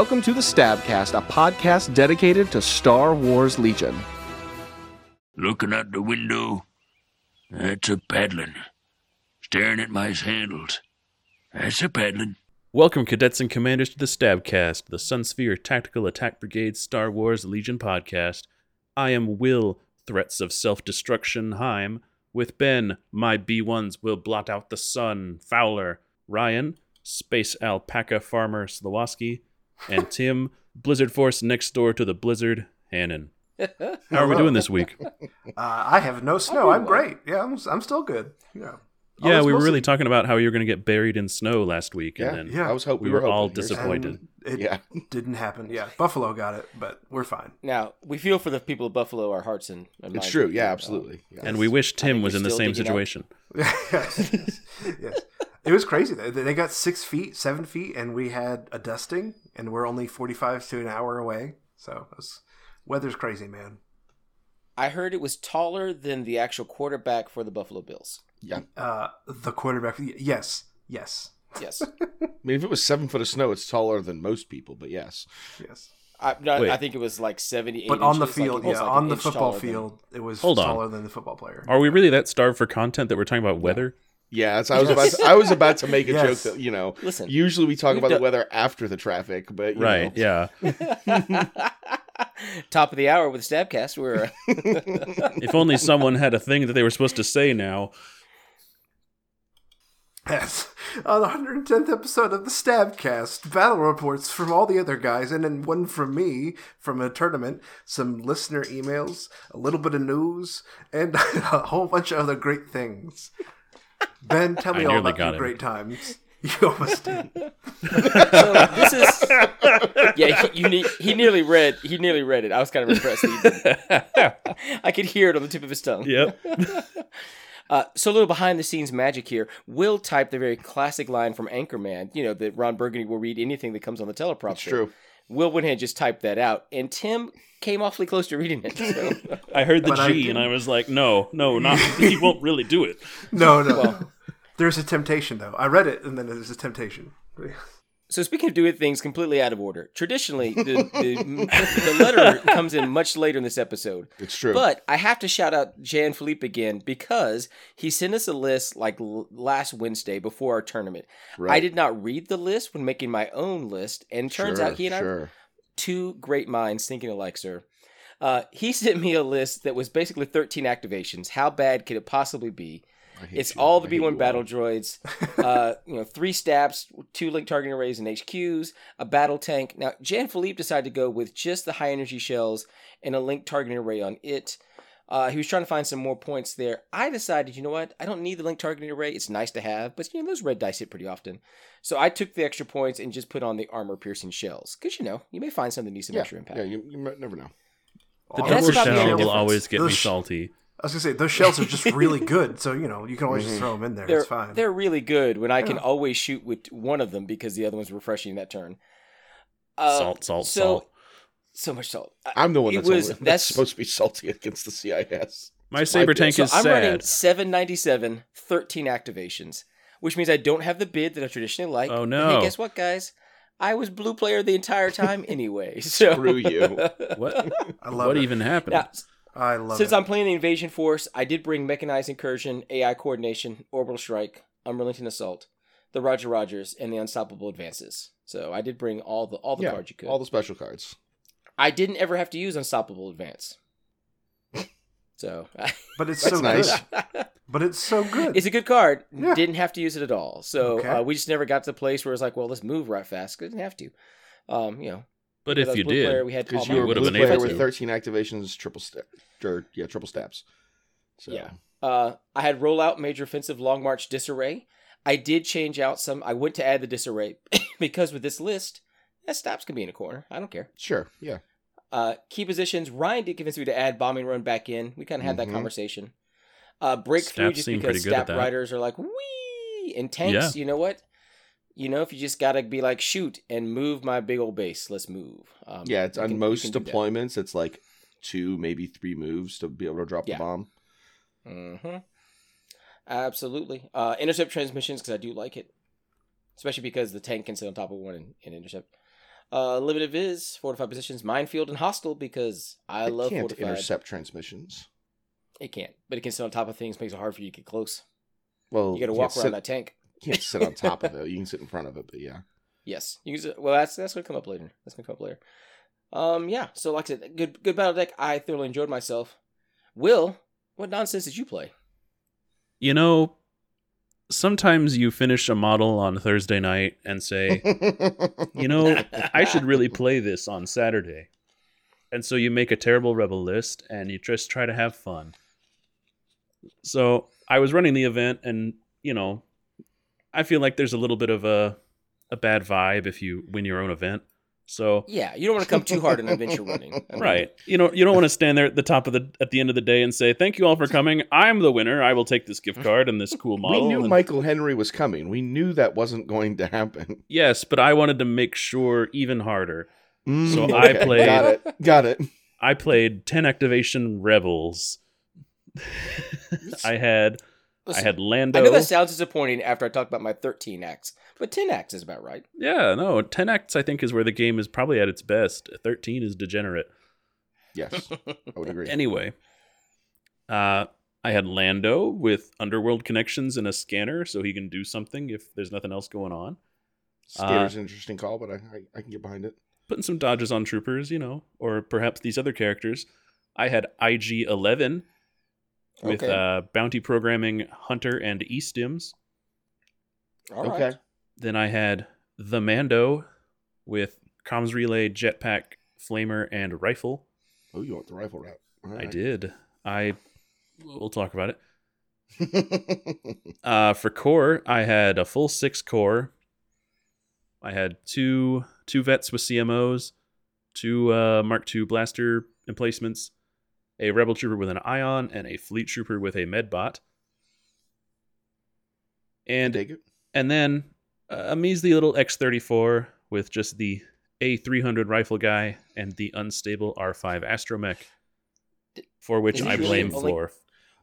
Welcome to the Stabcast, a podcast dedicated to Star Wars Legion. Looking out the window, that's a paddling. Staring at my handles, that's a paddling. Welcome, cadets and commanders, to the Stabcast, the Sunsphere Tactical Attack Brigade Star Wars Legion podcast. I am Will, Threats of Self Destruction Heim, with Ben, My B1s will blot out the sun, Fowler, Ryan, Space Alpaca Farmer Slowoski, and Tim, Blizzard Force next door to the Blizzard, Hannon. How are we doing this week? Uh, I have no snow. I'm great. Yeah, I'm, I'm still good. Yeah. Yeah, we were mostly- really talking about how you were going to get buried in snow last week, Yeah, and then Yeah. I was hoping we we were all hoping. Disappointed. And it Yeah. didn't happen. Yeah, Buffalo got it, but we're fine. Now we feel for the people of Buffalo. Our hearts and, and It's minds true. Yeah, absolutely. Yeah. and we wish Tim was in the same situation. yes. yes. It was crazy. They, they got six feet, seven feet, and we had a dusting, and we're only 45 to an hour away. So it was, weather's crazy, man. I heard it was taller than the actual quarterback for the Buffalo Bills. yeah. Uh, the quarterback, yes, yes, Yes, I mean, if it was seven foot of snow, it's taller than most people. But yes, yes. I, no, Wait. I think it was like seventy. But on the field, yeah, on the football field, it was Hold on. taller than the football player. Are we really that starved for content that we're talking about weather? yeah. It's, I was about. To, I was about to make a Yes. joke that you know. Listen, Usually we talk about done- the weather after the traffic, but you Right, know. yeah. Top of the hour with Stabcast. We're uh, If only someone had a thing that they were supposed to say now. Yes. On the 110th episode of the Stabcast, battle reports from all the other guys, and then one from me from a tournament, some listener emails, a little bit of news, and a whole bunch of other great things. Ben, tell me I all about got your him. great times. You almost did. so this is yeah. He, you ne- he nearly read. He nearly read it. I was kind of impressed. that he. I could hear it on the tip of his tongue. Yep. Uh, so a little behind the scenes magic here. Will typed the very classic line from Anchorman. You know that Ron Burgundy will read anything that comes on the teleprompter. It's true. Will went ahead just typed that out, and Tim came awfully close to reading it. So. I heard the But I G didn't. and I was like, no, no, not he won't really do it. No, no. There's a temptation, though. I read it, and then there's a temptation. So speaking of doing things completely out of order, traditionally the, the, the letter comes in much later in this episode. It's true. But I have to shout out Jan Philippe again because he sent us a list like l- last Wednesday before our tournament. I did not read the list when making my own list, and turns Sure, out he and I sure. two great minds thinking alike, sir. Uh, he sent me a list that was basically 13 activations. How bad could it possibly be? I hate It's you. all the B1 battle droids, uh, you know, three stabs, two link targeting arrays and HQs, a battle tank. Now, Jan Philippe decided to go with just the high energy shells and a link targeting array on it. Uh, he was trying to find some more points there. I decided, you know what? I don't need the link targeting array. It's nice to have, but you know those red dice hit pretty often. So I took the extra points and just put on the armor piercing shells because you know you may find something needs some Yeah, extra impact. yeah. You, you might never know. The double shell will always get me salty. I was gonna say those shells are just really good, so you know you can always Mm-hmm. just throw them in there. they're it's fine. they're really good when I can always shoot with one of them because the other one's refreshing that turn. Uh, salt, salt, so, salt. So much salt. I'm the one that's, was- always- that's that's- supposed to be salty against the CIS. My saber deal. tank So is I'm running sad. 797, 13 activations, which means I don't have the bid that I traditionally like. Oh, And no. Hey, guess what, guys? I was blue player the entire time anyway. So Screw you. What? I love what it. even happened? Now, I love it. since it. I'm playing the invasion force, I did bring mechanized incursion, AI coordination, orbital strike, unrelenting assault, the Roger Rogers, and the unstoppable advances. So I did bring all the all the yeah, cards you could. all the special cards. I didn't ever have to use unstoppable advance. So but it's so nice. good. But it's so good. it's a good card. Yeah. Didn't have to use it at all. So Okay. uh, we just never got to the place where it's like, well, let's move right fast. 'cause Didn't have to. Um, you know, but because if you did, player, we had Because you were would've blue been player able with to. 13 activations, triple step, or yeah, triple stabs. So Yeah. Uh, I had rollout major offensive long march disarray. I did change out some. I went to add the disarray because with this list, that stops can be in a corner. I don't care. sure, yeah. Uh, key positions. Ryan did convince me to add bombing run back in. We kind of had that Mhm. conversation. Uh, breakthrough Staff just because pretty good at stat that. riders are like wee and tanks. You know what? You know, if you just gotta be like shoot and move my big old base, let's move. Um, Yeah, it's on can- most can do that. deployments. It's like two, maybe three moves to be able to drop Yeah. the bomb. Mm-hmm. Absolutely. Uh, intercept transmissions because I do like it, especially because the tank can sit on top of one and, and intercept. Uh, limited viz, fortified positions, minefield, and hostile because I it love can't fortified. intercept transmissions. It can't, but it can sit on top of things, makes it hard for you to get close. Well, You got to walk around sit, that tank. Can't sit on top of it. You can sit in front of it, but yeah. Yes, you can. Well, that's that's gonna come up later. That's gonna come up later. Um, yeah. So, like I said, good good battle deck. I thoroughly enjoyed myself. Will, what nonsense did you play? You know, sometimes you finish a model on Thursday night and say, you know, I should really play this on Saturday. And so you make a terrible rebel list and you just try to have fun. So I was running the event and, you know, I feel like there's a little bit of a a bad vibe if you win your own event. So Yeah, you don't want to come too hard in adventure running. I mean, right. You know, you don't want to stand there at the top of the at the end of the day and say, "Thank you all for coming. I'm the winner. I will take this gift card and this cool model." we knew and- Michael Henry was coming. We knew that wasn't going to happen. Yes, but I wanted to make sure even harder. Mm, So I played- Got it. Got it. I played 10 activation rebels. I had I had Lando. I know that sounds disappointing after I talked about my 13 acts, but 10 acts is about right. yeah, no, 10 acts I think is where the game is probably at its best. 13 is degenerate. Yes, I would agree. Anyway, uh I had Lando with underworld connections and a scanner so he can do something if there's nothing else going on. Scare's an interesting call, but I, I, I can get behind it. Putting some dodges on troopers, you know, or perhaps these other characters. I had IG 11 with Okay. uh, bounty programming Hunter and E-Stims. All right. okay. Then I had the Mando with comms relay, jetpack, flamer, and rifle. Oh, you want the rifle route? All I did. I we'll talk about it. Uh, for core, I had a full six core. I had two two vets with CMOs, two uh, Mark II blaster emplacements, a rebel trooper with an ion, and a fleet trooper with a medbot. And Take it. and then uh, a measly little X34 with just the A300 rifle guy and the unstable R5 astromech, for which I blame really only- Floor.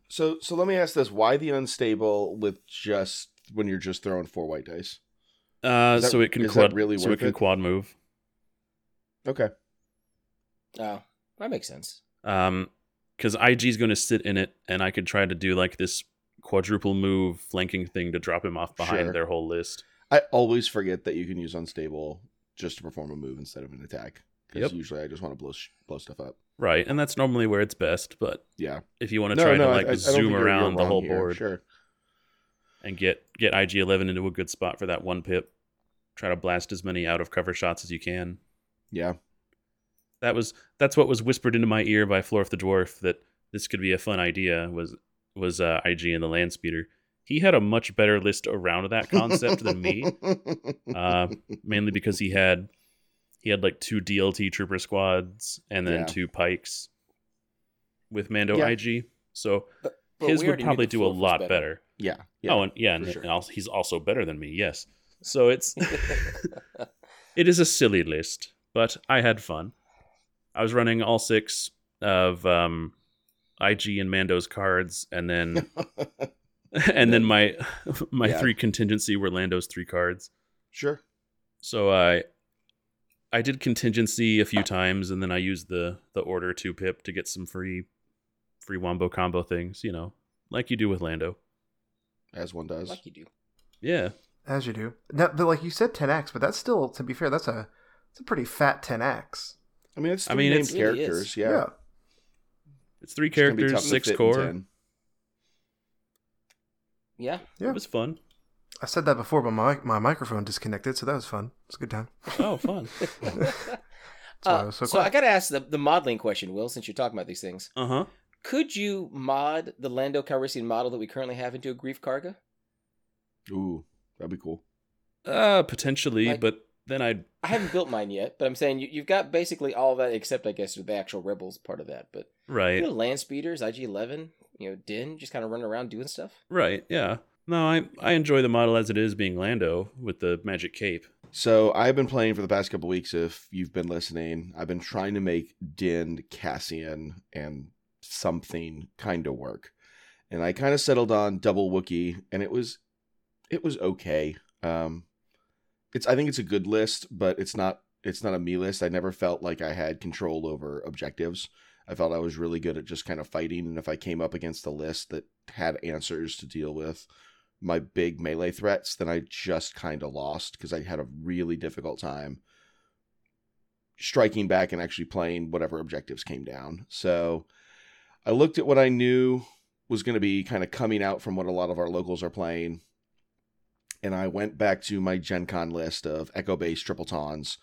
So, so let me ask this: Why the unstable with just when you're just throwing four white dice? Uh, that- so it can is quad, really so worth it can it? quad move. Okay. Oh, that makes sense. Um, because IG is going to sit in it, and I could try to do like this quadruple move flanking thing to drop him off behind Sure. their whole list. I always forget that you can use unstable just to perform a move instead of an attack. Because Yep. usually I just want to blow sh- blow stuff up. Right, and that's normally where it's best. But Yeah. if you want to No, try no, to like I- zoom think you're- you're around the whole here. board Sure. and get get IG Eleven into a good spot for that one pip, try to blast as many out of cover shots as you can. Yeah. That was that's what was whispered into my ear by Florf the dwarf that this could be a fun idea. Was was uh, IG and the land speeder. He had a much better list around that concept than me. uh, mainly because he had he had like two DLT trooper squads and then Yeah. two pikes with Mando Yeah. IG. So But, but his would probably do a lot better. better. yeah. Yeah. oh, and yeah, and, sure. and also, he's also better than me. Yes. So it's it is a silly list, but I had fun. I was running all six of um, IG and Mando's cards, and then and then my my Yeah. three contingency were Lando's three cards. sure. So I I did contingency a few times, and then I used the the order two pip to get some free free wombo combo things. You know, like you do with Lando. As one does. like you do. Yeah, As you do. Now, but like you said, 10x, but that's still, to be fair, that's a, it's a pretty fat 10x. I mean, it's I three mean, named it's- It really characters. is. Yeah. it's three It's gonna be characters, tough to six core. Yeah. Yeah. It was fun. I said that before, but my my microphone disconnected, so that was fun. It's a good time. Oh, fun. Uh, so so I got to ask the, the modeling question, Will, since you're talking about these things. Uh huh. Could you mod the Lando Calrissian model that we currently have into a Greef Karga? Ooh, that'd be cool. Uh, potentially, Like- but then I'd I haven't built mine yet, but I'm saying you, you've got basically all that except, I guess, the actual Rebels part of that. But right, you know, land speeders, IG-11, you know, Din, just kind of running around doing stuff. right, yeah. No, I I enjoy the model as it is, being Lando with the magic cape. So I've been playing for the past couple weeks. If you've been listening, I've been trying to make Din, Cassian, and something kind of work, and I kind of settled on double Wookie, and it was, it was okay. Um, it's I think it's a good list, but it's not it's not a me list. I never felt like I had control over objectives. I felt I was really good at just kind of fighting, and if I came up against a list that had answers to deal with my big melee threats, then I just kind of lost because I had a really difficult time striking back and actually playing whatever objectives came down. So I looked at what I knew was going to be kind of coming out from what a lot of our locals are playing. And I went back to my Gen Con list of Echo Base Triple Tawns.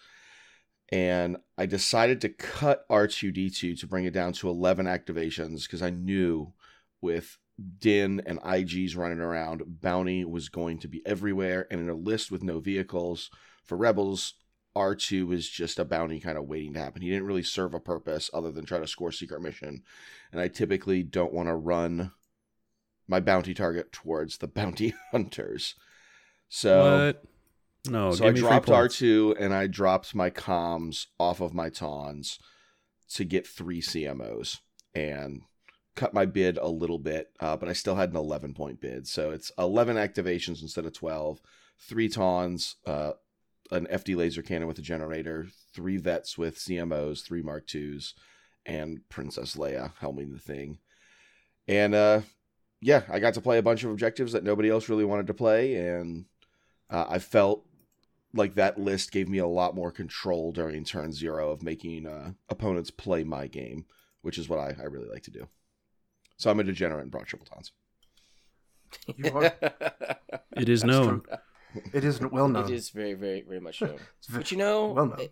And I decided to cut R2D2 to bring it down to 11 activations because I knew with Din and IGs running around, Bounty was going to be everywhere. And in a list with no vehicles for Rebels, R2 is just a bounty kind of waiting to happen. He didn't really serve a purpose other than try to score secret mission. And I typically don't want to run my bounty target towards the bounty hunters. So what? No, so I me dropped. R2 and I dropped my comms off of my tawns to get three CMOs and cut my bid a little bit, uh, but I still had an 11 point bid. So it's 11 activations instead of 12, three tawns, uh, an FD laser cannon with a generator, three vets with CMOs, three Mark twos, and Princess Leia helming the thing. And uh, yeah, I got to play a bunch of objectives that nobody else really wanted to play, and uh, I felt like that list gave me a lot more control during turn zero of making uh, opponents play my game, which is what I, I really like to do. So I'm a degenerate and brought triple tawns. You are. It is That's known. true. It is well known. It is very, very, very much so. It's ve- But you know, well known.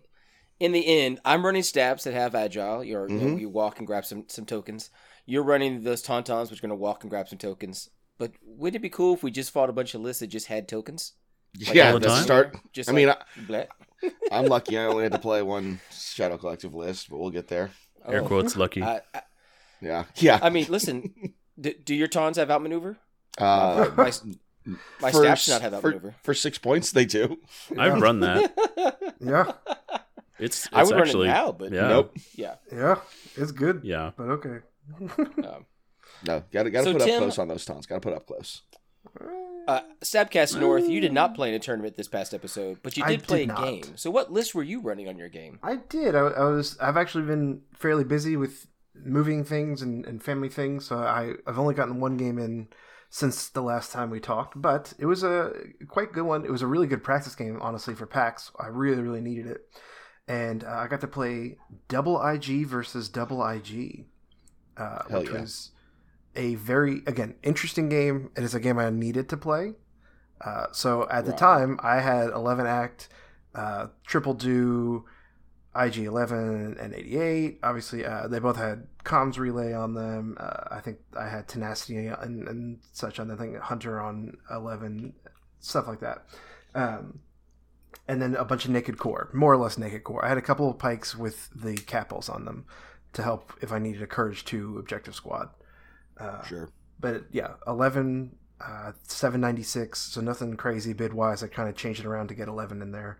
in the end, I'm running stabs that have agile. You're, you, know, Mhm. you walk and grab some, some tokens. You're running those tauntauns, which are going to walk and grab some tokens. But wouldn't it be cool if we just fought a bunch of lists that just had tokens? Like yeah, all the time? start. Just I mean, like, blah. I'm lucky I only had to play one Shadow Collective list, but we'll get there. Air Oh. quotes lucky. I, I, Yeah, yeah. I mean, listen. do, do your tawns have outmaneuver? uh, my my for stabs do not s- have for, outmaneuver. for six points. They do. I've run that. Yeah, It's, it's I would actually run it now, but yeah. Nope. yeah. yeah, it's good. Yeah. But okay. Um, No, got to got to So, put Tim- up close on those taunts. Got to put up close. Uh, Stabcast North, you did not play in a tournament this past episode, but you I did play did a not. game. So, what list were you running on your game? I did. I, I was. I've actually been fairly busy with moving things and, and family things, so I I've only gotten one game in since the last time we talked. But it was a quite good one. It was a really good practice game, honestly, for PAX. I really really needed it, and uh, I got to play double IG versus double IG, uh, Hell which yeah. was a very again interesting game. It is a game I needed to play. Uh, so at the time, I had 11 act, uh, triple do, IG 11 and 88. Obviously, uh, they both had comms relay on them. Uh, I think I had tenacity and, and such on. I think Hunter on 11, stuff like that. Um, and then a bunch of naked core, more or less naked core. I had a couple of pikes with the capos on them to help if I needed a courage 2 objective squad. Uh, Sure. but yeah, 11, uh, 796, so nothing crazy bid wise. I kind of changed it around to get 11 in there.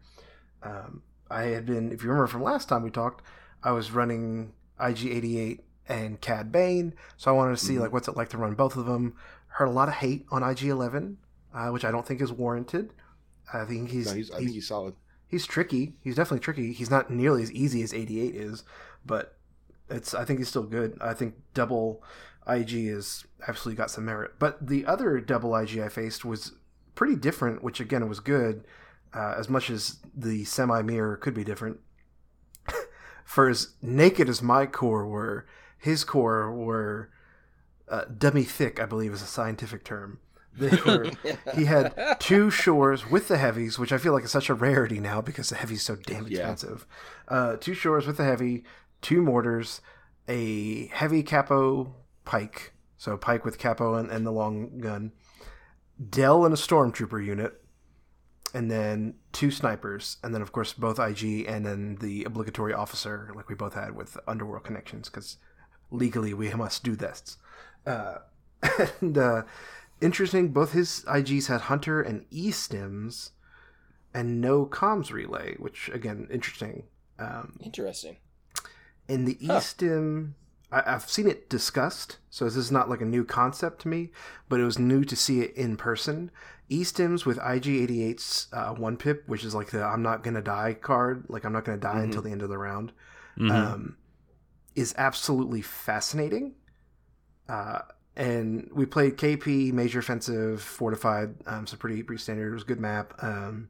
Um, I had been, if you remember from last time we talked, I was running IG88 and Cad Bane, so I wanted to see Mhm. like what's it like to run both of them. Heard a lot of hate on IG11, uh, which I don't think is warranted. I think he's, No, he's, I think he's solid. he's tricky. He's definitely tricky. He's not nearly as easy as 88 is, but it's I think he's still good. I think double IG is absolutely got some merit. But the other double IG I faced was pretty different, which again was good, uh, as much as the semi mirror could be different. For as naked as my core were, his core were uh, dummy thick. I believe is a scientific term. They were he had two shores with the heavies, which I feel like is such a rarity now because the heavy's so damn Yeah. expensive. Uh, two shores with the heavy, two mortars, a heavy capo pike, so pike with capo and, and the long gun, Dell and a stormtrooper unit, and then two snipers, and then of course both IG and then the obligatory officer, like we both had with underworld connections, because legally we must do this. Uh, and uh, interesting, both his IGs had Hunter and E stims, and no comms relay, which again interesting. Um, Interesting. in the E Huh. I, I've seen it discussed, so this is not like a new concept to me, but it was new to see it in person. E stims with IG88's uh, one pip, which is like the I'm not gonna die card, like I'm not gonna die until the end of the round, Mhm. um, is absolutely fascinating. Uh, and we played KP, Major Offensive, Fortified, um, so pretty pretty standard. It was a good map. Um,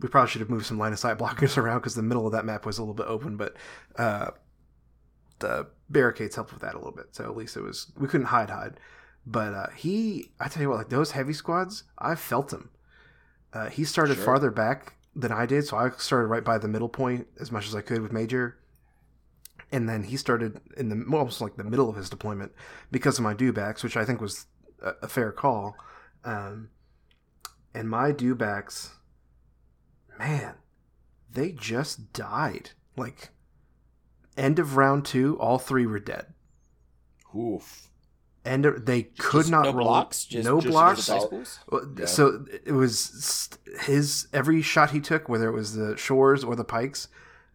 we probably should have moved some line of sight blockers around because the middle of that map was a little bit open, but uh, the barricades helped with that a little bit. So at least it was we couldn't hide hide. But uh, he, I tell you what, like those heavy squads, I felt him. Uh, he started Sure. farther back than I did, so I started right by the middle point as much as I could with Major. And then he started in the almost like the middle of his deployment because of my dewbacks, which I think was a, a fair call. Um, and my dewbacks, man, they just died. Like end of round two, all three were dead. Oof. End of, they could Just not no roll blocks, just- no just blocks. dice pools? Yeah. So it was his every shot he took, whether it was the shores or the pikes,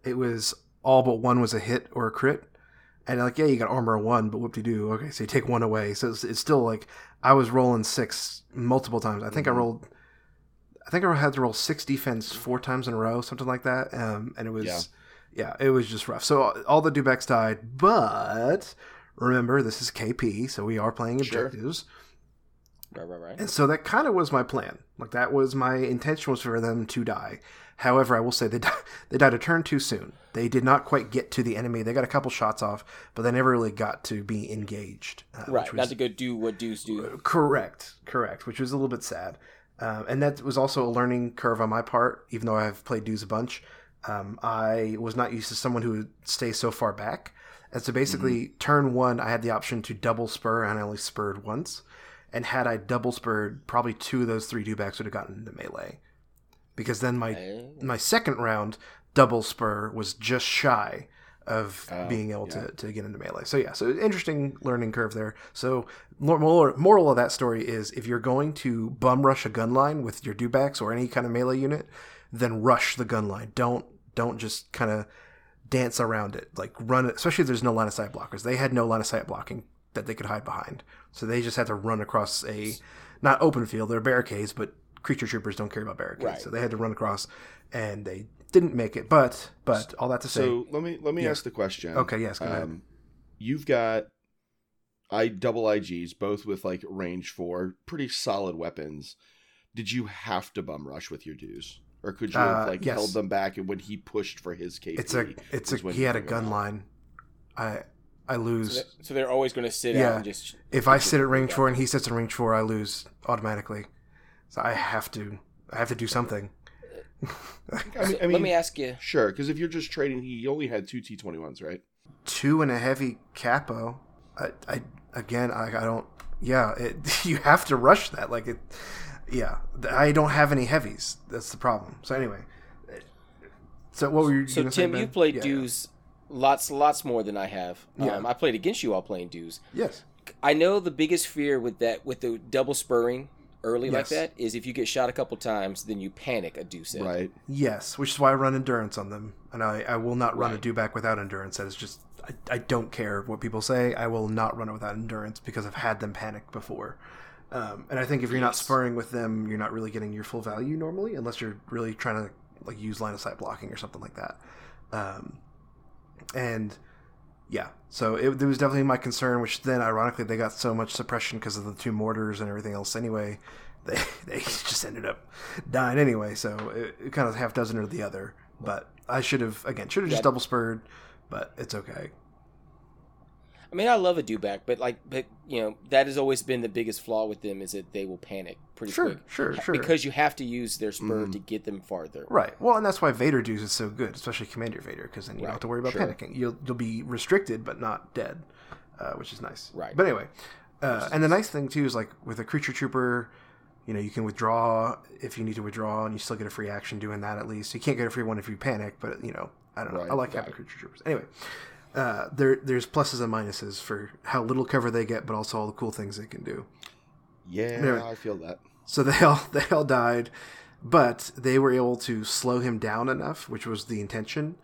it was all but one was a hit or a crit. And like, yeah, you got armor one, but whoop de doo. Okay, so you take one away. So it's, it's still like I was rolling six multiple times. I think I rolled, I think I had to roll six defense four times in a row, something like that. Um, and it was, Yeah. Yeah, it was just rough. So all the dewbacks died, but remember this is KP, so we are playing Sure. objectives. Right, right, right. And so that kind of was my plan. Like that was my intention was for them to die. However, I will say they di- they died a turn too soon. They did not quite get to the enemy. They got a couple shots off, but they never really got to be engaged. uh, Right, which not to go do what dudes do. Correct, correct, which was a little bit sad. Um, and that was also a learning curve on my part, even though I've played dues a bunch. Um, I was not used to someone who would stay so far back. And so basically, turn one, I had the option to double spur, and I only spurred once. And had I double spurred, probably two of those three dewbacks would have gotten into melee. Because then my Eh? my second round double spur was just shy of Oh, being able yeah. to, to get into melee. So yeah, so interesting learning curve there. So moral, moral of that story is if you're going to bum rush a gun line with your dewbacks or any kind of melee unit, then rush the gun line. Don't don't just kind of dance around it. Like run especially if there's no line of sight blockers. They had no line of sight blocking that they could hide behind. So they just had to run across a not open field, they're barricades, but creature troopers don't care about barricades. Right. So they had to run across and they didn't make it. But but all that to say So let me let me Yeah. ask the question. Okay, yes, go ahead. Um, you've got I double IGs, both with like range four, pretty solid weapons. Did you have to bum rush with your dues, or could you have Uh, like yes. held them back? And when he pushed for his KP, it's a it's a when he had a gun out. line. I I So, lose. so they're always going to sit Yeah. out and just. if I sit at range four and he sits at range four, I lose automatically. So I have to I have to do something. I mean, I mean let me ask you. sure, because if you're just trading, he only had two T21s, right? Two and a heavy capo. I, I again I, I don't yeah, it, you have to rush that. Like it yeah. I don't have any heavies. That's the problem. So anyway. So what were you So gonna say, Tim, you played Yeah, dues lots, lots more than I have. Yeah. Um, I played against you while playing dues. Yes. I know the biggest fear with that, with the double spurring early like that, is if you get shot a couple times, then you panic. A deuce set. Right. Yes, which is why I run endurance on them, and I, I will not run a Right. dewback without endurance. That is just I, I don't care what people say. I will not run it without endurance because I've had them panic before. Um, and I think if you're not Yes. spurring with them, you're not really getting your full value normally, unless you're really trying to like use line of sight blocking or something like that. Um, and yeah, so it, it was definitely my concern. Which then, ironically, they got so much suppression because of the two mortars and everything else. Anyway, they they just ended up dying anyway. So it, it kind of half dozen or the other. But I should have again should have just Yeah. double spurred, but it's okay. I mean, I love a dewback, but like, but you know, that has always been the biggest flaw with them is that they will panic pretty Sure, quick. sure, sure. Because you have to use their spur Mhm. to get them farther. Right. Well, and that's why Vader dues is so good, especially Commander Vader, because then you don't have to worry about sure. panicking. You'll you'll be restricted but not dead, uh, which is nice. Right. But anyway, uh, and the nice thing too is like with a creature trooper, you know, you can withdraw if you need to withdraw, and you still get a free action doing that at least. You can't get a free one if you panic, but you know, I don't know. Right, I like having right. creature troopers. Anyway. Uh, there, there's pluses and minuses for how little cover they get, but also all the cool things they can do. Yeah, Anyway. I feel that. So they all they all died, but they were able to slow him down enough, which was the intention,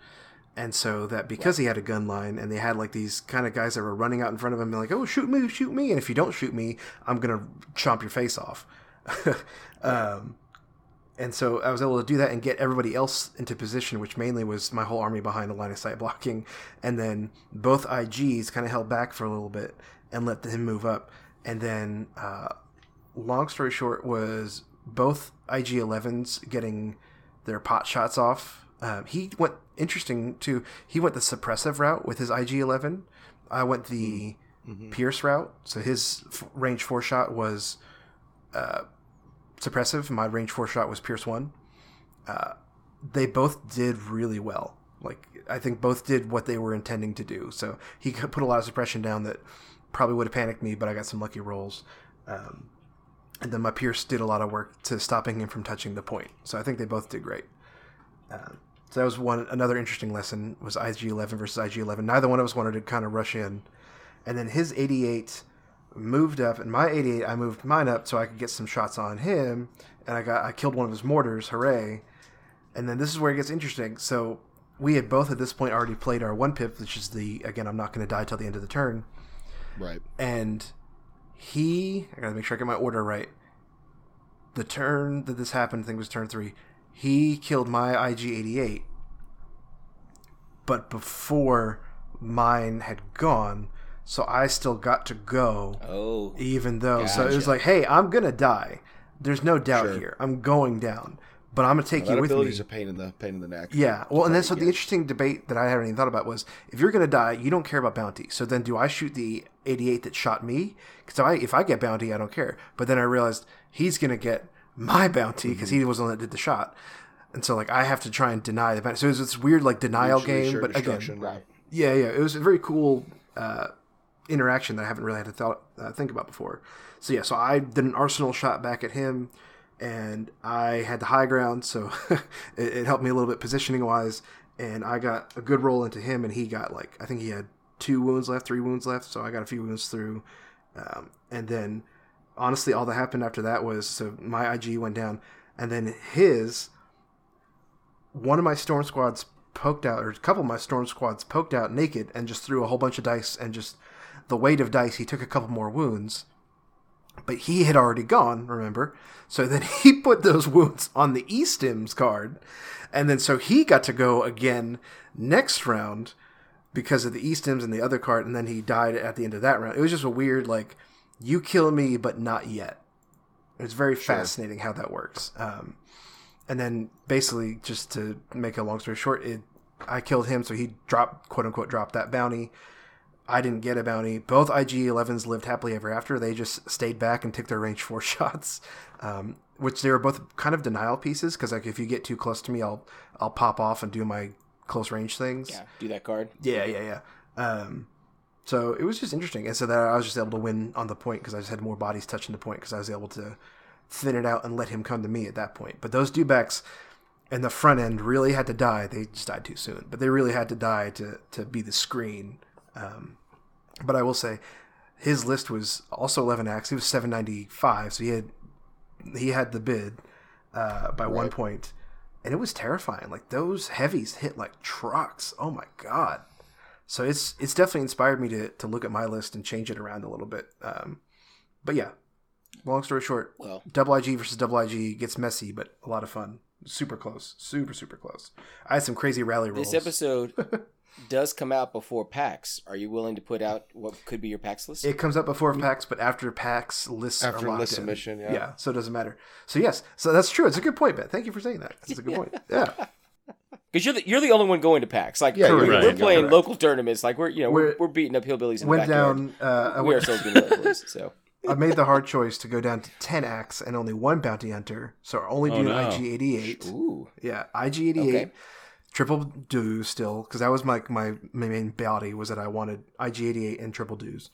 And so that because he had a gun line and they had like these kind of guys that were running out in front of him and like, oh, shoot me, shoot me. And if you don't shoot me, I'm going to chomp your face off. um, and so I was able to do that and get everybody else into position, which mainly was my whole army behind the line of sight blocking. And then both IGs kind of held back for a little bit and let him move up. And then, uh, long story short, was both IG 11s getting their pot shots off. Um, he went interesting too. He went the suppressive route with his IG 11. I went the Pierce route. So his f- range four shot was uh, suppressive. My range four shot was Pierce one. Uh, they both did really well. Like I think both did what they were intending to do. So he put a lot of suppression down that probably would have panicked me, but I got some lucky rolls. Um, and then my Pierce did a lot of work to stopping him from touching the point. So I think they both did great. Um, so that was one another interesting lesson was IG eleven versus IG eleven. Neither one of us wanted to kind of rush in, and then his eighty eight moved up, and my eighty eight I moved mine up so I could get some shots on him, and I got I killed one of his mortars. Hooray! And then this is where it gets interesting. So we had both at this point already played our one pip, which is the again I'm not going to die till the end of the turn Right. and he I gotta make sure I get my order right. The turn that this happened, I think was turn three. He killed my IG88, but before mine had gone, so I still got to go, Oh, even though. So it was like, hey, I'm gonna die. There's no doubt Sure. here. I'm going down, but I'm gonna take you with me. ability's a pain in the pain in the neck. Yeah, well, and then so the interesting debate that I hadn't even thought about was if you're going to die, you don't care about bounty. So then, do I shoot the 88 that shot me? Because I, if I get bounty, I don't care. But then I realized he's going to get my bounty because Mm-hmm. he was the one that did the shot, and so like I have to try and deny the bounty. So it was this weird like denial Mutually game, but again, right. yeah, yeah, it was a very cool uh, interaction that I haven't really had to thought, uh, think about before. So yeah, so I did an arsenal shot back at him, and I had the high ground, so it, it helped me a little bit positioning wise. And I got a good roll into him, and he got like I think he had two wounds left, three wounds left, so I got a few wounds through. Um, and then honestly, all that happened after that was so my IG went down, and then his one of my storm squads poked out, or a couple of my storm squads poked out naked and just threw a whole bunch of dice and just the weight of dice. He took a couple more wounds, but he had already gone. Remember, so then he put those wounds on the E Stims card, and then so he got to go again next round because of the E Stims and the other card, and then he died at the end of that round. It was just a weird like you kill me, but not yet. It's very fascinating how that works. Um, and then basically, just to make a long story short, it I killed him, so he dropped quote unquote dropped that bounty. I didn't get a bounty. Both IG 11s lived happily ever after. They just stayed back and took their range four shots, um, which they were both kind of denial pieces. Because like if you get too close to me, I'll I'll pop off and do my close range things. yeah. Do that card. Yeah, yeah, yeah. Um, so it was just interesting, and so that I was just able to win on the point because I just had more bodies touching the point because I was able to thin it out and let him come to me at that point. But those dewbacks and the front end really had to die. They just died too soon, but they really had to die to to be the screen. Um, but I will say, his list was also 11 acts. He was 795, so he had he had the bid uh, by one point, and it was terrifying. Like those heavies hit like trucks. Oh my god! So it's it's definitely inspired me to to look at my list and change it around a little bit. Um, but yeah, long story short, Well, double IG versus double IG gets messy, but a lot of fun. Super close, super super close. I had some crazy rally rolls. this episode does come out before PAX. Are you willing to put out what could be your PAX list? It comes out before PAX, but after PAX lists After are locked list in. submission, yeah. so it doesn't matter. So yes, so that's true. It's a good point, Ben. Thank you for saying that. That's a good point. Yeah, Because you're the you're the only one going to PAX. Like Yeah, you're we're, right. we're playing Correct. local tournaments. Like we're you know we're, We're- we're beating up hillbillies in went the down. Uh, I we are went, still beating hillbillies. So I made the hard choice to go down to ten acts and only one bounty hunter. So only Oh, doing no. IG eighty eight. ooh, Yeah, IG eighty eight. Okay. Triple dues still because that was my, my my main bounty was that I wanted IG eighty eight and triple dues,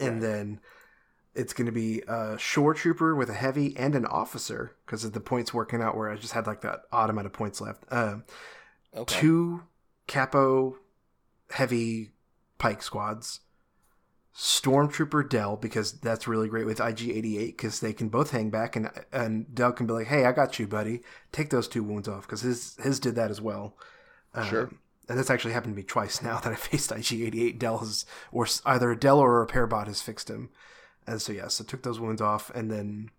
and then it's going to be a shore trooper with a heavy and an officer because of the points working out where I just had like that odd amount of points left. Um, okay. two capo heavy pike squads stormtrooper dell because that's really great with ig88 because they can both hang back and and dell can be like hey i got you buddy take those two wounds off because his his did that as well Um, Sure. and this actually happened to me twice now that I faced IG88. Dell has, or either a Dell or a repair bot has fixed him. And so, yeah, so took those wounds off. And then,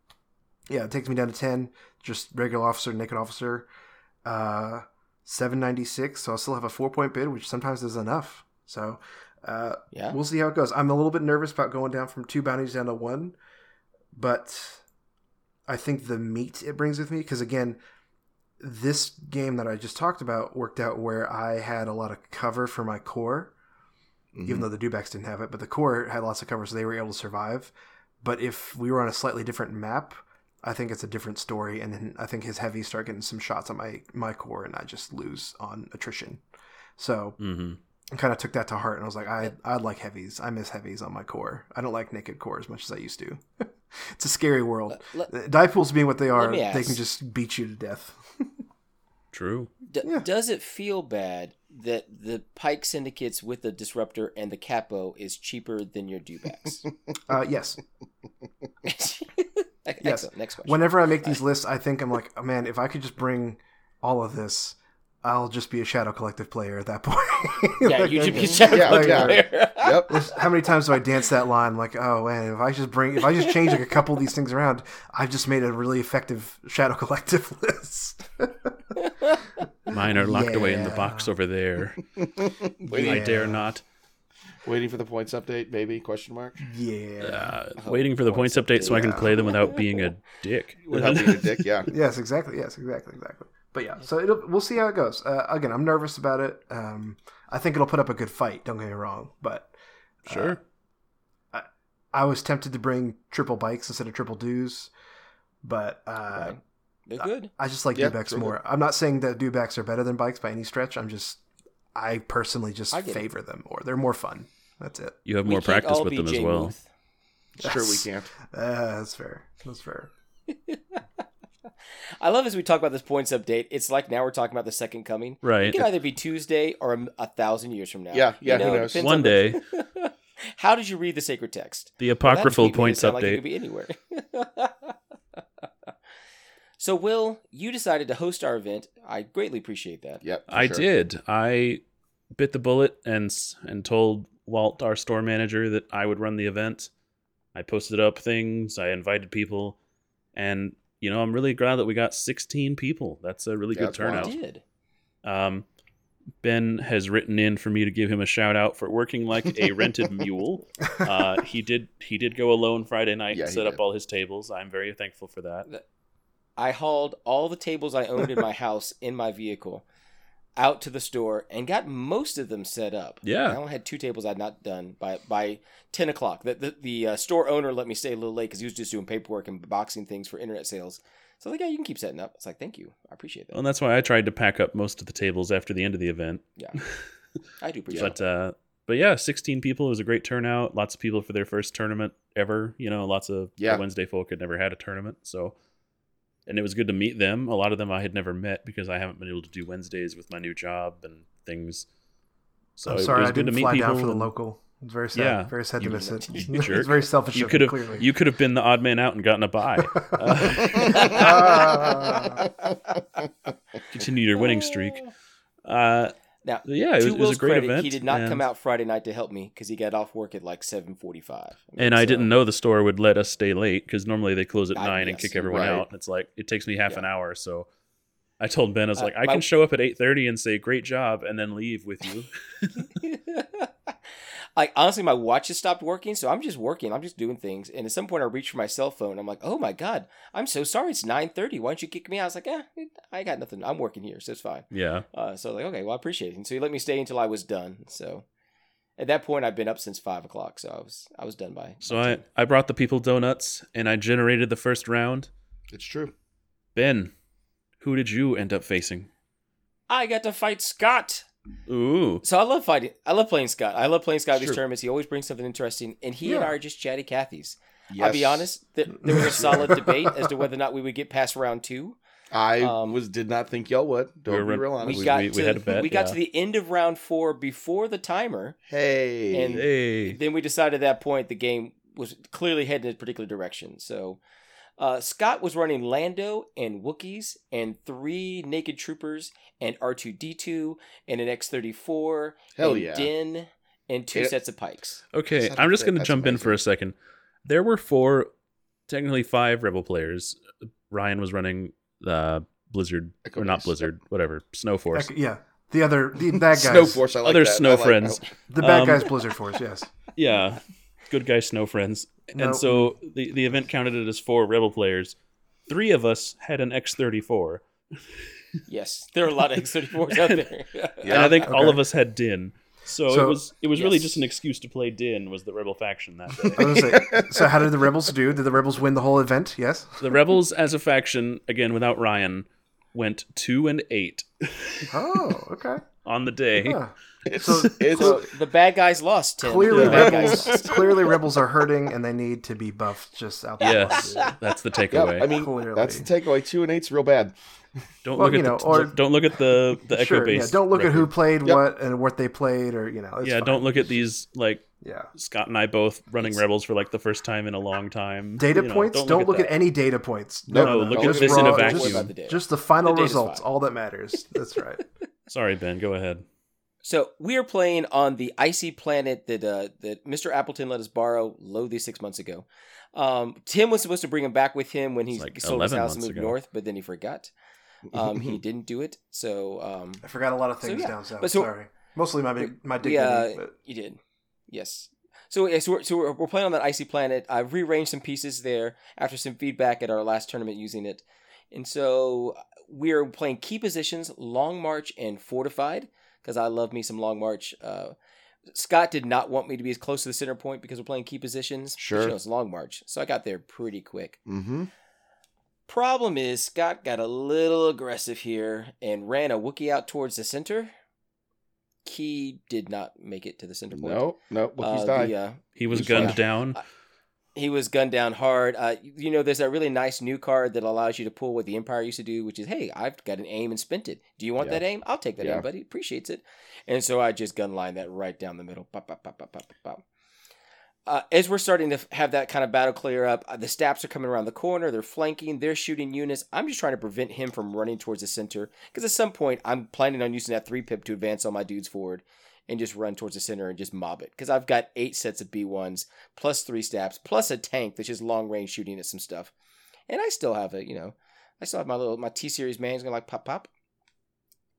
yeah, it takes me down to 10, just regular officer, naked officer. Uh, 796. So I'll still have a four point bid, which sometimes is enough. So, uh, Yeah. we'll see how it goes. I'm a little bit nervous about going down from two bounties down to one, but I think the meat it brings with me, because again, this game that I just talked about worked out where I had a lot of cover for my core, even though the Dewbacks didn't have it, but the core had lots of cover, so they were able to survive. But if we were on a slightly different map, I think it's a different story, and then I think his heavies start getting some shots on my my core, and I just lose on attrition. So hmm I kind of took that to heart, and I was like, I I like heavies. I miss heavies on my core. I don't like naked core as much as I used to. it's a scary world. Let- The Die pools being what they are, they can just beat you to death. True. D- Yeah. Does it feel bad that the Pike syndicates with the Disruptor and the Capo is cheaper than your Dewbacks? Uh, yes. Excellent. Next question. Whenever I make these lists, I think I'm like, oh, man, if I could just bring all of this, I'll just be a Shadow Collective player at that point. yeah, Like, you should be can- Shadow Yeah, Collective yeah. player. Yep. How many times do I dance that line? I'm Like, oh man, if I just bring, if I just change like a couple of these things around, I've just made a really effective Shadow Collective list. Mine are locked away in the box over there. Waiting, I dare not. waiting for the points update, maybe? Question mark. yeah. Uh, Oh, waiting for the points update so I can play them without being a dick. Without being a dick, yeah. Yes, exactly. Yes, exactly, exactly. But yeah, so it'll, we'll see how it goes. Uh, again, I'm nervous about it. Um, I think it'll put up a good fight. Don't get me wrong, but Sure. I was tempted to bring triple bikes instead of triple dues, but uh, Right. They're good. I just like Yeah, dewbacks they're more. I'm not saying that dewbacks are better than bikes by any stretch. I'm just, I personally just I get it. favor them more. They're more fun. That's it. You have more can't practice with be them as well. Muth. Sure, we can't. Uh, that's fair. That's fair. I love as we talk about this points update. It's like now we're talking about the second coming. Right. It Right. can either be Tuesday or a, a thousand years from now. Yeah, yeah, You know, it knows? One on day, How did you read the sacred text? the apocryphal tweet made it points sound like it update. could be anywhere. so, Will, you decided to host our event. I greatly appreciate that. Yep. I sure. did. I bit the bullet and and told Walt, our store manager, that I would run the event. I posted up things. I invited people, and you know, I'm really glad that we got 16 people. That's a really Yeah, good that's wild. turnout. Did. Um, ben has written in for me to give him a shout out for working like a rented mule. Uh, he did. He did go alone Friday night Yeah, and set up all his tables. I'm very thankful for that. I hauled all the tables I owned in my house in my vehicle out to the store and got most of them set up. Yeah. I only had two tables I'd not done by by ten o'clock. The the, the uh, store owner let me stay a little late because he was just doing paperwork and boxing things for internet sales. So I was like, yeah, you can keep setting up. It's like, thank you, I appreciate that. And that's why I tried to pack up most of the tables after the end of the event. Yeah, I do appreciate But uh, but yeah, 16 people was a great turnout. Lots of people for their first tournament ever. You know, lots of Yeah. Wednesday folk had never had a tournament, so and it was good to meet them. A lot of them I had never met because I haven't been able to do Wednesdays with my new job and things. So I'm sorry it was I good didn't to meet fly people. down for the and local. It's very sad. Yeah. Very sad to miss it. it's very selfish. You could have clearly. you could have been the odd man out and gotten a buy. Continue your winning streak. Uh, Now, yeah, it was, it was a great credit, event. he did not come out Friday night to help me because he got off work at like seven forty-five. And I didn't know the store would let us stay late because normally they close at I- nine and kick everyone right. out. It's like it takes me half Yeah. an hour, so I told Ben I was Uh, like, I my- can show up at eight thirty and say great job, and then leave with you. like honestly, my watch has stopped working, so I'm just working. I'm just doing things. And at some point, I reach for my cell phone. I'm like, "Oh my god, I'm so sorry. It's 9:30. Why don't you kick me out?" I was like, "Yeah, I got nothing. I'm working here, so it's fine." yeah, Uh, so like, okay, well, I appreciate it. And so he let me stay until I was done. So at that point, I've been up since five o'clock. So I was I was done by. so by I 10. I brought the people donuts and I generated the first round. It's true. Ben, who did you end up facing? I got to fight Scott. Ooh, So I love fighting. I love playing Scott. I love playing Scott these tournaments. He always brings something interesting, and he and I are just chatty Cathy's. Yes. I'll be honest. Th- there was a solid debate as to whether or not we would get past round two. I Um, was did not think y'all would. Don't We be were- real We, honest. We- got we to had a bet, we got yeah. to the end of round four before the timer. hey. And- hey, Then we decided at that point the game was clearly heading in a particular direction. So Uh, Scott was running Lando and Wookiees and three naked troopers and R2D2 and an X34 Hell and yeah. Din and two It- sets of pikes. Okay, I'm just going to that's jump in for a second. There were four, technically five Rebel players. Ryan was running uh, Blizzard, Echo or not Base. Blizzard, whatever, Snow Force. Heck, yeah, the other the bad guys, Snow Force. I like Other that. Snow I like- friends. the bad Um, guys, Blizzard Force. Yes. Yeah, good guy Snow Friends. No. And so the, the event counted it as four Rebel players. Three of us had an X34. Yes, there are a lot of X34s out there. and I think all of us had Din. So, So- it was it was really just an excuse to play Din was the Rebel faction that day. I was say, so how did the rebels do? Did the rebels win the whole event? Yes. the Rebels as a faction, again without Ryan, went two and eight Oh, okay. on the day. Yeah. It's, So- it's So the bad guys lost. Tim. Clearly, the bad guys rebels. lost. clearly, rebels are hurting, and they need to be buffed. Just out there. Yes, that's the Yep, takeaway. I mean, Clearly. that's the takeaway. Two and eight's real bad. don't well, look at you the, know, or- don't look at the the Echo sure. base. Yeah. Don't look at who played Yep. what and what they played, or you know. it's Yeah, fine. don't look at these like Yeah. Scott and I both running Rebels for like the first time in a long time. Data You know, points. Don't, look, at, that. any data points. No, No, look at just this in a raw- Don't worry vacuum. about the. Just the final The results. All that matters. That's right. Sorry, Ben. Go ahead. So we are playing on the icy planet that uh, that Mr. Appleton let us borrow low six months ago. Um, Tim was supposed to bring him back with him when he like sold his house and moved ago. north, but then he forgot. Um, he didn't do it. So um, I forgot a lot of So, things yeah. down south. But so- Sorry. Mostly my big, my dignity. yeah, but- you did. Yes. So, yeah, so, we're, so we're, we're playing on that icy planet. I've rearranged some pieces there after some feedback at our last tournament using it. And so we're playing key positions, Long March and Fortified, because I love me some Long March. Uh, Scott did not want me to be as close to the center point because we're playing key positions. Sure. You know, it's Long March. So I got there pretty quick. Mm-hmm. Problem is, Scott got a little aggressive here and ran a Wookiee out towards the center. Key did not make it to the center point. No, no, Wookiees Uh, die. the, uh, He was gunned fine. down. He was gunned down hard. Uh, you know, there's a really nice new card that allows you to pull what the Empire used to do, which is, hey, I've got an aim and spent it. Do you want Yeah. that aim? I'll take that Yeah. aim, buddy. Appreciates it. And so I just gunline that right down the middle. Pop, pop, pop, pop, pop, pop, pop. Uh, as we're starting to have that kind of battle clear up, uh, the Staps are coming around the corner. They're flanking. They're shooting units. I'm just trying to prevent him from running towards the center because at some point I'm planning on using that three pip to advance all my dudes forward and just run towards the center and just mob it because I've got eight sets of B1s plus three Staps plus a tank that's just long range shooting at some stuff, and I still have a you know I still have my little my T series man's gonna like pop pop.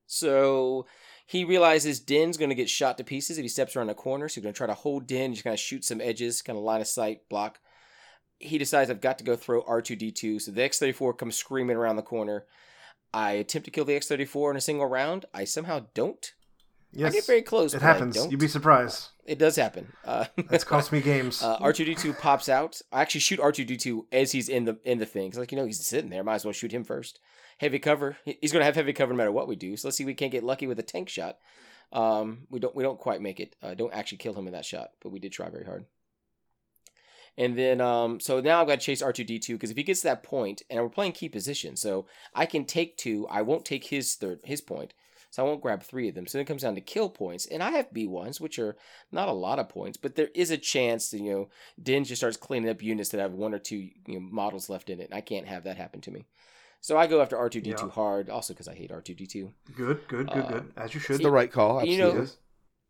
So he realizes Din's going to get shot to pieces if he steps around a corner. So he's going to try to hold Din, just kind of shoot some edges, kind of line of sight, block. He decides I've got to go throw R2D2. So the X34 comes screaming around the corner. I attempt to kill the X34 in a single round. I somehow don't. Yes, I get very close. it happens. You'd be surprised. It does happen. Uh, That's cost me games. uh, R2D2 pops out. I actually shoot R2D2 as he's in the in the thing. like you know, he's sitting there. Might as well shoot him first. Heavy cover. He's going to have heavy cover no matter what we do. So let's see if we can't get lucky with a tank shot. Um, we don't we don't quite make it. Uh, don't actually kill him in that shot, but we did try very hard. And then, um, so now I've got to chase R2D2 because if he gets to that point, and we're playing key position, so I can take two. I won't take his third, his point, so I won't grab three of them. So then it comes down to kill points, and I have B1s, which are not a lot of points, but there is a chance that, you know, Din just starts cleaning up units that have one or two you know, models left in it, and I can't have that happen to me. So I go after R2D2 Yeah. hard, also because I hate R2D2. good, good, good, uh, good. As you It's should. the right call. you know-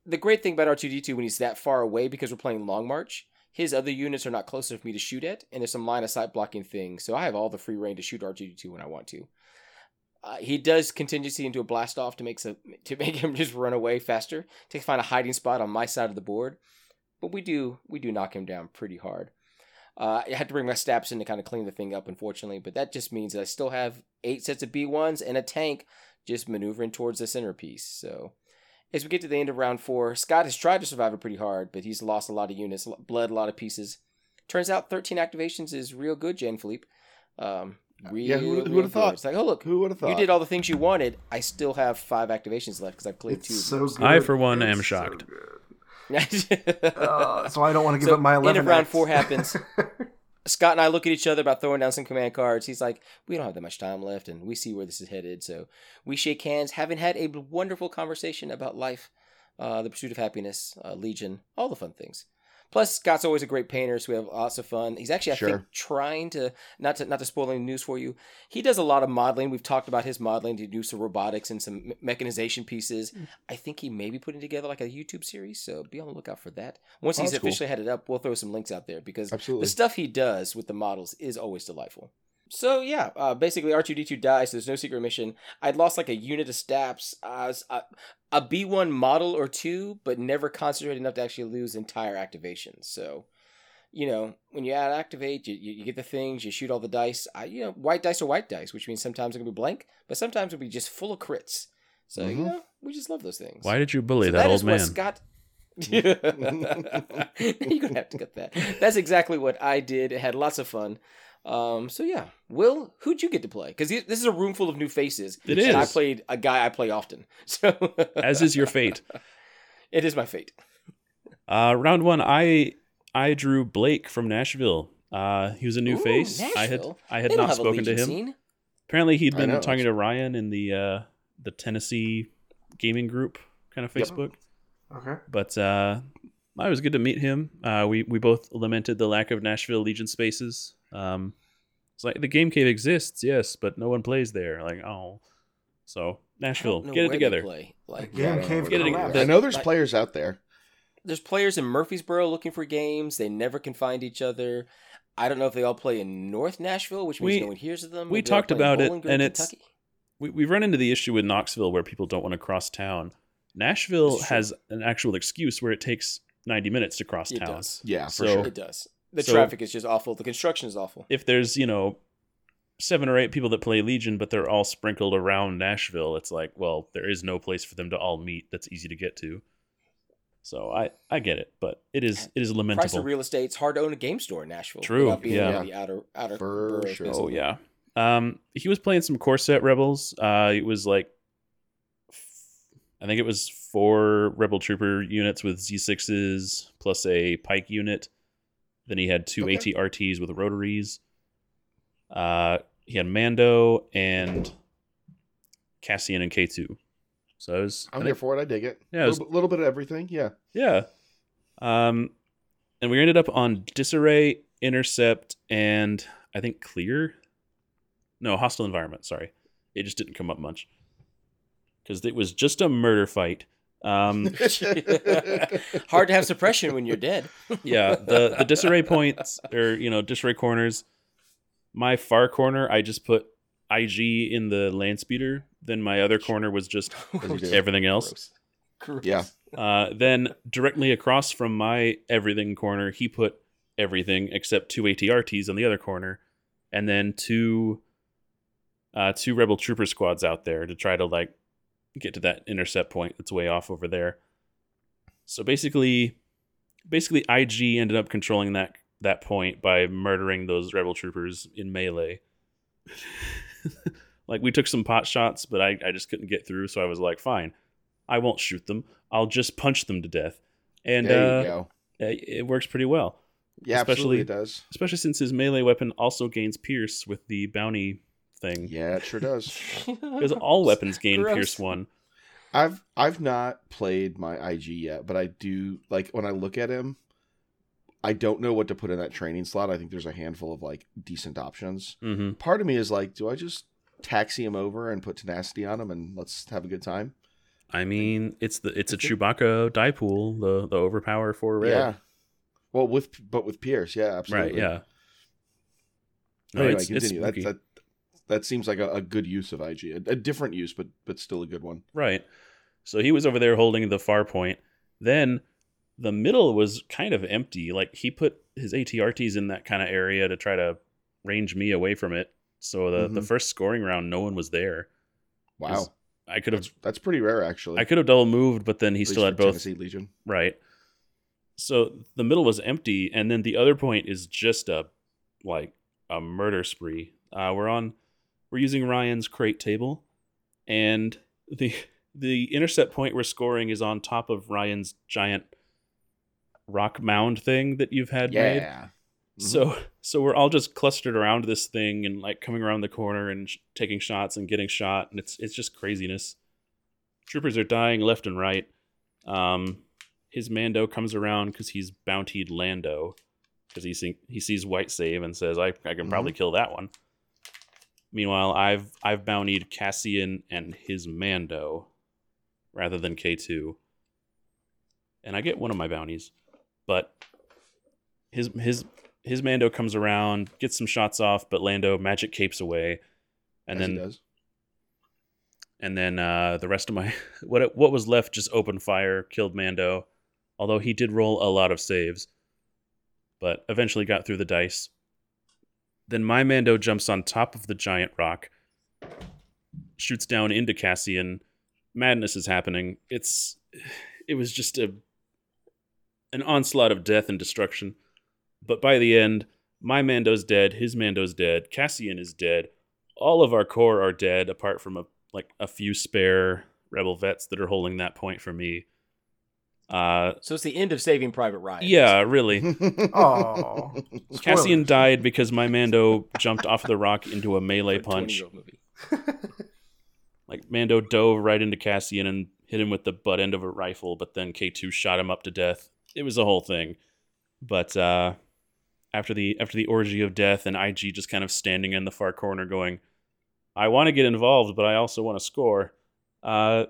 The great thing about R2D2 when he's that far away, because we're playing Long March, his other units are not close enough for me to shoot at, and there's some line of sight blocking things, so I have all the free reign to shoot R2D2 when I want to. Uh, he does contingency into a blast off to make some, to make him just run away faster to find a hiding spot on my side of the board, but we do we do knock him down pretty hard. Uh, I had to bring my Staps in to kind of clean the thing up, unfortunately, but that just means that I still have eight sets of B1s and a tank just maneuvering towards the centerpiece. So as we get to the end of round four, Scott has tried to survive it pretty hard, but he's lost a lot of units, bled a lot of pieces. Turns out 13 activations is real good, Jan Philippe. Um, real, Yeah, who- who would've thought? It's like, oh look, Who would have thought? you did all the things you wanted. I still have five activations left because I've cleared it's two. so good. I, for one, am It's so shocked. good. those. Uh, that's why I don't want to give So, up my end of round acts. four happens. Scott and I look at each other about throwing down some command cards. He's like, we don't have that much time left, and we see where this is headed. So we shake hands, having had a wonderful conversation about life, uh, the pursuit of happiness, uh, Legion, all the fun things. Plus, Scott's always a great painter, so we have lots of fun. He's actually, I Sure. think, trying to not to not to spoil any news for you. He does a lot of modeling. We've talked about his modeling to do some robotics and some mechanization pieces. Mm. I think he may be putting together like a YouTube series, so be on the lookout for that. Once Oh, he's that's cool. officially headed up, we'll throw some links out there because Absolutely. the stuff he does with the models is always delightful. So yeah, uh, basically R2D2 dies. So there's no secret mission. I'd lost like a unit of Staps, uh, a, a B1 model or two, but never concentrated enough to actually lose entire activations. So, you know, when you add activate, you, you, you get the things, you shoot all the dice. I, you know, white dice are white dice, which means sometimes it's gonna be blank, but sometimes it'll be just full of crits. So you Mhm. know, we just love those things. Why did you bully So that, is old man? Scott. You're gonna have to cut that. That's exactly what I did. It had lots of fun. Um, so yeah, Will, who'd you get to play? Because this is a room full of new faces. It is. and I played a guy I play often. So As is your fate. it is my fate. Uh, round one, I I drew Blake from Nashville. Uh, he was a new Ooh, face. I had I had They don't not have a spoken to him. scene. Apparently, he'd been talking to Ryan in the uh, the Tennessee gaming group kind of Yep. Facebook. Okay. But uh, it was good to meet him. Uh, we we both lamented the lack of Nashville Legion spaces. Um, it's like the game cave exists, yes, but no one plays there. Like oh, so Nashville, get it together. Play. Like Game I know cave where Get it together. I know there's Like- players out there. there's players in Murfreesboro looking for games. They never can find each other. I don't know if they all play in North Nashville, which means We- no one hears of them. we or they all talked about it, Bowling Green, and it's- Kentucky. we, we run into the issue with Knoxville where people don't want to cross town. Nashville has an actual excuse where it takes 90 minutes to cross It town. does. Yeah, for So- sure. It does. The So- traffic is just awful. The construction is awful. If there's, you know, seven or eight people that play Legion, but they're all sprinkled around Nashville, it's like, well, there is no place for them to all meet that's easy to get to. So I, I get it, but it is it is lamentable. Price lamentable. of real estate. It's hard to own a game store in Nashville. True, being yeah. the outer outer For boroughs, sure. Oh yeah. Um, he was playing some Corset Rebels. Uh, it was like, I think it was four Rebel Trooper units with Z6s plus a Pike unit. Then he had two Okay. ATRTs with rotaries. Uh, he had Mando and Cassian and K2. So it was, I'm here for it. I dig it. Yeah, a little, bit- little bit of everything. Yeah. yeah. Um, and we ended up on disarray, intercept, and I think clear. No, hostile environment. Sorry, it just didn't come up much because it was just a murder fight. Um, hard to have suppression when you're dead. yeah, the the disarray points or you know disarray corners. My far corner, I just put IG in the land speeder. Then my other corner was just As you do. everything else. Gross. Yeah. Uh, then directly across from my everything corner, he put everything except two ATRTs on the other corner, and then two uh, two rebel trooper squads out there to try to like get to that intercept point that's way off over there. So basically, basically IG ended up controlling that that point by murdering those rebel troopers in melee. like we took some pot shots, but I, I just couldn't get through, so I was like, fine, I won't shoot them. I'll just punch them to death. And there uh, go. it it works pretty well, Yeah, especially- absolutely it does. especially since his melee weapon also gains pierce with the bounty thing. Yeah, it sure does. Because all weapons gain Gross. pierce one. I've I've not played my IG yet, but I do like when I look at him, I don't know what to put in that training slot. I think there's a handful of like decent options. hmm Part of me is like, do I just taxi him over and put tenacity on him and let's have a good time? I mean, it's the it's a think- Chewbacca die pool, the the overpower for red. Yeah. Well, with but with Pierce, yeah, absolutely. Right. Yeah. No, Anyway, it's, it's continue. That, spooky. that that seems like a, a good use of IG, a, a different use, but but still a good one. Right. So he was over there holding the far point. Then the middle was kind of empty. Like he put his ATRTs in that kind of area to try to range me away from it. So the, the Mhm. first scoring round, no one was there. Wow. I could have that's that's pretty rare actually. I could have double moved, but then he still had both Tennessee Legion. right. So the middle was empty, and then the other point is just a like a murder spree. Uh, we're on we're using Ryan's crate table, and the the intercept point we're scoring is on top of Ryan's giant rock mound thing that you've had made. Yeah. Mhm. So so we're all just clustered around this thing and like coming around the corner and sh- taking shots and getting shot and it's it's just craziness. Troopers are dying left and right. Um his Mando comes around because he's bountied Lando because he see, he sees White Save and says, "I I can probably kill that one." Meanwhile, I've I've bountied Cassian and his Mando rather than K two, and I get one of my bounties, but his his his Mando comes around, gets some shots off, but Lando magic capes away, and As then and then uh, the rest of my what what was left just opened fire, killed Mando, although he did roll a lot of saves, but eventually got through the dice. Then my Mando jumps on top of the giant rock, shoots down into Cassian. Madness is happening. It's it was just a an onslaught of death and destruction. But by the end, my Mando's dead, his Mando's dead, Cassian is dead. All of our core are dead, apart from a like a few spare rebel vets that are holding that point for me. Uh, So it's the end of Saving Private Ryan. yeah, really. Oh, Cassian died because my Mando jumped off the rock into a melee punch. movie. Like Mando dove right into Cassian and hit him with the butt end of a rifle, but then K2 shot him up to death. It was a whole thing. But uh, after the after the orgy of death and IG just kind of standing in the far corner going, I want to get involved, but I also want to score. Uh,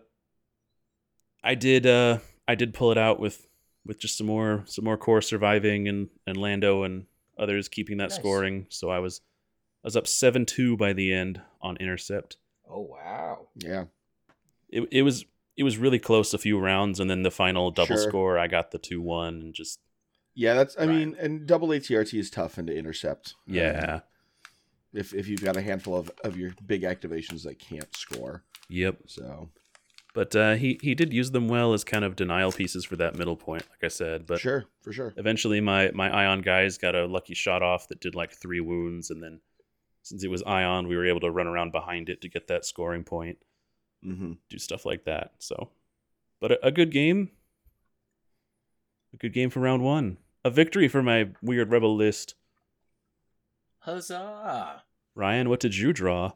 I did uh, I did pull it out with with just some more some more core surviving and and Lando and others keeping that Nice. scoring. So I was I was up seven two by the end on intercept Oh wow. yeah. it, it was it was really close a few rounds and then the final double Sure. score i got the 2-1 and just Yeah, that's I Right. mean, and double ATRT is tough and to intercept. Um, yeah if if you've got a handful of, of your big activations that can't score. yep So but uh, he he did use them well as kind of denial pieces for that middle point like i said but sure, for sure. eventually my my ion guys got a lucky shot off that did like three wounds and then since it was ion we were able to run around behind it to get that scoring point. Hmm do stuff like that so. But a, a good game. A good game for round one. A victory for my weird rebel list. Huzzah! ryan what did you draw?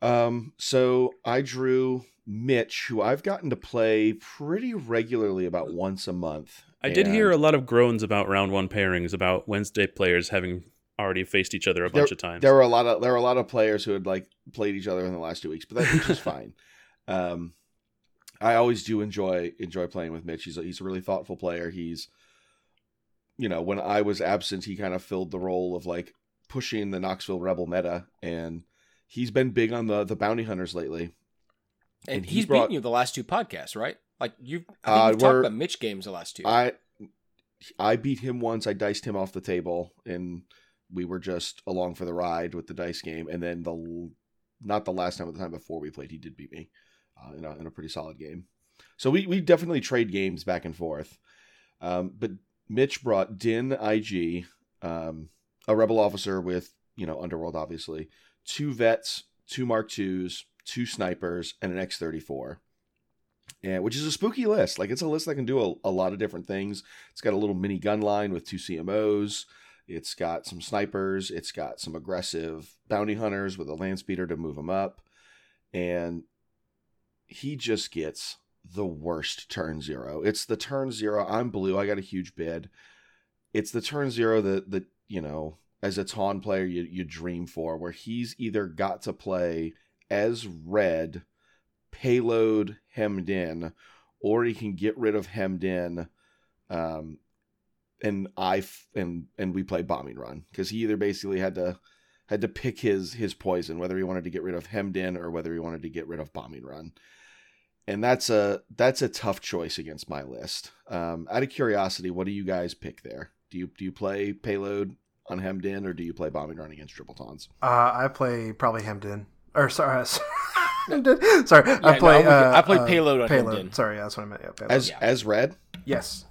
Um, so I drew Mitch, who I've gotten to play pretty regularly, about once a month. I did hear a lot of groans about round one pairings about Wednesday players having already faced each other a bunch of times. There were a lot of there were a lot of players who had like played each other in the last two weeks, but that which is fine. Um, I always do enjoy enjoy playing with Mitch. He's a, he's a really thoughtful player. He's, you know, when I was absent, he kind of filled the role of like pushing the Knoxville Rebel meta, and he's been big on the the bounty hunters lately. And, And he he's brought- beaten you the last two podcasts, right? Like you've, I Uh, think you've talked about Mitch games the last two. I I beat him once. I diced him off the table, and we were just along for the ride with the dice game. And then the not the last time, but the time before we played, he did beat me uh, in, a, in a pretty solid game. So we we definitely trade games back and forth. Um, but Mitch brought Din IG, um, a rebel officer with you know Underworld, obviously, two vets, two Mark twos, two snipers, and an X thirty four. And which is a spooky list. Like it's a list that can do a, a lot of different things. It's got a little mini gun line with two CMOs. It's got some snipers. It's got some aggressive bounty hunters with a land speeder to move them up. And he just gets the worst turn zero. It's the turn zero. I'm blue. I got a huge bid. It's the turn zero that that you know as a Tawn player you you dream for, where he's either got to play as red, payload hemmed in, or he can get rid of hemmed in, um, and I f- and and we play bombing run because he either basically had to had to pick his his poison whether he wanted to get rid of hemmed in or whether he wanted to get rid of bombing run. And that's a that's a tough choice against my list. Um out of curiosity what do you guys pick there? Do you do you play payload on hemmed in or do you play bombing run against triple Tawns? Uh, I play probably hemmed in. Or sorry, uh, sorry. Yeah, I play. I'm uh, I play uh, payload on hemmed payload. in. Sorry, that's what I meant. Yeah, payload. as Yeah. as red yes.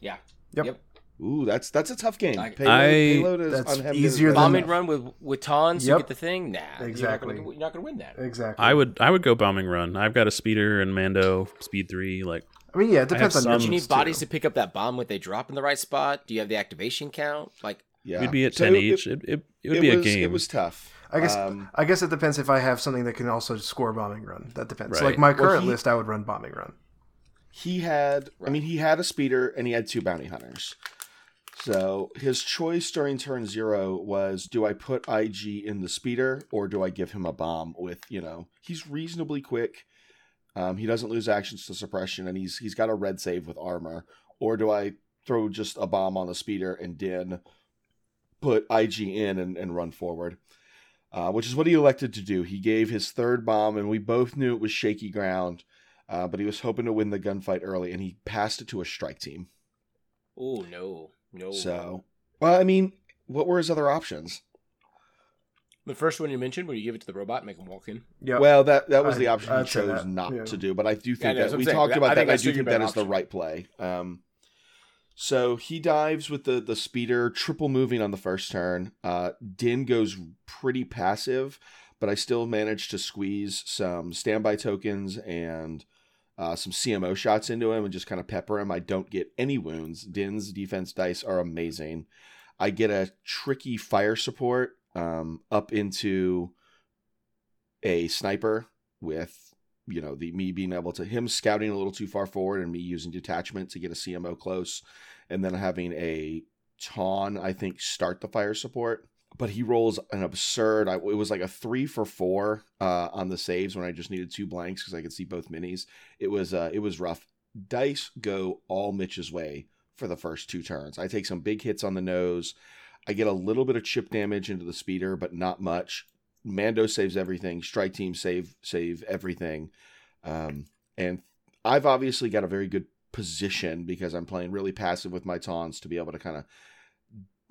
yeah. Yep. Yep. ooh that's that's a tough game I- payload, I- payload is That's on hemmed in is easier than- Bombing run with with Tawns, you Yep. get the thing. Nah, Exactly. You're not, gonna, you're not gonna win that. Exactly. I would I would go bombing run. I've got a speeder and Mando speed three. Like I mean, yeah, it depends on some- your Do you need bodies too. to pick up that bomb when they drop in the right spot? Do you have the activation count? Like, yeah we'd be at So ten it- each. It it, it would it be was, a game. it was tough I guess. um, I guess it depends if I have something that can also score bombing run. That depends. Right. Like my Well, current he- list, I would run bombing run. he had I mean he had a speeder and he had two bounty hunters. So his choice during turn zero was do I put IG in the speeder or do I give him a bomb with, you know, he's reasonably quick. Um, he doesn't lose actions to suppression and he's he's got a red save with armor. Or do I throw just a bomb on the speeder and then put IG in and, and run forward? Uh, which is what he elected to do. He gave his third bomb, and we both knew it was shaky ground, uh, but he was hoping to win the gunfight early, and he passed it to a strike team. Oh no, no. So, well, I mean, what were his other options? the first one you mentioned, where you give it to the robot, and make him walk in. Yeah. Well, that that was I- the option he I'd say chose not yeah. to do, but I do think no, that's that we saying. talked I about think that. I do your think better that is the right play. Um, so he dives with the the speeder, triple moving on the first turn. Uh, Din goes pretty passive, but I still managed to squeeze some standby tokens and uh, some CMO shots into him and just kind of pepper him. I don't get any wounds. Din's defense dice are amazing. I get a tricky fire support um, up into a sniper with you know the me being able to him scouting a little too far forward and me using detachment to get a CMO close, and then having a Tawn I think start the fire support. But he rolls an absurd. I, it was like a three for four uh, on the saves when I just needed two blanks because I could see both minis. It was uh, it was rough. Dice go all Mitch's way for the first two turns. I take some big hits on the nose. I get a little bit of chip damage into the speeder, but not much. Mando saves everything. Strike team save save everything. Um, and I've obviously got a very good position because I'm playing really passive with my Tawns to be able to kind of.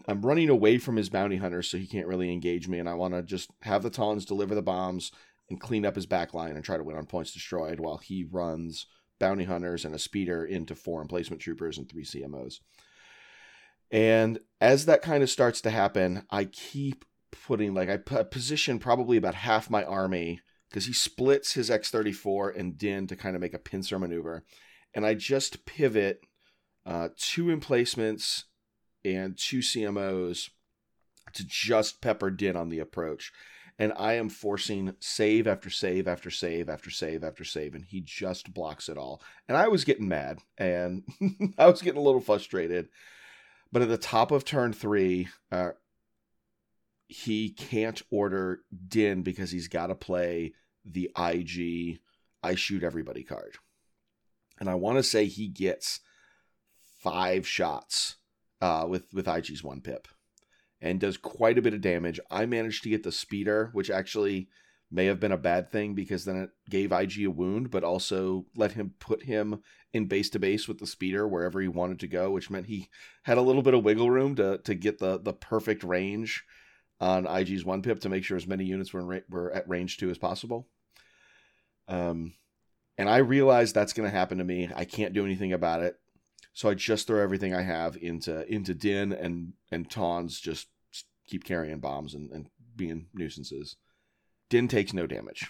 I'm running away from his bounty hunter, so he can't really engage me, and I want to just have the Tawns deliver the bombs and clean up his back line and try to win on points destroyed while he runs bounty hunters and a speeder into four emplacement troopers and three CMOs. And as that kind of starts to happen, I keep putting like I position probably about half my army because he splits his X34 and Din to kind of make a pincer maneuver, and I just pivot uh, two emplacements and two CMOs to just pepper Din on the approach. And I am forcing save after save after save after save after save, and he just blocks it all. And I was getting mad and I was getting a little frustrated. But at the top of turn three, uh, he can't order Din because he's got to play the IG I shoot everybody card. And I want to say he gets five shots uh, with with IG's one pip and does quite a bit of damage. I managed to get the speeder, which actually may have been a bad thing because then it gave IG a wound, but also let him put him in base to base with the speeder wherever he wanted to go, which meant he had a little bit of wiggle room to to get the the perfect range on IG's one pip to make sure as many units were ra- were at range two as possible. Um, and I realize that's going to happen to me. I can't do anything about it, so I just throw everything I have into into Din and and Tawns just keep carrying bombs and, and being nuisances. Din takes no damage.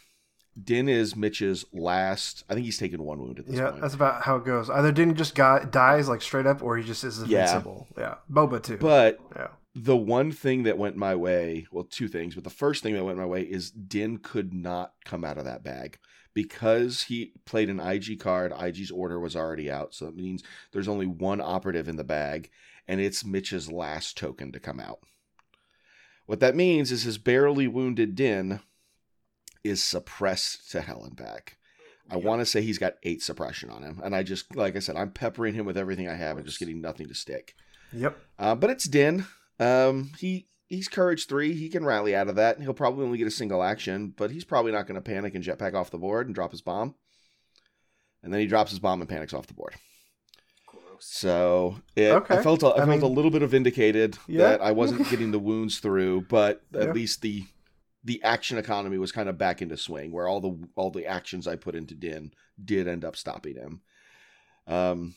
Din is Mitch's last. I think he's taken one wound at this point. Yeah, point. that's about how it goes. Either Din just got, dies like straight up, or he just is Yeah. invincible. Yeah, Boba too. But yeah, the one thing that went my way, well, two things, but the first thing that went my way is Din could not come out of that bag because he played an IG card. IG's order was already out, so that means there's only one operative in the bag, and it's Mitch's last token to come out. What that means is his barely wounded Din is suppressed to hell and back. I want to say he's got eight suppression on him, and I just, like I said, I'm peppering him with everything I have and just getting nothing to stick. yep. Uh, but it's Din. Um, he he's courage three. He can rally out of that. and He'll probably only get a single action, but he's probably not going to panic and jetpack off the board and drop his bomb. And then he drops his bomb and panics off the board. So it, Okay. I felt a, I, I felt mean- a little bit of vindicated Yeah. that I wasn't getting the wounds through, but at Yeah. least the the action economy was kind of back into swing, where all the all the actions I put into Din did end up stopping him. Um,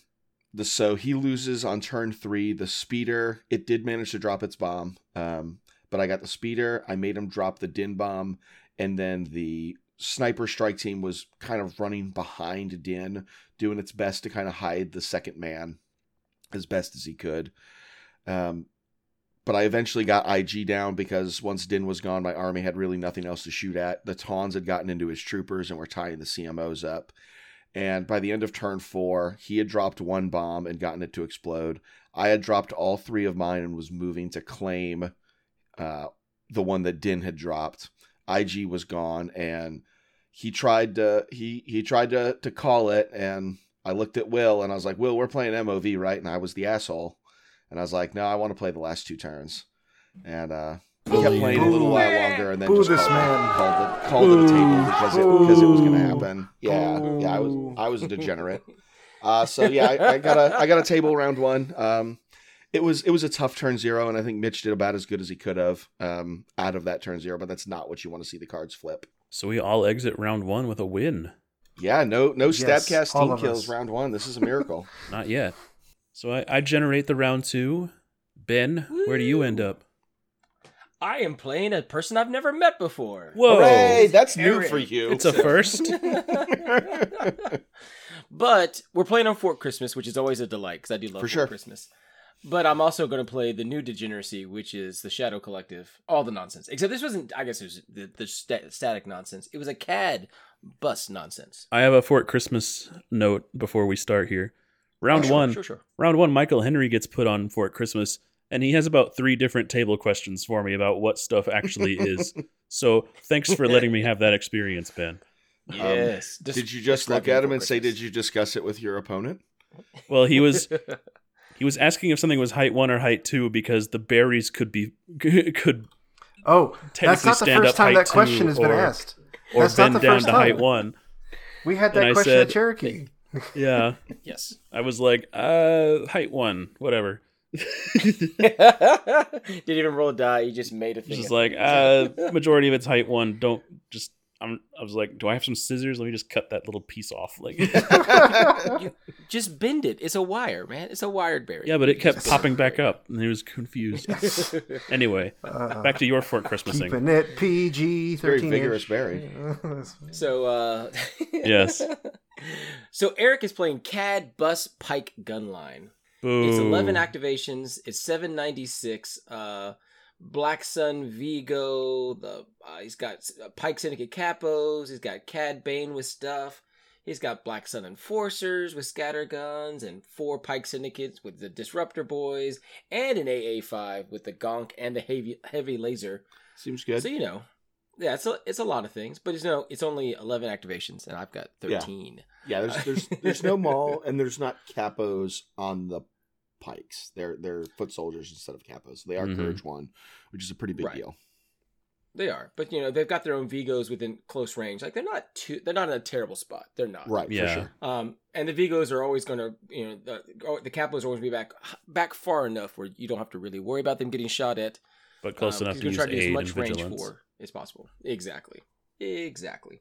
the so he loses on turn three. The speeder it did manage to drop its bomb, um, but I got the speeder. I made him drop the Din bomb, and then the sniper strike team was kind of running behind Din, doing its best to kind of hide the second man as best as he could. Um, but I eventually got IG down because once Din was gone, my army had really nothing else to shoot at. The Tawns had gotten into his troopers and were tying the CMOs up. And by the end of turn four, he had dropped one bomb and gotten it to explode. I had dropped all three of mine and was moving to claim uh, the one that Din had dropped. IG was gone, and he tried to he he tried to to call it, and I looked at Will and I was like, Will, we're playing MOV, right? And I was the asshole, and I was like, No, I want to play the last two turns, and uh, he kept playing a little while longer, and then Boo just this called, man. called it called it a table because it because it was going to happen. Yeah, yeah, I was I was a degenerate. Uh, so yeah, I, I got a I got a table round one. Um, it was it was a tough turn zero, and I think Mitch did about as good as he could have um, out of that turn zero. But that's not what you want to see the cards flip. So we all exit round one with a win. Yeah, no no Yes, stabcast team kills us. round one. This is a miracle. Not yet. So I, I generate the round two. Ben, where do you end up? I am playing a person I've never met before. Whoa! Hooray! That's new for you. It's a first. but we're playing on Fort Christmas, which is always a delight because I do love For Fort sure. Christmas. But I'm also going to play the new degeneracy, which is the Shadow Collective. All the nonsense, except this wasn't. I guess it was the, the sta- static nonsense. It was a CAD bus nonsense. I have a Fort Christmas note before we start here. Round Oh, sure, one, Sure, sure. round one. Michael Henry gets put on Fort Christmas, and he has about three different table questions for me about what stuff actually is. So thanks for letting me have that experience, Ben. Yes. Des- Um, Did you just look at him and say, "Did you discuss it with your opponent?" Well, he was he was asking if something was height one or height two because the berries could be could Oh, that's technically not the first time that question has been or- asked. or That's not bend the down first to time. height one. We had that I question said- at Cherokee. Yeah, yes. I was like, uh, height one, whatever. Didn't even roll a die. You just made a thing. just like uh majority of it's height one don't just I'm, i was like do i have some scissors let me just cut that little piece off like You- just bend it. It's a wire, man. It's a wired berry. yeah but it kept popping back up and he was confused anyway Uh, back to your fort christmas thing keeping it PG thirteen. Very thirteen. vigorous berry. So, uh, Yes. So Eric is playing CAD Bus Pike Gunline. Boo. It's 11 activations. It's 796. Uh, Black Sun Vigo. The uh, he's got uh, Pike Syndicate capos. He's got Cad Bane with stuff. He's got Black Sun Enforcers with scatter guns and four Pike Syndicates with the Disruptor Boys and an AA5 with the Gonk and the heavy heavy laser. Seems good. So you know, yeah, it's a it's a lot of things, but it's no, it's only 11 activations and I've got Yeah. 13. Yeah, there's there's there's no mall and there's not capos on the pikes. They're they're foot soldiers instead of capos. They are Mhm. courage one, which is a pretty big Right. deal. They are, but you know they've got their own Vigos within close range. Like they're not too, they're not in a terrible spot. They're not. Right, Yeah. for sure. Um, and the Vigos are always going to, you know, the, oh, the Capos are always be back back far enough where you don't have to really worry about them getting shot at. but close Um, enough 'cause to you're use gonna try to aid use as much range vigilance for as possible. Exactly, exactly.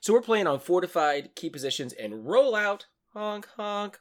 So we're playing on fortified key positions and roll out honk honk.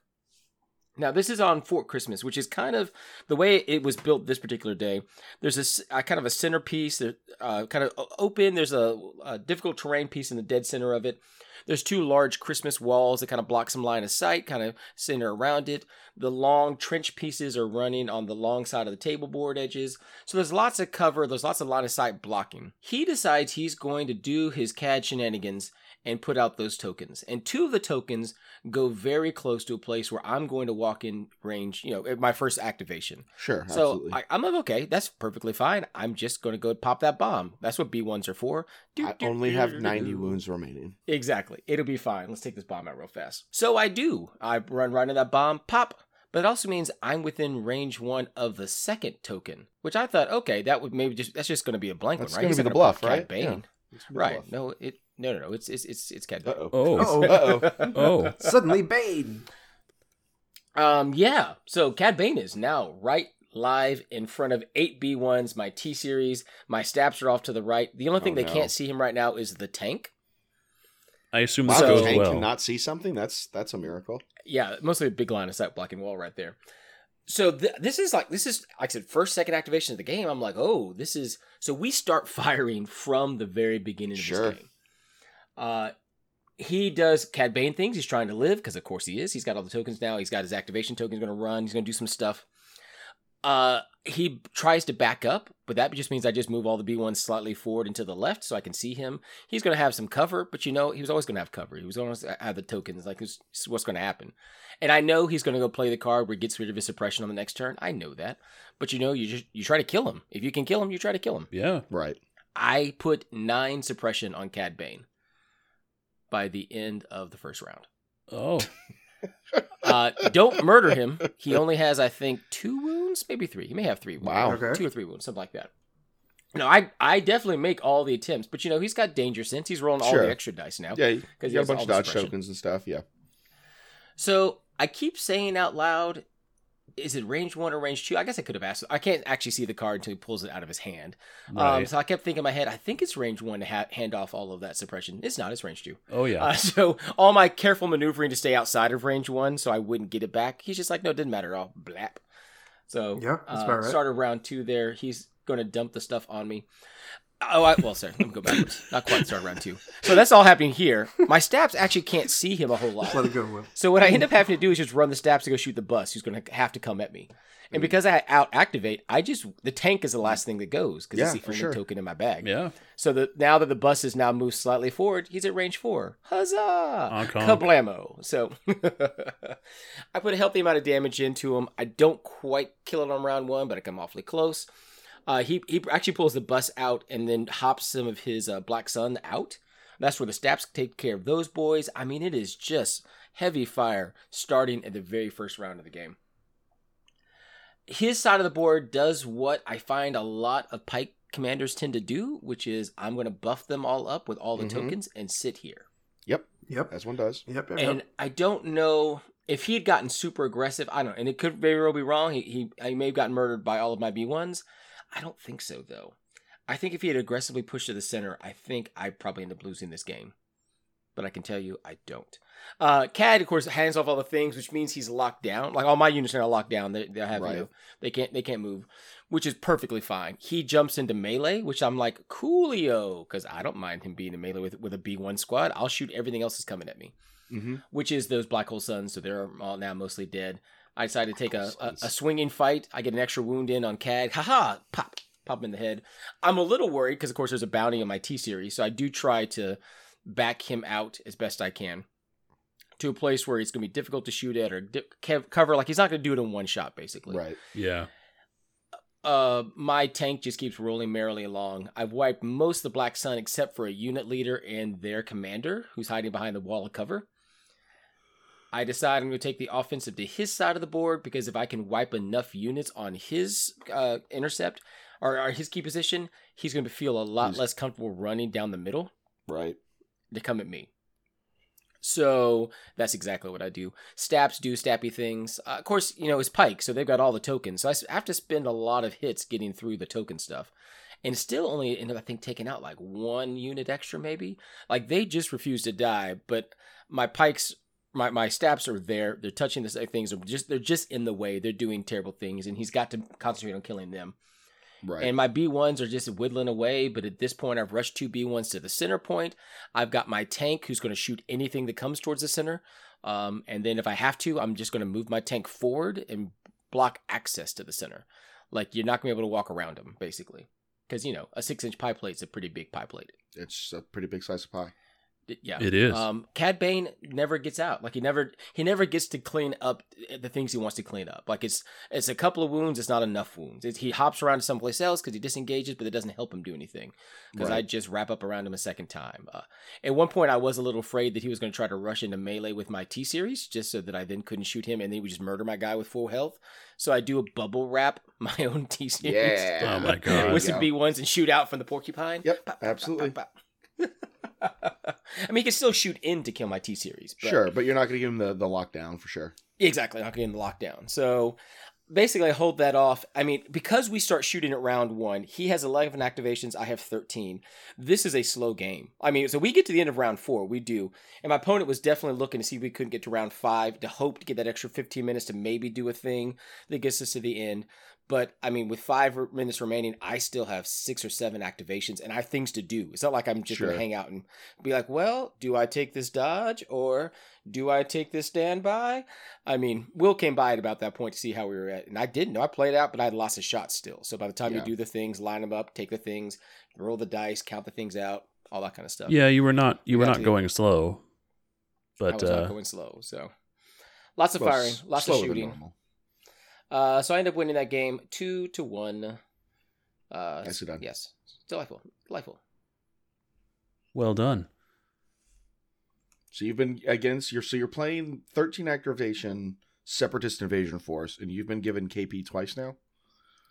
Now this is on Fort Christmas, which is kind of the way it was built this particular day. There's a uh, kind of a centerpiece, uh, kind of open. There's a, a difficult terrain piece in the dead center of it. There's two large Christmas walls that kind of block some line of sight, kind of center around it. The long trench pieces are running on the long side of the table board edges. So there's lots of cover, there's lots of line of sight blocking. He decides he's going to do his CAD shenanigans and put out those tokens. And two of the tokens go very close to a place where I'm going to walk in range, you know, at my first activation. Sure, So absolutely. I, I'm like, okay, that's perfectly fine. I'm just going to go pop that bomb. That's what B1s are for. I only have 90 wounds remaining. Exactly. It'll be fine. Let's take this bomb out real fast. So I do. I run right into that bomb, pop. But it also means I'm within range one of the second token, which I thought, okay, that would maybe just that's just going to be a blank That's one, right? gonna be the bluff, right? Bane. It's be Right. bluff. No, it no no no. It's it's it's it's Cad Bane. Uh-oh. oh Uh-oh. oh Suddenly Bane. Um, yeah. So Cad Bane is now right live in front of eight B1s, my T series. My Staps are off to the right. The only thing Oh, they no. can't see him right now is the tank. i assume Wow, this So- the goes tank well cannot see something. That's that's a miracle. Yeah, mostly a big line of sight blocking wall right there. So th- this is like this is like I said, first second activation of the game. I'm like, oh, this is so we start firing from the very beginning of Sure. this game. Uh, he does Cad Bane things. He's trying to live because of course he is. He's got all the tokens now. He's got his activation tokens going to run. He's going to do some stuff. Uh, he tries to back up, but that just means I just move all the B1s slightly forward and to the left so I can see him. He's going to have some cover, but you know, he was always going to have cover. He was always going to have the tokens. Like, this what's going to happen. And I know he's going to go play the card where he gets rid of his suppression on the next turn. I know that. But you know, you just you try to kill him. If you can kill him, you try to kill him. Yeah. Right. I put nine suppression on Cad Bane by the end of the first round. Oh. Uh, don't murder him. He only has, I think, two wounds, maybe three. He may have three. Wow. Okay. two or three wounds, something like that. No, I I definitely make all the attempts, but you know he's got danger sense. He's rolling all Sure. the extra dice now. Yeah, because he got a bunch of the dodge tokens and stuff. Yeah. So I keep saying out loud, is it range one or range two? I guess I could have asked. I can't actually see the card until he pulls it out of his hand. Um, so I kept thinking in my head, I think it's range one to ha- hand off all of that suppression. It's not. It's range two. Oh yeah. Uh, so all my careful maneuvering to stay outside of range one, so I wouldn't get it back. He's just like, no, it didn't matter at all. Blap. So Yeah, that's uh, about right. Started round two there. He's going to dump the stuff on me. Oh, I, well, sorry. Let me go backwards. Not quite start round two. So that's all happening here. My Staps actually can't see him a whole lot. Let it go, Will. So what I end up having to do is just run the Staps to go shoot the bus, who's going to have to come at me. And mm. because I out activate, I just the tank is the last thing that goes because Yeah, it's the only sure. token in my bag. yeah. So that now that the bus has now moved slightly forward, he's at range four. Huzzah! Kablamo! So I put a healthy amount of damage into him. I don't quite kill it on round one, but I come awfully close. Uh, he he actually pulls the bus out and then hops some of his uh, Black Sun out. That's where the Staps take care of those boys. I mean, it is just heavy fire starting at the very first round of the game. His side of the board does what I find a lot of Pike commanders tend to do, which is I'm going to buff them all up with all the Mhm. tokens and sit here. Yep. Yep. As one does. Yep. Yep. And yep. I don't know if he had gotten super aggressive. I don't know. And it could very well be wrong. He, he, he may have gotten murdered by all of my B1s. I don't think so, though. I think if he had aggressively pushed to the center, I think I probably end up losing this game. But I can tell you, I don't. Uh, Cad, of course, hands off all the things, which means he's locked down. Like all my units are now locked down. They, they have, Right. you know, they can't, they can't move, which is perfectly fine. He jumps into melee, which I'm like, coolio, because I don't mind him being in melee with, with a B1 squad. I'll shoot everything else that's coming at me Mm-hmm. which is those black hole suns. So they're all now mostly dead. I decided to take a, Black hole a, a swinging fight. I get an extra wound in on Cad. Haha! Pop, pop him in the head. I'm a little worried because, of course, there's a bounty on my T series, so I do try to back him out as best I can to a place where it's going to be difficult to shoot at or di- cover. Like he's not going to do it in one shot, basically. Right. Yeah. Uh, my tank just keeps rolling merrily along. I've wiped most of the Black Sun except for a unit leader and their commander, who's hiding behind the wall of cover. I decide I'm going to take the offensive to his side of the board because if I can wipe enough units on his uh, intercept or, or his key position, he's going to feel a lot He's- less comfortable running down the middle Right. to come at me. So that's exactly what I do. Staps do stappy things. Uh, of course, you know, it's Pike, so they've got all the tokens. So I have to spend a lot of hits getting through the token stuff. And still only end up, I think, taking out like one unit extra, maybe. Like they just refuse to die, but my Pikes, my, my Staps are there. They're touching the things. Are just they're just in the way. They're doing terrible things, and he's got to concentrate on killing them. Right. And my B1s are just whittling away, but at this point, I've rushed two B1s to the center point. I've got my tank who's going to shoot anything that comes towards the center. Um, and then if I have to, I'm just going to move my tank forward and block access to the center. Like you're not going to be able to walk around them, basically. Because, you know, a six inch pie plate is a pretty big pie plate. it's a pretty big slice of pie. D- Yeah. It is. Um, Cad Bane never gets out. Like he never he never gets to clean up the things he wants to clean up. Like it's it's a couple of wounds. It's not enough wounds. It's, he hops around to someplace else because he disengages, but it doesn't help him do anything. Because I just wrap up around him a second time. Uh, at one point, I was a little afraid that he was going to try to rush into melee with my T series, just so that I then couldn't shoot him, and then he would just murder my guy with full health. So I do a bubble wrap my own T series. Yeah. Oh my God. With some go. B ones and shoot out from the porcupine. Yep, absolutely. pop, pop. I mean, he can still shoot in to kill my T series. but- Sure, but you're not going to give him the, the lockdown for sure. Exactly, not getting the lockdown. So basically, I hold that off. I mean, because we start shooting at round one, he has 11 activations, I have 13. This is a slow game. I mean, so we get to the end of round four, we do. And my opponent was definitely looking to see if we couldn't get to round five to hope to get that extra 15 minutes to maybe do a thing that gets us to the end. But I mean, with five minutes remaining, I still have six or seven activations, and I have things to do. It's not like I'm just Sure. gonna hang out and be like, "Well, do I take this dodge or do I take this standby?" I mean, Will came by at about that point to see how we were at, and I didn't know. I played out, but I had lots of shots still. So by the time Yeah. you do the things, line them up, take the things, roll the dice, count the things out, all that kind of stuff. Yeah, you were not you We were not to- going slow, I but was not uh, going slow. So lots of Well, firing, lots of shooting. Normal. Uh, so I ended up winning that game two to one. Uh, Nicely done. Yes, delightful, delightful. well done. So you've been against you're so you're playing 13 activation Separatist Invasion Force, and you've been given KP twice now.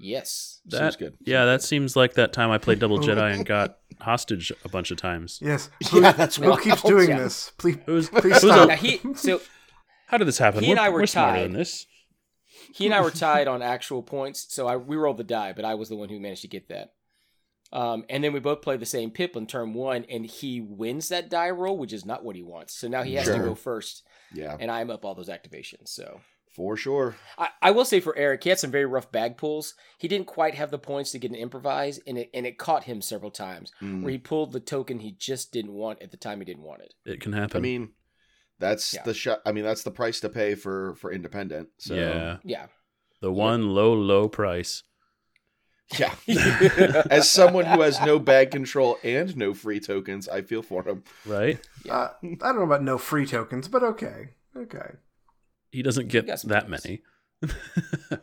Yes. That Seems good. yeah, that seems like that time I played Double Jedi and got hostage a bunch of times. Yes. Yeah, that's Who wild. keeps doing Yeah. this? Please, Who's, please who's stop. Now he so how did this happen? He and we're, I were we're smarter tied. than this. He and I were tied on actual points, so I we rolled the die, but I was the one who managed to get that. Um, and then we both played the same pip on turn one, and he wins that die roll, which is not what he wants. So now he has to go first, Yeah, and I'm up all those activations. So for sure. I, I will say for Eric, he had some very rough bag pulls. He didn't quite have the points to get an improvise, and it and it caught him several times Mm. where he pulled the token he just didn't want at the time he didn't want it. It can happen. I mean, that's Yeah. the shot. I mean, that's the price to pay for for independent. So yeah, Yeah. the one low low price. yeah. As someone who has no bag control and no free tokens, I feel for him. Right? Uh, I don't know about no free tokens, but okay. Okay. He doesn't get got that points. many.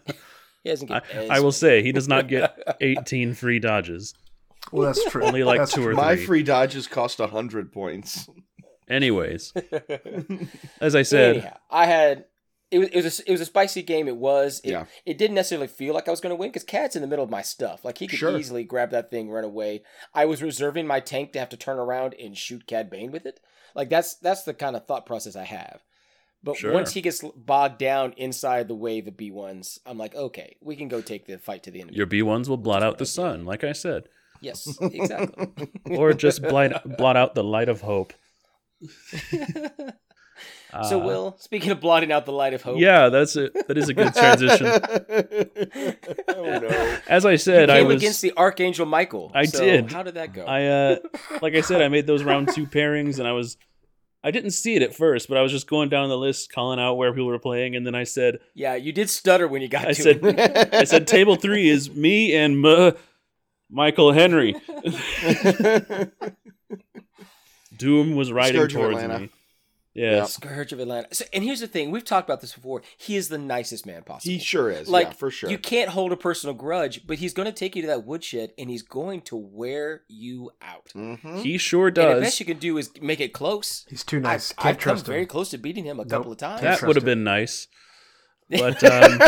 He doesn't get as I will say he does not get 18 free dodges. Well, that's true. Only like That's two or true. My free dodges cost a hundred points. Anyways, as I said, Anyhow, I had it was it was a, it was a spicy game. It was. It, Yeah. It didn't necessarily feel like I was going to win because Cad's in the middle of my stuff. Like he could Sure. easily grab that thing, run away. I was reserving my tank to have to turn around and shoot Cad Bane with it. Like that's that's the kind of thought process I have. But Sure. once he gets bogged down inside the wave of B1s, I'm like, okay, we can go take the fight to the enemy. your B1s will blot out the sun, like I said, yes, exactly. or just blight, blot out the light of hope. so, Uh, Will, speaking of blotting out the light of hope, Yeah, that's it. That is a good transition. oh no. As I you said, I came was against the Archangel Michael. I So did. How did that go? I uh like I said, I made those round two pairings and I was I didn't see it at first, but I was just going down the list, calling out where people were playing, and then I said yeah, you did stutter when you got I to said it. I said table three is me and M- Michael Henry. Doom was riding Scourge towards Atlanta. me. Yes. Scourge of Atlanta. So, and here's the thing: we've talked about this before. He is the nicest man possible. he sure is. like yeah, for sure. You can't hold a personal grudge, but he's going to take you to that woodshed and he's going to wear you out. Mhm. He sure And the does. best you can do is make it close. He's too nice. I've, Can't I've come trust very close to beating him a Nope. couple of times. that would have been nice. But um,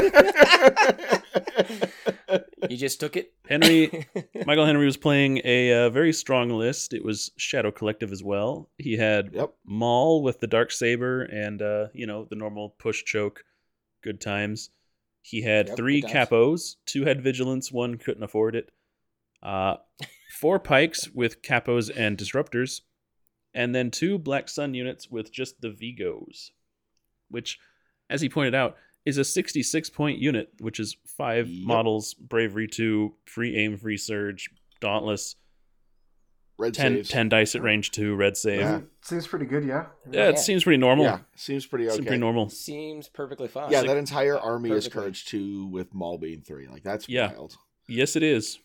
you just took it, Henry Michael Henry was playing a uh, very strong list. It was Shadow Collective as well. He had Yep. Maul with the Dark Saber and uh, you know the normal push choke, good times. He had Yep, three capos, two had vigilance, one couldn't afford it. Uh, four pikes with capos and disruptors, and then two Black Sun units with just the Vigos, which, as he pointed out, is a 66 point unit, which is five Yep. models, bravery two, free aim, free surge, dauntless, Red 10, saves. 10 dice at range two, red save. Yeah. Yeah, Seems pretty good, yeah. it Yeah. It seems pretty normal. Yeah, seems pretty okay. Seems pretty normal. seems perfectly fine. Yeah, that entire army is courage two with Maul being three. Like that's Yeah. wild. Yes, it is.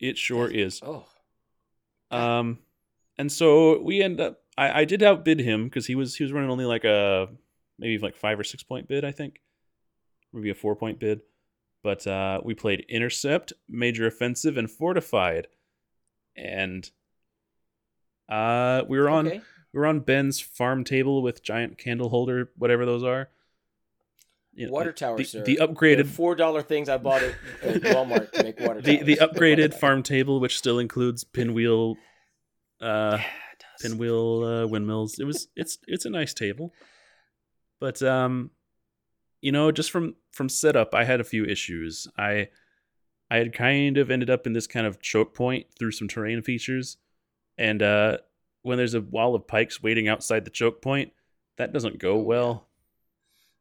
It sure is. Oh, Um, and so we end up. I, I did outbid him because he was he was running only like a maybe like five or six point bid, I think, maybe a four point bid. But uh, we played intercept, major offensive, and fortified, and uh, we were on okay. we were on Ben's farm table with giant candle holder, whatever those are. You know, Water tower, the, sir. the upgraded four dollar things I bought at, at Walmart to make water the towers. the upgraded farm table, which still includes pinwheel, uh, Yeah, pinwheel uh, windmills. It was it's it's a nice table, but um, you know, just from from setup, I had a few issues. I I had kind of ended up in this kind of choke point through some terrain features, and uh, when there's a wall of pikes waiting outside the choke point, that doesn't go Oh, well.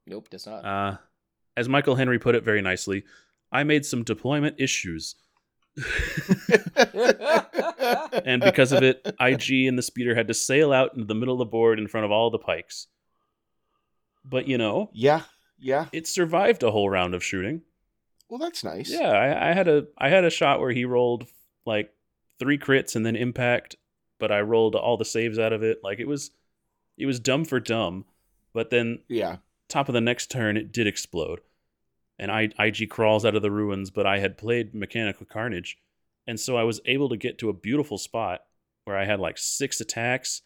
Nope, does not. Uh, as Michael Henry put it very nicely, I made some deployment issues. and because of it, IG and the speeder had to sail out into the middle of the board in front of all the pikes. But you know, yeah, yeah. it survived a whole round of shooting. Well, that's nice. Yeah, I, I had a I had a shot where he rolled like three crits and then impact, but I rolled all the saves out of it. Like it was it was dumb for dumb. But then yeah. top of the next turn it did explode. And I, IG crawls out of the ruins, but I had played Mechanical Carnage. And so I was able to get to a beautiful spot where I had like six attacks,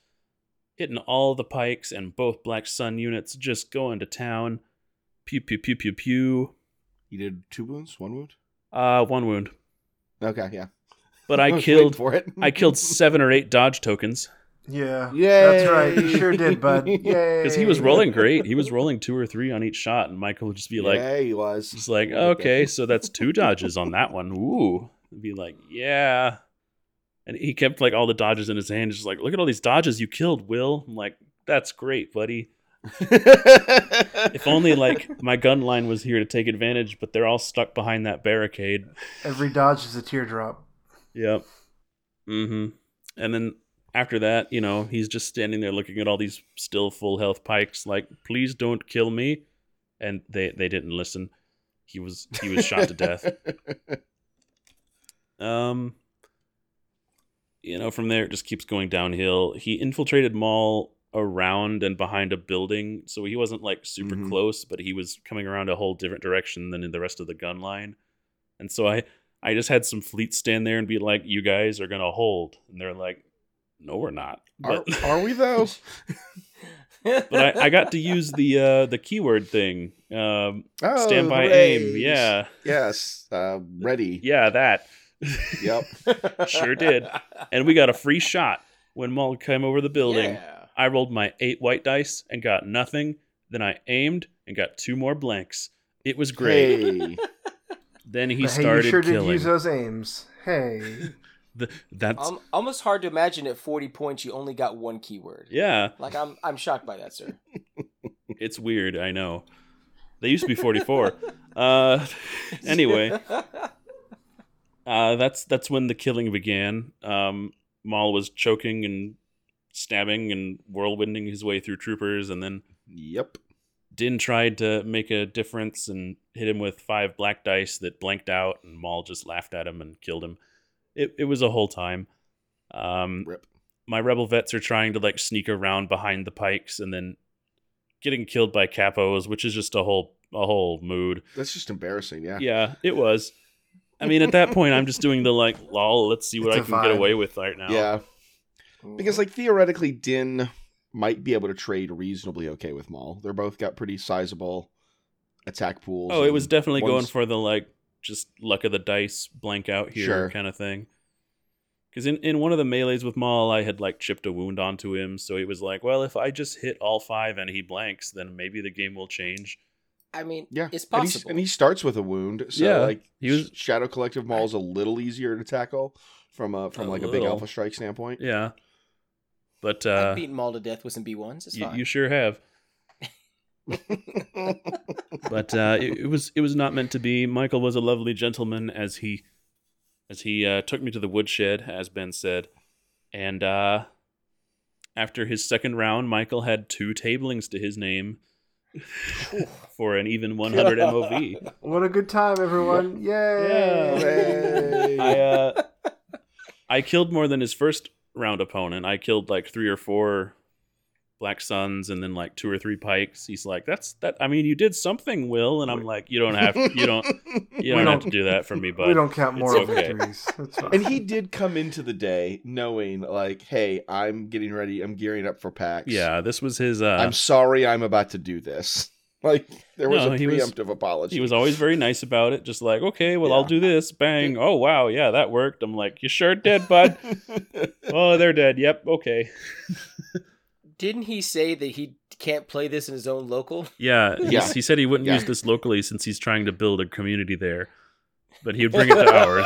hitting all the pikes and both Black Sun units just going to town. Pew pew pew pew pew. You did two wounds, one wound. Uh one wound. Okay, yeah. But I was waiting killed for it. I killed seven or eight dodge tokens Yeah. Yay! That's right. You sure did, bud. Yay. because he was rolling great. He was rolling two or three on each shot, and Michael would just be like, yeah, he was. "Just like okay, so that's two dodges on that one." Ooh, I'd be like, "Yeah," and he kept like all the dodges in his hand, just like, "Look at all these dodges you killed, Will." I'm like, "That's great, buddy." If only like my gun line was here to take advantage, but they're all stuck behind that barricade. Every dodge is a teardrop. Yep. Mm-hmm. And then after that, you know, he's just standing there looking at all these still full health pikes, like, please don't kill me. And they, they didn't listen. He was he was shot to death. Um you know, from there it just keeps going downhill. He infiltrated Maul around and behind a building, so he wasn't like super Mhm. close, but he was coming around a whole different direction than in the rest of the gun line. And so I I just had some fleets stand there and be like, "You guys are gonna hold," and they're like, "No, we're not." Are, But, are we though? but I, I got to use the uh, the keyword thing. Um, Oh, stand by aim. Yeah, Yes. Uh, ready. yeah, that. Yep. Sure did. And we got a free shot when Maul came over the building. Yeah. I rolled my eight white dice and got nothing. Then I aimed and got two more blanks. It was great. Hey. Then he But hey, you started sure did use those aims. Hey. The- that's Um, almost hard to imagine at 40 points you only got one keyword. yeah. Like I'm I'm shocked by that, sir. It's weird. I know. They used to be forty four. uh, anyway, uh, that's that's when the killing began. Um, Maul was choking and stabbing and whirlwinding his way through troopers, and then Yep. Din tried to make a difference and hit him with five black dice that blanked out, and Maul just laughed at him and killed him. It it was a whole time. Um, Rip. my rebel vets are trying to like sneak around behind the pikes and then getting killed by capos, which is just a whole a whole mood. That's just embarrassing. Yeah. Yeah, it was. I mean, at that point, I'm just doing the like, lol. Let's see what It's I can get away with right now. Yeah. Mm-hmm. Because like theoretically, Din might be able to trade reasonably okay with Maul. They're both got pretty sizable attack pools. Oh, it was definitely going for the like just luck of the dice, blank out here Sure. kind of thing. Because in, in one of the melees with Maul, I had like chipped a wound onto him, so he was like, "Well, if I just hit all five and he blanks, then maybe the game will change." I mean, Yeah, it's possible. and he starts with a wound. So Yeah, like he was- Shadow Collective Maul's a little easier to tackle from a from A like a big. Alpha Strike standpoint. Yeah, but I've uh, beaten Maul to death with some B1s. It's you, fine. you sure have. but uh, it, it was it was not meant to be. Michael was a lovely gentleman as he as he uh, took me to the woodshed, as Ben said, and uh, after his second round, Michael had two tablings to his name for an even 100 MOV. What a good time, everyone. Yay. Hooray. I uh, I killed more than his first round opponent. I killed like three or four black suns and then like two or three pikes. He's like, "That's that." I mean, you did something, Will, and I'm like, "You don't have, you don't, you don't have don't- to do that for me, bud." we don't count it's moral okay. victories. That's and he did come into the day knowing like, hey, I'm getting ready. I'm gearing up for PAX. Yeah, this was his. Uh, I'm sorry. I'm about to do this. Like there was No, a he was- preemptive apology. he was always very nice about it. Just like, okay, well, I'll do this. Bang! Oh wow, yeah, that worked. I'm like, you sure did, bud. oh, they're dead. Yep. Okay. Didn't he say that he can't play this in his own local? Yeah, Yeah. he said he wouldn't Yeah. use this locally since he's trying to build a community there, but he would bring it to ours.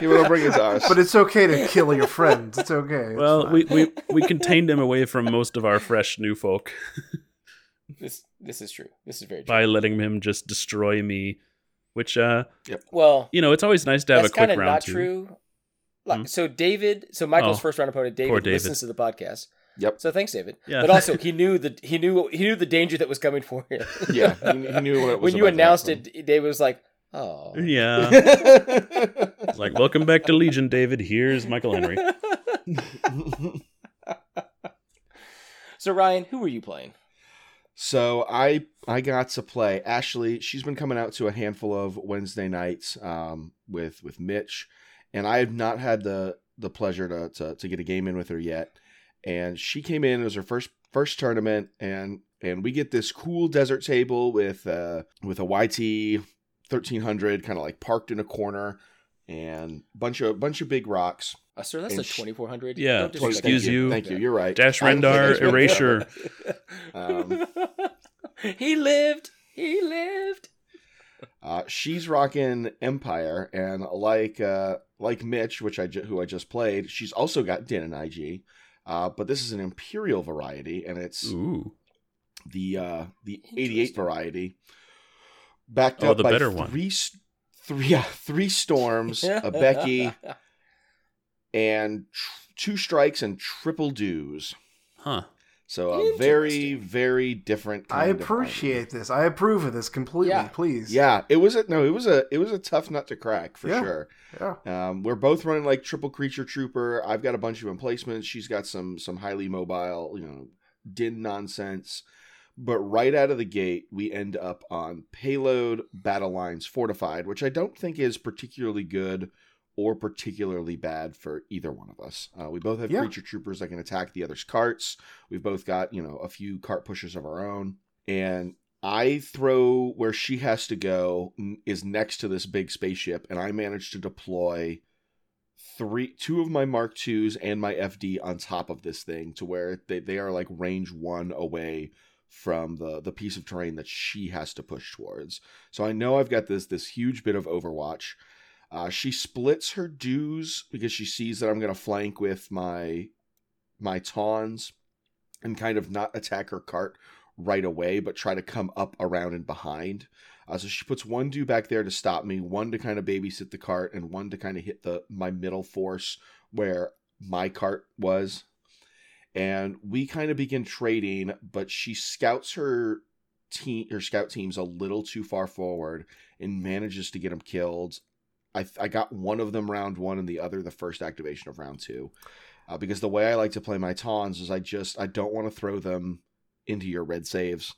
he will bring it to us. But it's okay to kill your friends. It's okay. Well, fine. we, we we contained him away from most of our fresh new folk This this is true. This is very true. by letting him just destroy me which uh, yep. Well, you know, it's always nice to have a quick kind of not two. true. Like, Hmm? So David, so Michael's Oh, first round opponent, David, David. listens to the podcast. Yep. So thanks, David. Yeah. But also, he knew the he knew he knew the danger that was coming for him. Yeah, he, he knew what it was when you about to announced happen. it, David was like, "Oh, Yeah, It's like welcome back to Legion, David. Here's Michael Henry. so Ryan, who were you playing? So I I got to play Ashley. She's been coming out to a handful of Wednesday nights um, with with Mitch, and I have not had the the pleasure to, to to get a game in with her yet. And she came in. It was her first first tournament, and and we get this cool desert table with uh with a YT thirteen hundred kind of like parked in a corner, and bunch of bunch of big rocks. Uh, sir, that's And a twenty four hundred. Yeah, excuse you. Thank you. You're right. Dash Rendar erasure. Um, he lived. He lived. Uh, she's rocking Empire, and like uh, like Mitch, which I ju- who I just played, she's also got Din and IG. Uh, but this is an Imperial variety, and it's Ooh, the uh, the 88 variety, backed Oh, up the by better one. three s- three yeah, three storms, a Becky, and tr- two strikes and triple dews. huh? So a very very different. I Kind of appreciate this. I approve of this completely. Yeah. Please. Yeah, it was a no. It was a it was a tough nut to crack for Yeah. sure. Yeah. Um, we're both running like triple creature trooper. I've got a bunch of emplacements. She's got some some highly mobile, you know, din nonsense. But right out of the gate, we end up on payload battle lines fortified, which I don't think is particularly good or particularly bad for either one of us. Uh, we both have Yeah. creature troopers that can attack the other's carts. We've both got you know a few cart pushers of our own, and I throw where she has to go is next to this big spaceship, and I manage to deploy three, two of my Mark IIs and my FD on top of this thing to where they, they are like range one away from the the piece of terrain that she has to push towards. So I know I've got this this huge bit of Overwatch. Uh, she splits her dews because she sees that I'm going to flank with my my tawns and kind of not attack her cart right away, but try to come up around and behind. Uh, so she puts one dew back there to stop me, one to kind of babysit the cart, and one to kind of hit the my middle force where my cart was. And we kind of begin trading, but she scouts her team, her scout teams a little too far forward and manages to get them killed. I I got one of them round one and the other the first activation of round two. Uh, because the way I like to play my tawns is I just I don't want to throw them into your red saves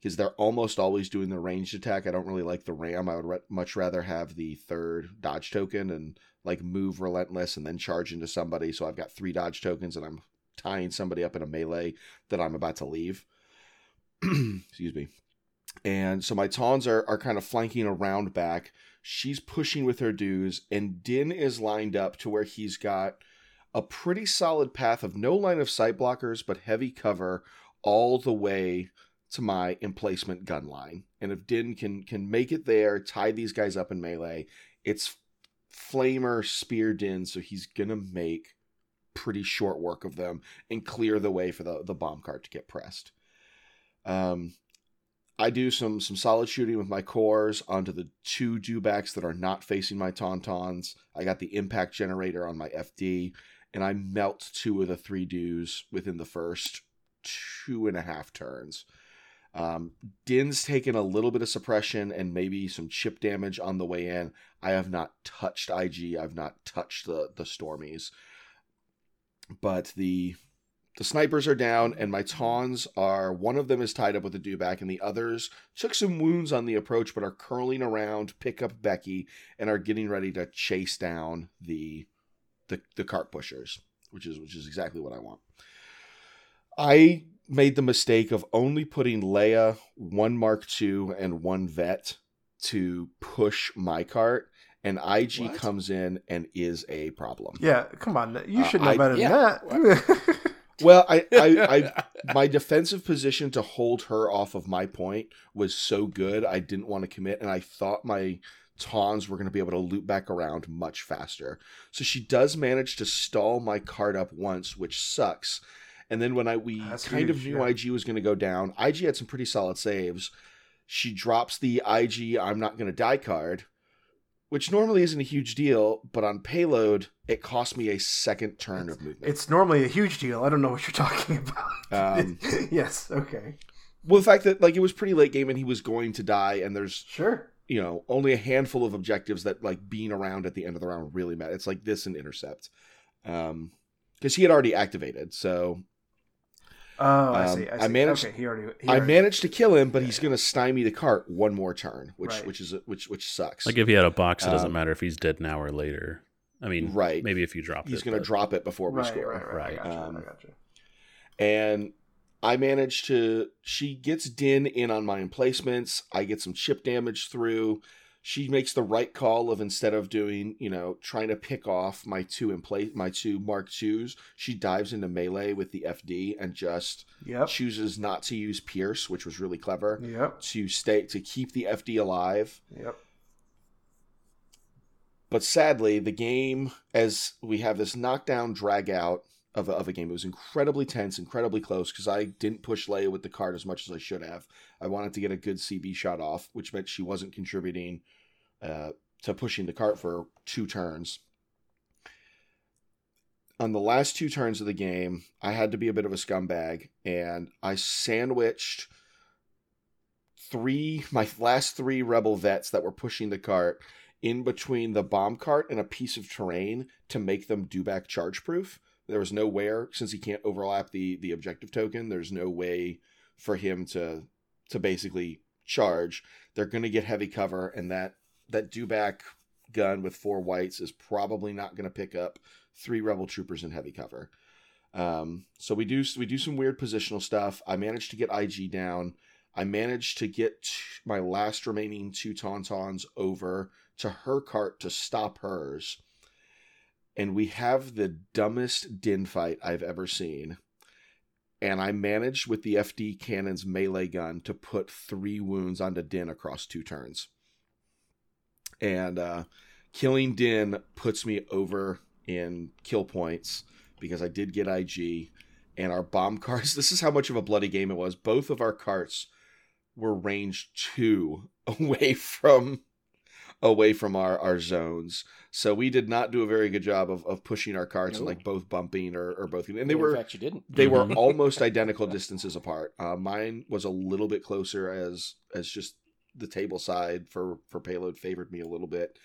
because they're almost always doing the ranged attack. I don't really like the ram. I would re- much rather have the third dodge token and like move relentless and then charge into somebody. So I've got three dodge tokens and I'm tying somebody up in a melee that I'm about to leave. Excuse me. And so my tawns are, are kind of flanking around back. She's pushing with her dews, and Din is lined up to where he's got a pretty solid path of no line of sight blockers, but heavy cover all the way to my emplacement gun line. And if Din can can make it there, tie these guys up in melee, it's flamer spear Din, so he's gonna make pretty short work of them and clear the way for the, the bomb cart to get pressed. Um I do some some solid shooting with my cores onto the two dewbacks that are not facing my tauntauns. I got the impact generator on my FD, and I melt two of the three dews within the first two and a half turns. Um, Din's taken a little bit of suppression and maybe some chip damage on the way in. I have not touched IG. I've not touched the the Stormies, but the the snipers are down, and my tawns are one of them is tied up with a dewback, and the others took some wounds on the approach, but are curling around, pick up Becky, and are getting ready to chase down the the, the cart pushers, which is which is exactly what I want. I made the mistake of only putting Leia, one Mark II, and one vet to push my cart, and IG What? comes in and is a problem. Yeah, come on. You Uh, should know I- better than that. Well, I, I, I my defensive position to hold her off of my point was so good I didn't want to commit and I thought my tawns were going to be able to loop back around much faster. So she does manage to stall my card up once, which sucks. And then when I we That's kind of knew. IG was going to go down, IG had some pretty solid saves. She drops the IG I'm not going to die card, which normally isn't a huge deal, but on payload, it cost me a second turn of movement. It's normally a huge deal. I don't know what you're talking about. Um, yes. Okay. well, the fact that like it was pretty late game and he was going to die, and there's Sure. you know only a handful of objectives that like being around at the end of the round really matter. It's like this and intercept, um, because he had already activated. So Oh, I Um, see. I, I see. managed- Okay, he already. He I managed to kill him, but he's going to stymie the cart one more turn, which Right. which is which which sucks. Like if he had a box, it doesn't Um, matter if he's dead now or later. I mean, Right. Maybe if you drop it, he's going to but- drop it before we Right, score. right, right. Right. I gotcha. Um, I gotcha. and I managed to. She gets Din in on my emplacements. I get some chip damage through. She makes the right call of instead of doing, you know, trying to pick off my two in place, my two Mark twos. She dives into melee with the FD and just Yep. chooses not to use Pierce, which was really clever. Yep. To stay to keep the FD alive. Yep. But sadly, the game, as we have this knockdown drag out of a, of a game, it was incredibly tense, incredibly close because I didn't push Leia with the card as much as I should have. I wanted to get a good CB shot off, which meant she wasn't contributing uh, to pushing the cart for two turns. On the last two turns of the game, I had to be a bit of a scumbag, and I sandwiched three my last three rebel vets that were pushing the cart in between the bomb cart and a piece of terrain to make them dewback charge proof. There was nowhere since he can't overlap the the objective token. There's no way for him to to basically charge. They're going to get heavy cover, and that that dewback gun with four whites is probably not going to pick up three rebel troopers in heavy cover. Um, so we do we do some weird positional stuff. I managed to get IG down. I managed to get my last remaining two tauntauns over to her cart to stop hers. And we have the dumbest din fight I've ever seen. And I managed with the FD cannon's melee gun to put three wounds onto Din across two turns. And uh, killing Din puts me over in kill points because I did get IG. And our bomb carts, this is how much of a bloody game it was. Both of our carts were range two away from away from our, our zones. So we did not do a very good job of, of pushing our carts and like both bumping or, or both. And they in were fact, you didn't. they were Mhm. almost identical distances apart. Uh, mine was a little bit closer as as just the table side for for payload favored me a little bit.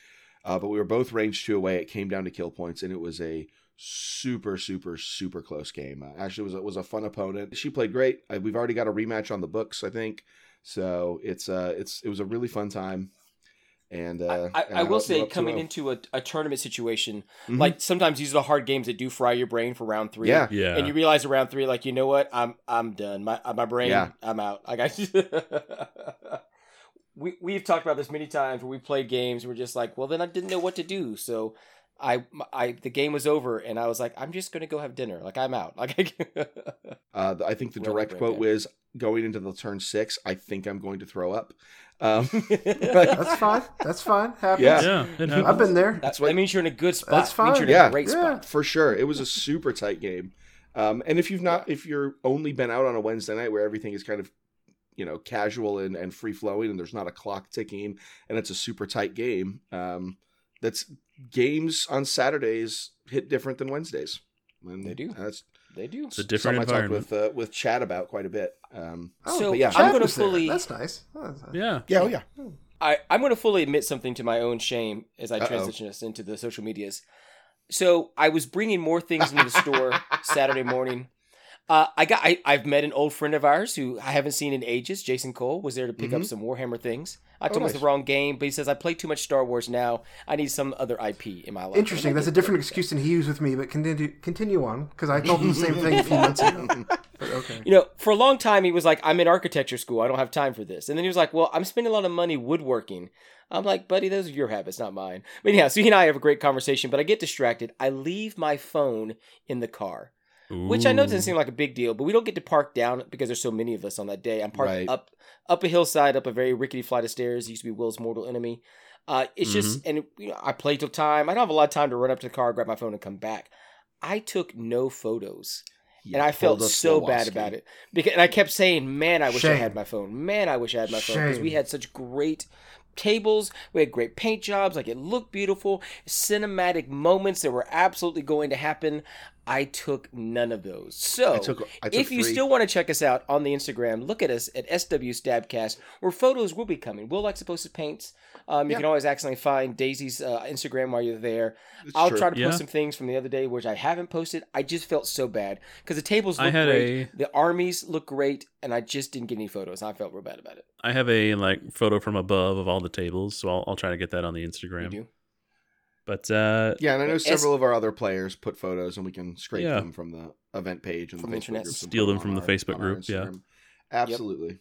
Uh, but we were both range two away. It came down to kill points, and it was a super super super close game. Uh, actually, it was a, was a fun opponent. She played great. Uh, we've already got a rematch on the books, I think. So it's uh it's it was a really fun time. And uh, I, and I will say, we're up to coming into a, a tournament situation, Mhm. like sometimes these are the hard games that do fry your brain for round three. yeah, Yeah. And you realize around three, like you know what, I'm I'm done. My uh, my brain, Yeah. I'm out. I got. we we've talked about this many times where we played games. And we're just like, well, then I didn't know what to do, so I I the game was over, and I was like, I'm just gonna go have dinner. Like I'm out. Like Uh, I think the direct quote dead. was going into the turn six. I think I'm going to throw up. Um, That's fine. That's fine. Happens. Yeah. yeah, happens. I've been there. That's what- that means you're in a good spot. That's fine. you're in Yeah. a great Yeah. spot. for sure, it was a super tight game. Um, and if you've not, if you're only been out on a Wednesday night where everything is kind of, you know, casual and, and free flowing, and there's not a clock ticking, and it's a super tight game. Um, that's games on Saturdays hit different than Wednesdays. And They do. That's They do. It's a different something I talked environment. with uh, with Chad about quite a bit. Um, Oh, So, but yeah, I'm gonna was there. fully- That's nice. Oh, that's- yeah. yeah, oh yeah. I, I'm going to fully admit something to my own shame as I Uh-oh. transition us into the social medias. So I was bringing more things into the store Saturday morning. Uh, I got I, I've met an old friend of ours who I haven't seen in ages. Jason Cole was there to pick up Mhm. some Warhammer things. I Oh, told him it's the wrong game, but he says I play too much Star Wars now. I need some other IP in my life. Interesting. That's a different excuse than he used with me, but continue continue on because I told him the same thing a few months ago. But okay. You know, for a long time he was like, "I'm in architecture school. I don't have time for this." And then he was like, "Well, I'm spending a lot of money woodworking." I'm like, "Buddy, those are your habits, not mine." But yeah, so he and I have a great conversation. But I get distracted. I leave my phone in the car, which I know doesn't seem like a big deal, but we don't get to park down because there's so many of us on that day. I'm parked Right. up up a hillside, up a very rickety flight of stairs. It used to be Will's mortal enemy. Uh, it's just, and you know, I play till time. I don't have a lot of time to run up to the car, grab my phone, and come back. I took no photos, You and I felt so bad about it because and I kept saying, "Man, I wish I had my phone. Man, I wish I had my phone." Because we had such great tables, we had great paint jobs, like it looked beautiful, cinematic moments that were absolutely going to happen. I took none of those. So, I took- I took if you three. still want to check us out on the Instagram, look at us at SW Stabcast, where photos will be coming. Will likes to post his paints. Um, you Yeah. can always accidentally find Daisy's uh, Instagram while you're there. It's I'll true. try to Yeah. post some things from the other day which I haven't posted. I just felt so bad because the tables I look had great, a- the armies look great, and I just didn't get any photos. I felt real bad about it. I have a like photo from above of all the tables, so I'll, I'll try to get that on the You Instagram. Do? But uh, Yeah, and I know several of our other players put photos, and we can scrape Yeah. them from the event page and From the the Facebook internet. groups and Steal them from on the our- Facebook on group, yeah. Instagram. Absolutely.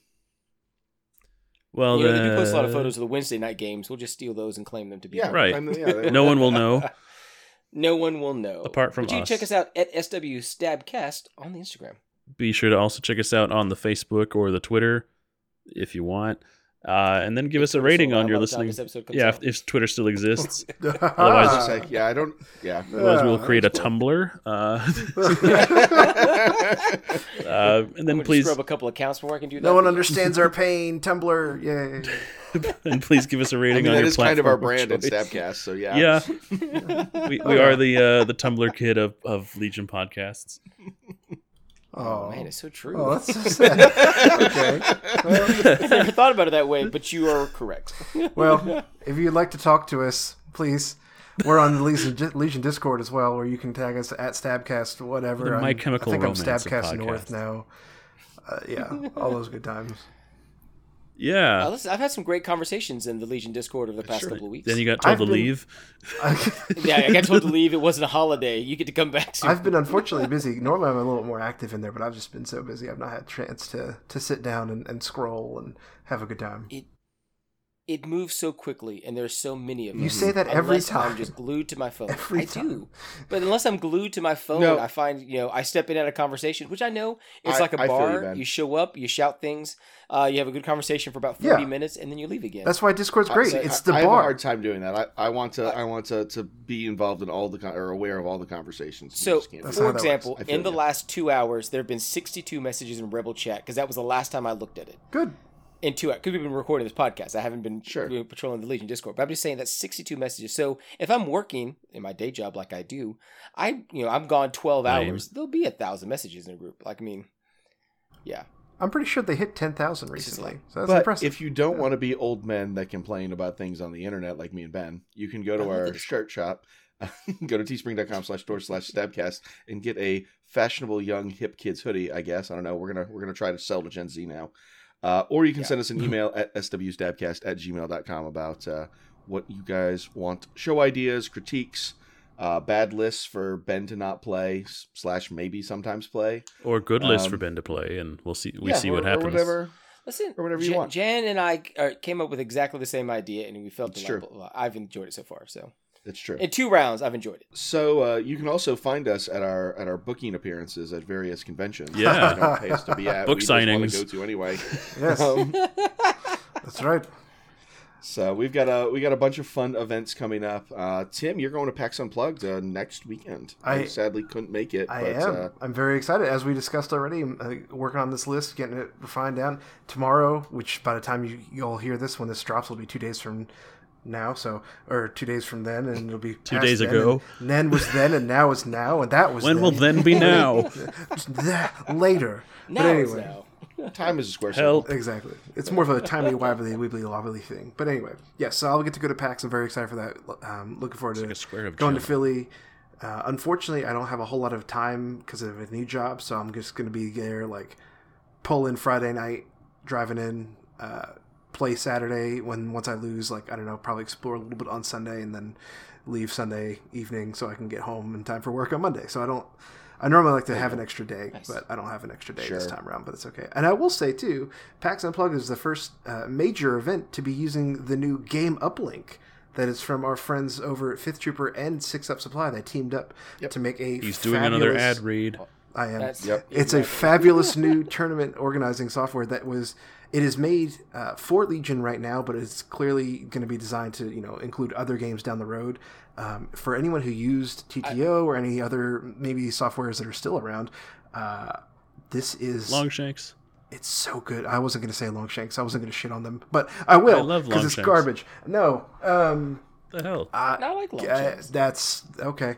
well, you know, they do post a lot of uh, photos of the Wednesday night games. We'll just steal those and claim them to be. Yeah. Right. I yeah, No one will know. no one will know. Apart from but you us. check us out at SW Stabcast on the Instagram. Be sure to also check us out on the Facebook or the Twitter if you want, uh, and then give us a rating on your by the time listening. this episode comes Yeah, if, if Twitter still exists. Otherwise, I was Otherwise- just like, yeah, I don't. Yeah. Otherwise, we'll create a cool. Tumblr. Uh, uh, and I'm then gonna please, scrub a couple accounts before I can do that. no one understands our pain. Tumblr, yay! and please give us a rating mean, on that your is kind of our platform brand at choice. Stabcast, so yeah. Yeah, we, we are the uh, the Tumblr kid of, of Legion podcasts. Oh man, it's so true. Oh, that's so sad. okay. I never thought about it that way, but you are correct. Well, if you'd like to talk to us, please. We're on the Legion, Legion Discord as well, where you can tag us at Stabcast, whatever. The My I'm- Chemical I think I'm Stabcast North now. Uh, yeah, all those good times. Yeah. Uh, listen, I've had some great conversations in the Legion Discord over the past Sure. couple of weeks. then you got told I've to been- leave. yeah, I got told to leave. It wasn't a holiday. You get to come back soon. I've been unfortunately busy. Normally, I'm a little more active in there, but I've just been so busy. I've not had a chance to to sit down and, and scroll and have a good time. it moves so quickly, and there's so many of them. You say that every Unless time. I'm just glued to my phone. Every I time. do, but unless I'm glued to my phone, No. I find you know I step in at a conversation, which I know it's I- like a I feel you, bar. You, show up, you shout things, uh, you have a good conversation for about forty Yeah. minutes, and then you leave again. That's why Discord's great. I- it's I, the I have a hard time doing that. I, I want to. I want to, to be involved in all the con- or aware of all the conversations. So, just can't That's do for example, works. I feel in the you. last two hours, there have been 62 messages in Rebel Chat because that was the last time I looked at it. Good. In two hours, because we've been recording this podcast. I haven't been Sure. you know, patrolling the Legion Discord, but I'm just saying that's 62 messages. So if I'm working in my day job like I do, I you know I'm gone 12 Lame. hours. There'll be a thousand messages in a group. Like I mean, yeah, I'm pretty sure they hit ten thousand This recently. so that's but impressive. if you don't want to be old men that complain about things on the internet like me and Ben, you can go to oh, I our shirt shop, go to teespring.com slash store slash stabcast and get a fashionable young hip kids hoodie, I guess. I don't know. We're gonna we're gonna try to sell to Gen Z now. Uh, or you can Yeah. send us an email at swstabcast at gmail.com about uh, what you guys want show ideas, critiques, uh, bad lists for Ben to not play slash maybe sometimes play. Or good list for Um, Ben to play, and we'll see. We Yeah, see or- what or happens. whatever. listen, Or whatever you Jan, want. Jan and I uh, came up with exactly the same idea, and we felt It's delightful. I've enjoyed it so far. So It's true. in two rounds, I've enjoyed it. So uh, you can also find us at our at our booking appearances at various conventions. Yeah. that don't pay us to be at. Book we just wanna go to anyway. yes, Um, that's right. so we've got a we got a bunch of fun events coming up. Uh, Tim, you're going to PAX Unplugged uh, next weekend. I, I- sadly couldn't make it. I but, am. Uh, I'm very excited. As we discussed already, I'm uh, working on this list, getting it refined down. Tomorrow, which by the time you, you all hear this, when this drops, will be two days from now. So, or two days from then, and it'll be Two past days then, ago. And then was then, and now is now, and that was When will then be now? later. Now but is anyway, now. time is a square Help. circle. Exactly. It's more of a timely, wibbly, wibbly, lobbly thing. But anyway, yes, so I'll get to go to PAX. I'm very excited for that. Um, looking forward to like a square of going to. Philly. Uh, unfortunately, I don't have a whole lot of time because of a new job, so I'm just going to be there, like, pull in Friday night, driving in, uh, play Saturday. When once I lose, like, I don't know, probably explore a little bit on Sunday, and then leave Sunday evening so I can get home in time for work on Monday. So I don't. I normally like to have an extra day, but I don't have an extra day this time around. But it's okay. And I will say too, PAX Unplugged is the first uh, major event to be using the new game uplink that is from our friends over at Fifth Trooper and Six Up Supply. They teamed up to make a. He's doing another ad read. I am. That's Yep. It's a fabulous new tournament organizing software that was. It is made uh, for Legion right now, but it's clearly going to be designed to you know include other games down the road. Um, for anyone who used TTO or any other maybe softwares that are still around, Uh, this is Longshanks. it's so good. I wasn't gonna say Longshanks. I wasn't gonna shit on them, but I will I love because it's garbage. No, um, The hell? uh, I like Longshanks. that's okay.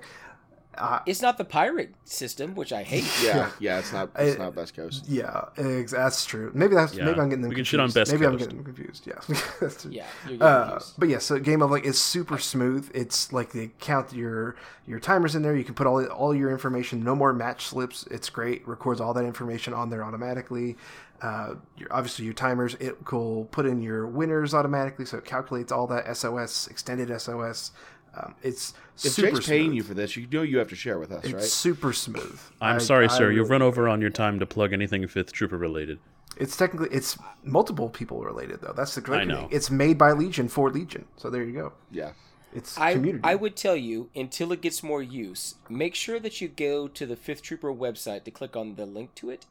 It's not the pirate system, which I hate. Yeah, yeah, it's not it's I- not Best Coast. Yeah, ex- that's true. Maybe that's Yeah. maybe I'm getting them We can confused. shit on Best maybe I'm getting them confused. Yeah, That's true. Yeah, you're Uh, but yeah, so Game of like it's super smooth. It's like they count your your timers in there. You can put all all your information. No more match slips. It's great. Records all that information on there automatically. Uh, your, obviously your timers. It will put in your winners automatically, so it calculates all that SOS extended SOS. Um, it's If super Jake's paying smooth. you for this, you know you have to share with us, It's right? super smooth. I'm I- sorry, I sir. You've run over on your time to plug anything Fifth Trooper related. It's technically it's multiple people related though. That's the great I know. thing. It's made by Legion for Legion. So there you go. Yeah. It's I, community. I would tell you until it gets more use, make sure that you go to the Fifth Trooper website to click on the link to it.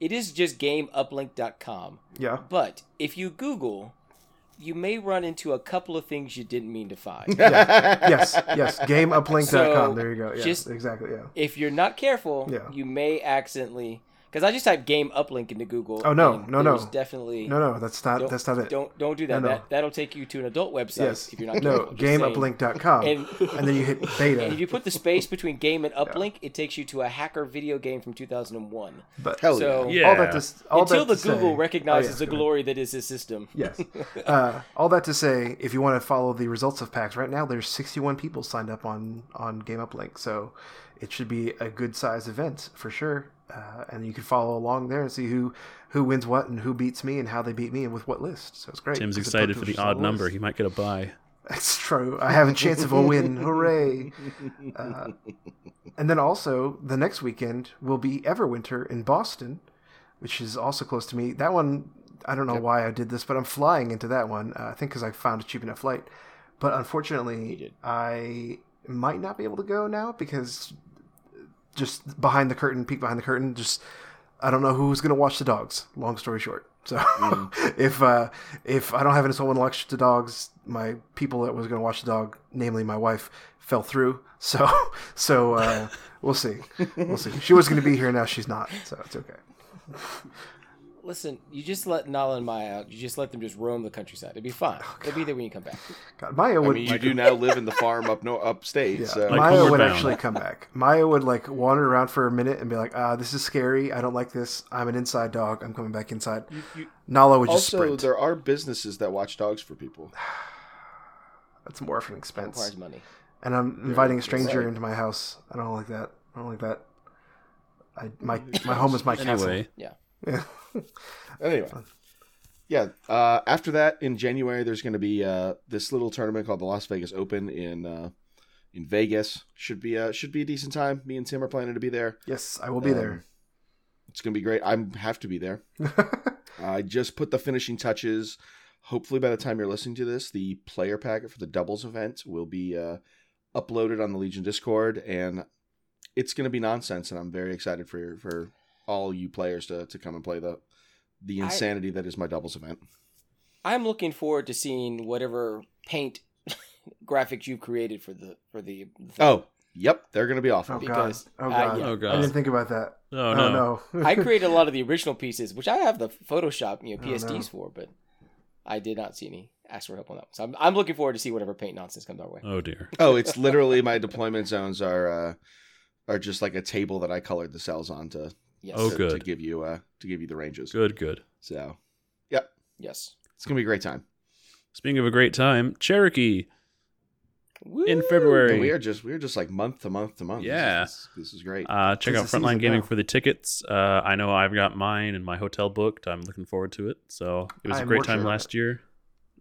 It is just gameuplink.com. yeah. But if you Google, you may run into a couple of things you didn't mean to find. yes, yes. GameUplink.com. So, there you go. Yes, just- exactly. Yeah. if you're not careful, Yeah. you may accidentally. Because I just typed game uplink into Google. Oh, no, no, no. Definitely. No, no, that's not that's not it. Don't don't do that. No, no. That that'll take you to an adult website yes. if you're not no, careful. Just saying. GameUplink.com. And- And, then you hit beta. And if you put the space between game and uplink, it takes you to a hacker video game from 2001. but Hell So Yeah. all that to all until that the to Google say- recognizes Oh, yes, the go ahead. glory that is his system. Yes. Uh, all that to say, if you want to follow the results of PAX right now, there's 61 people signed up on on Game Uplink, so it should be a good size event for sure. Uh, and you can follow along there and see who who wins what and who beats me and how they beat me and with what list. So it's great. Tim's excited for the odd number. He might get a buy. That's true. I have a chance of a win. Hooray! Uh, and then also the next weekend will be Everwinter in Boston, which is also close to me. That one, I don't know why I did this, but I'm flying into that one. Uh, I think because I found a cheap enough flight. But unfortunately. I might not be able to go now because just behind the curtain, peek behind the curtain, just I don't know who's going to watch the dogs. Long story short. So if uh, if I don't have someone to watch the dogs, my people that was going to watch the dog, namely my wife, fell through. So so uh, we'll see. We'll see. She was going to be here now. She's not. So it's okay. Listen, you just let Nala and Maya out. You just let them just roam the countryside. It'd be fine. Oh, They'll be there when you come back. God, Maya I mean, you do now live in the farm up no upstate, Yeah, so Like Maya would Bound. actually come back. Maya would like wander around for a minute and be like, "Ah, this is scary. I don't like this. I'm an inside dog. I'm coming back inside." Nala would just also sprint. there are businesses that watch dogs for people. That's more of an expense. Requires money. And I'm inviting a stranger right. into my house. I don't like that. I don't like that. I my my home is my castle. Anyway, Yeah. Yeah. Anyway, yeah. Uh, after that, in January, there's going to be uh, this little tournament called the Las Vegas Open in uh, in Vegas. Should be uh, should be a decent time. Me and Tim are planning to be there. Yes, I will be Um, there. It's going to be great. I have to be there. I just put the finishing touches. Hopefully, by the time you're listening to this, the player packet for the doubles event will be uh, uploaded on the Legion Discord, and it's going to be nonsense. And I'm very excited for for all you players to, to come and play the the I- insanity that is my doubles event. I'm looking forward to seeing whatever paint graphics you've created for the for the. Oh, yep, they're going to be awful. oh god. because, Oh uh, god. yeah. Oh, I didn't think about that. oh no, no. I created a lot of the original pieces, which I have the Photoshop, you know, Oh, PSDs no. for, but I did not see any ask for help on that one. So I'm, I'm looking forward to see whatever paint nonsense comes our way. oh dear. Oh, it's literally my deployment zones are uh, are just like a table that I colored the cells on to, Yes. Oh, to, good. to give you uh to give you the ranges. Good, good. So, yep, Yes. it's gonna be a great time. Speaking of a great time, Cherokee Woo! in And February. we are just we are just like month to month to month. This is- Yeah. this, this is great. Uh, check out Frontline Gaming now. for the tickets. Uh, I know I've got mine and my hotel booked. I'm looking forward to it. So it was a I'm great time on last year.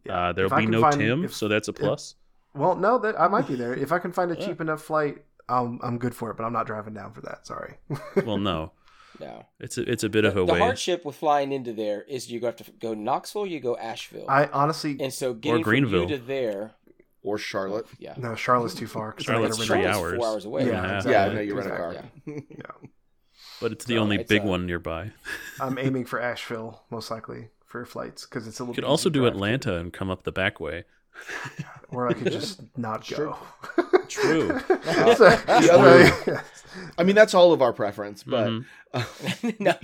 Yeah. Uh, there'll If be no find- Tim, if- so that's a plus. Well, no, that I might be there. If I can find a Yeah. cheap enough flight, um, I'm good for it. But I'm not driving down for that. Sorry. well, no, No. it's a, it's a bit of a the way. hardship with flying into there is you have to go Knoxville, you go Asheville, I honestly and so getting from Greenville. you to there, or Charlotte. yeah, no. Charlotte's too far. Charlotte's rent three hours. four hours away. Yeah, Yeah. exactly. Yeah, I know you rent a car. Exactly, Yeah. but it's the So only it's, big uh, one nearby. I'm aiming for Asheville most likely for flights because it's a little. You could also do drive. Atlanta and come up the back way. or I could just not Sure. go. True. So- the other- so- I mean, that's all of our preference, but Mhm. no.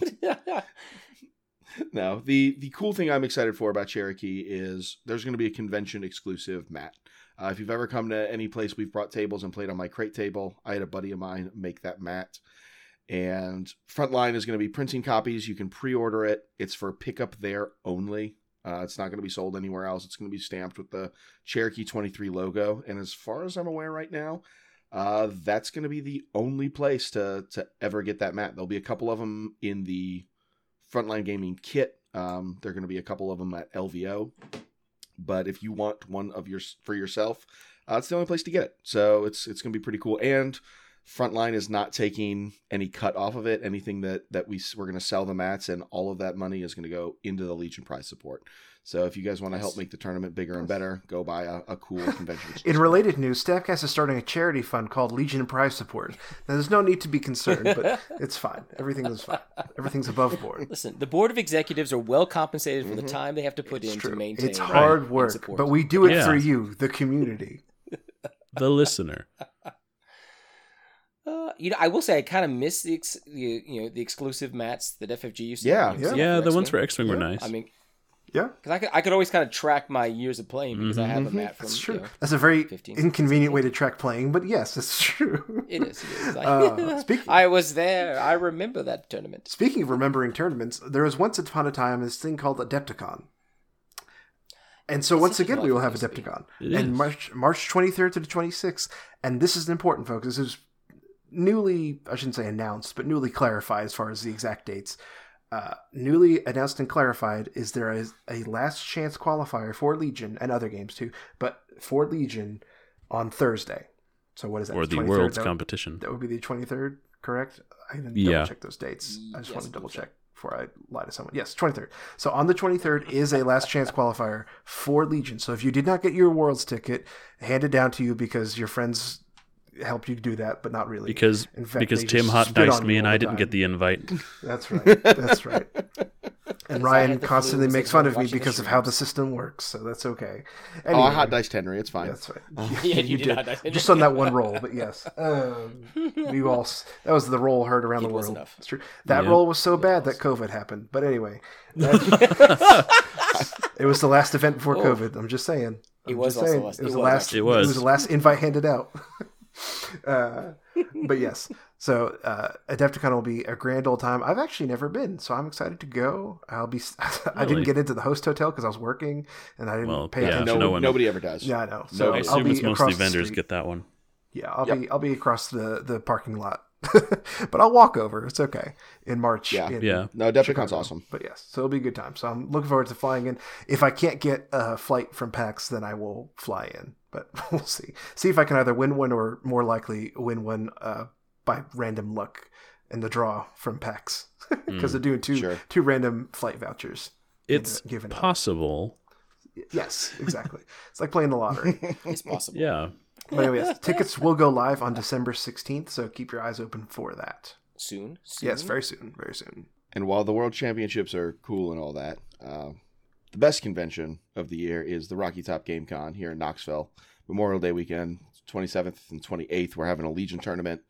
no. The the cool thing I'm excited for about Cherokee is there's going to be a convention exclusive mat. Uh, if you've ever come to any place we've brought tables and played on my crate table, I had a buddy of mine make that mat. And Frontline is going to be printing copies. You can pre-order it. It's for pickup there only. Uh, it's not going to be sold anywhere else. It's going to be stamped with the Cherokee 23 logo. And as far as I'm aware right now, uh, that's going to be the only place to to ever get that mat. There'll be a couple of them in the Frontline Gaming kit. Um, there are going to be a couple of them at LVO. But if you want one of your for yourself, uh, it's the only place to get it. So it's it's going to be pretty cool. And Frontline is not taking any cut off of it. Anything that that we we're going to sell the mats, and all of that money is going to go into the Legion Prize support. So if you guys want to help make the tournament bigger and better, go buy a, a cool convention. In related news, Stabcast is starting a charity fund called Legion Prize Support. Now, there's no need to be concerned, but it's fine. Everything is fine. Everything's above board. Listen, the board of executives are well compensated for the mm-hmm. time they have to put in to maintain. It's hard and work, but we do it Yeah. for you, the community. The listener. Uh, you know, I will say I kind of miss the ex- you, you know the exclusive mats that FFG used to. Yeah, you yeah. sell Yeah, the ones for X-Wing. X were nice. I mean, Yeah, because I could, I could always kind of track my years of playing because I have a mat from. that's you true. know, That's a very 15, inconvenient way to track playing, but yes, it's true. it is. It is. I, Uh, speaking- I was there. I remember that tournament. Speaking of remembering tournaments, there was once upon a time this thing called Adepticon. And so It's once again, we will have lovely place. Adepticon. And. March March 23rd to the 26th. And this is important, folks. This is newly, I shouldn't say announced, but newly clarified as far as the exact dates. Uh, newly announced and clarified is there is a last chance qualifier for Legion and other games too, but for Legion on Thursday. So what is that? or the 23rd? World's That- competition. that would be the 23rd, correct? I didn't Yeah. double check those dates. I just Yes, want to double check before I lie to someone. Yes, 23rd. So on the 23rd is a last chance qualifier for Legion. So if you did not get your Worlds ticket, hand it down to you because your friends helped you do that, but not really. Because In fact, because Tim hot diced me and I didn't get the invite. That's right. That's right. And Ryan constantly makes fun of me because of how the system works. So that's okay. Oh, Anyway, I hot diced Henry. It's fine. That's right. Yeah, you did hot dice. Just on that one roll, but yes. Um, we all that was the roll heard around It the world. enough. It's true. That Yeah. roll was so bad that COVID happened. But anyway, that- it was the last event before Oh. COVID. I'm just saying. It I'm was just also saying. last- It was the last. actually. It It was. was the last invite handed out. uh, but yes. So uh, Adepticon will be a grand old time. I've actually never been, so I'm excited to go. I'll be. I Really? didn't get into the host hotel because I was working, and I didn't Well, pay yeah, attention. no, no one- nobody ever does. Yeah, I know. So I I I'll I'll assume be it's mostly vendors get that one. Yeah, I'll Yep. be I'll be across the the parking lot, but I'll walk over. It's okay in March. Yeah. in Yeah. No, Adepticon's Chicago. awesome. But yes, so it'll be a good time. So I'm looking forward to flying in. If I can't get a flight from PAX, then I will fly in. But we'll see. See if I can either win one or more likely win one uh, by random luck in the draw from PAX because they're doing two Sure. two random flight vouchers. It's given out. possible. Yes, exactly. it's like playing the lottery. It's possible. Yeah. But anyway, tickets will go live on December 16th, so keep your eyes open for that. Soon. soon. Yes, very soon, very soon. And while the World Championships are cool and all that, uh, the best convention of the year is the Rocky Top Game Con here in Knoxville. Memorial Day weekend, 27th and 28th. We're having a Legion tournament.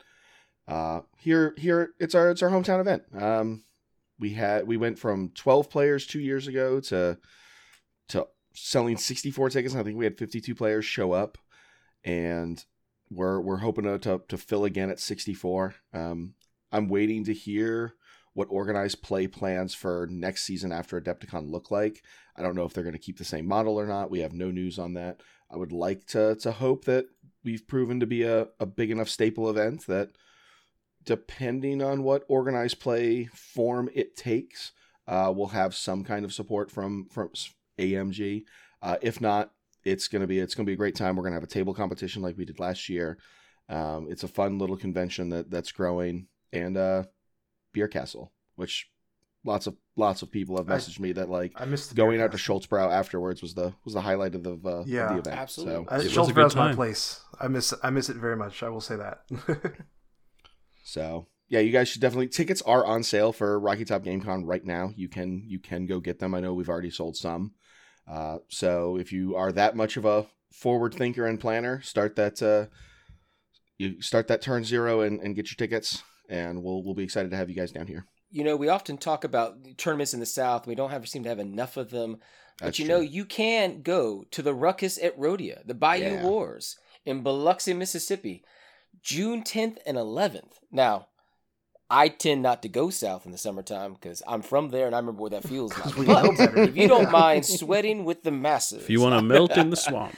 Uh, here, here, it's our it's our hometown event. Um, we had we went from 12 players two years ago to to selling 64 tickets. I think we had 52 players show up, and we're we're hoping to to, to fill again at 64. Um, I'm waiting to hear what organized play plans for next season after Adepticon look like. I don't know if they're going to keep the same model or not. We have no news on that. I would like to to hope that we've proven to be a, a big enough staple event that depending on what organized play form it takes, uh, we'll have some kind of support from from AMG. Uh, if not, it's gonna be it's gonna be a great time. We're gonna have a table competition like we did last year. Um, it's a fun little convention that that's growing, and uh, Beer Castle, which lots of lots of people have I- messaged me that like I missed going out to fest. Schultzbrau afterwards was the was the highlight of the uh, Yeah, of the event. absolutely. Uh, It was a Schultzbrau's good my place. I miss I miss it very much. I will say that. So yeah, you guys should definitely tickets are on sale for Rocky Top Game Con right now. You can you can go get them. I know we've already sold some. Uh, so if you are that much of a forward thinker and planner, start that uh, you start that turn zero and, and get your tickets, and we'll we'll be excited to have you guys down here. You know, we often talk about tournaments in the South. We don't have seem to have enough of them. But That's you true. know, you can go to the Ruckus at Rhodia, the Bayou Yeah. Wars in Biloxi, Mississippi, June 10th and 11th. Now, I tend not to go south in the summertime because I'm from there and I remember what that feels like. But if you don't mind sweating with the masses, If you want to melt in the swamp,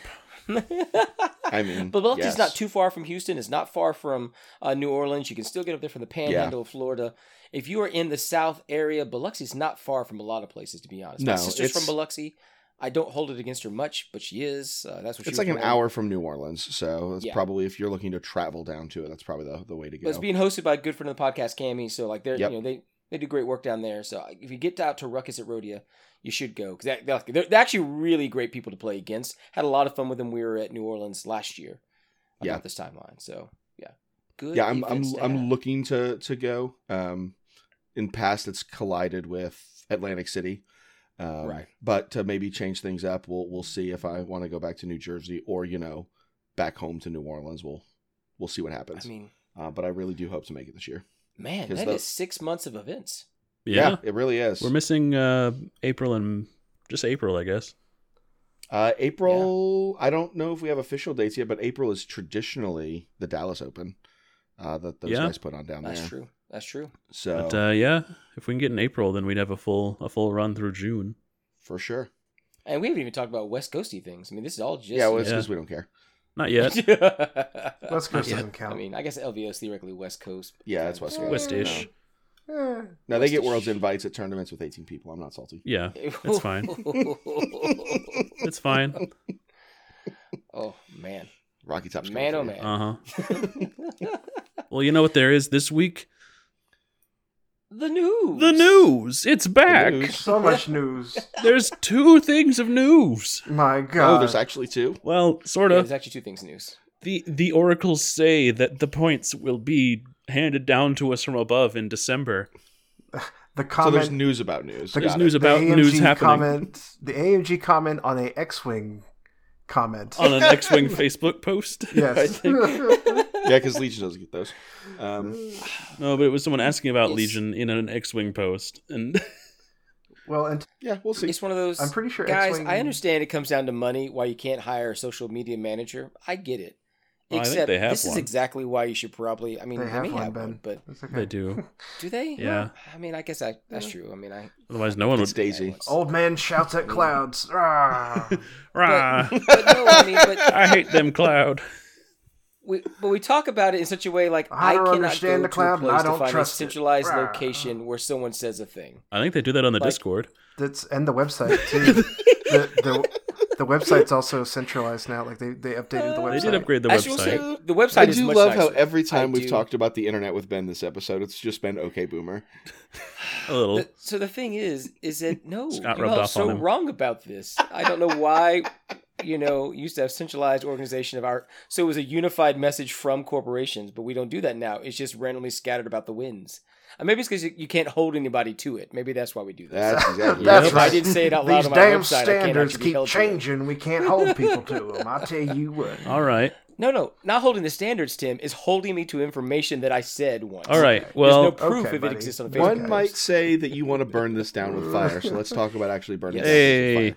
I mean, But Biloxi's yes. not too far from Houston. It's not far from uh, New Orleans. You can still get up there from the Panhandle of Florida. If you are in the South area, Biloxi's not far from a lot of places. To be honest, my No, sister's from Biloxi. I don't hold it against her much, but she is. Uh, that's what It's like an hour from New Orleans, so that's Yeah. probably if you're looking to travel down to it, that's probably the, the way to But go. it's being hosted by a good friend of the podcast, Cami. So like they're Yep. you know they they do great work down there. So if you get out to Ruckus at Rhodia, you should go because they're, they're actually really great people to play against. Had a lot of fun with them. We were at New Orleans last year. About Yeah. this timeline. So yeah, good. yeah, I'm I'm I'm have. looking to to go. Um, in past, it's collided with Atlantic City, um, Right. But to maybe change things up, we'll we'll see if I want to go back to New Jersey or you know back home to New Orleans. We'll we'll see what happens. I mean, uh, but I really do hope to make it this year. Man, that is the- six months of events. yeah, it really is. we're missing uh, April and just April, I guess. Uh, April. I don't know if we have official dates yet, but April is traditionally the Dallas Open uh, that those Yeah. guys put on down That's there. That's true. That's true. So But uh, yeah, if we can get in April, then we'd have a full a full run through June. for sure. And we haven't even talked about West Coasty things. I mean, this is all just yeah, well, it's Yeah. because we don't care. Not yet. West Coast yet. doesn't count. I mean, I guess LVO is theoretically West Coast. Yeah, that's West Coast. West-ish. Eh, Now they get West-ish. world's invites at tournaments with 18 people. I'm not salty. Yeah, it's fine. it's fine. oh man, Rocky Top's man, oh man. Uh huh. Well, you know what there is this week? The news. The news. It's back. news. so much news. There's two things of news. My God. Oh, there's actually two. Well, sort Yeah, of. there's actually two things news. the the oracles say that the points will be handed down to us from above in December. the comment, So comment. there's news about news. the, There's news it. about the AMG news happening. Comment, the AMG comment on a X-wing comment. on an X-wing Facebook post. I yes. think. Yeah, because Legion doesn't get those. Um, No, but it was someone asking about It's- Legion in an X-wing post, and well, and yeah, we'll see. It's one of those. I'm pretty sure guys. X-Wing- I understand it comes down to money. Why you can't hire a social media manager? I get it. Well, I think Except they have this is one. exactly why you should probably. I mean, they they, have may one, have Ben. one, but It's okay. they do. do they? Yeah. I mean, I guess I, that's true. I mean, I. Otherwise, no one It's would. Daisy. Old man shouts at clouds. Ah. Rah, But no, I mean, but I hate them cloud. We but we talk about it in such a way like I I, cannot understand go the cloud, to and a I place don't to find a trust it. centralized Rah. location where someone says a thing. I think they do that on the Like- Discord. That's and the website too. the, the the website's also centralized now. Like they, they updated the website. They did upgrade the As you'll see, website. the website I is do much love how every time I we've do. talked about the internet with Ben this episode, it's just been okay, boomer. A little. The- so the thing is, is that no, Scott you rubbed all off so on him. wrong about this. I don't know why. You know, used to have centralized organization of our, so it was a unified message from corporations, but we don't do that now. It's just randomly scattered about the winds. Uh, maybe it's because you, you can't hold anybody to it. Maybe that's why we do this. That's exactly That's right. I didn't say it out loud These on my damn website, I can't standards actually be keep held to it. changing. We can't hold people to them. I tell you what. All right. No, no, not holding the standards, Tim, is holding me to information that I said once. All right. There's Well, no proof Okay, if buddy. it exists on Facebook. One might say that you want to burn this down with fire, so let's talk about actually burning Yes. it down hey.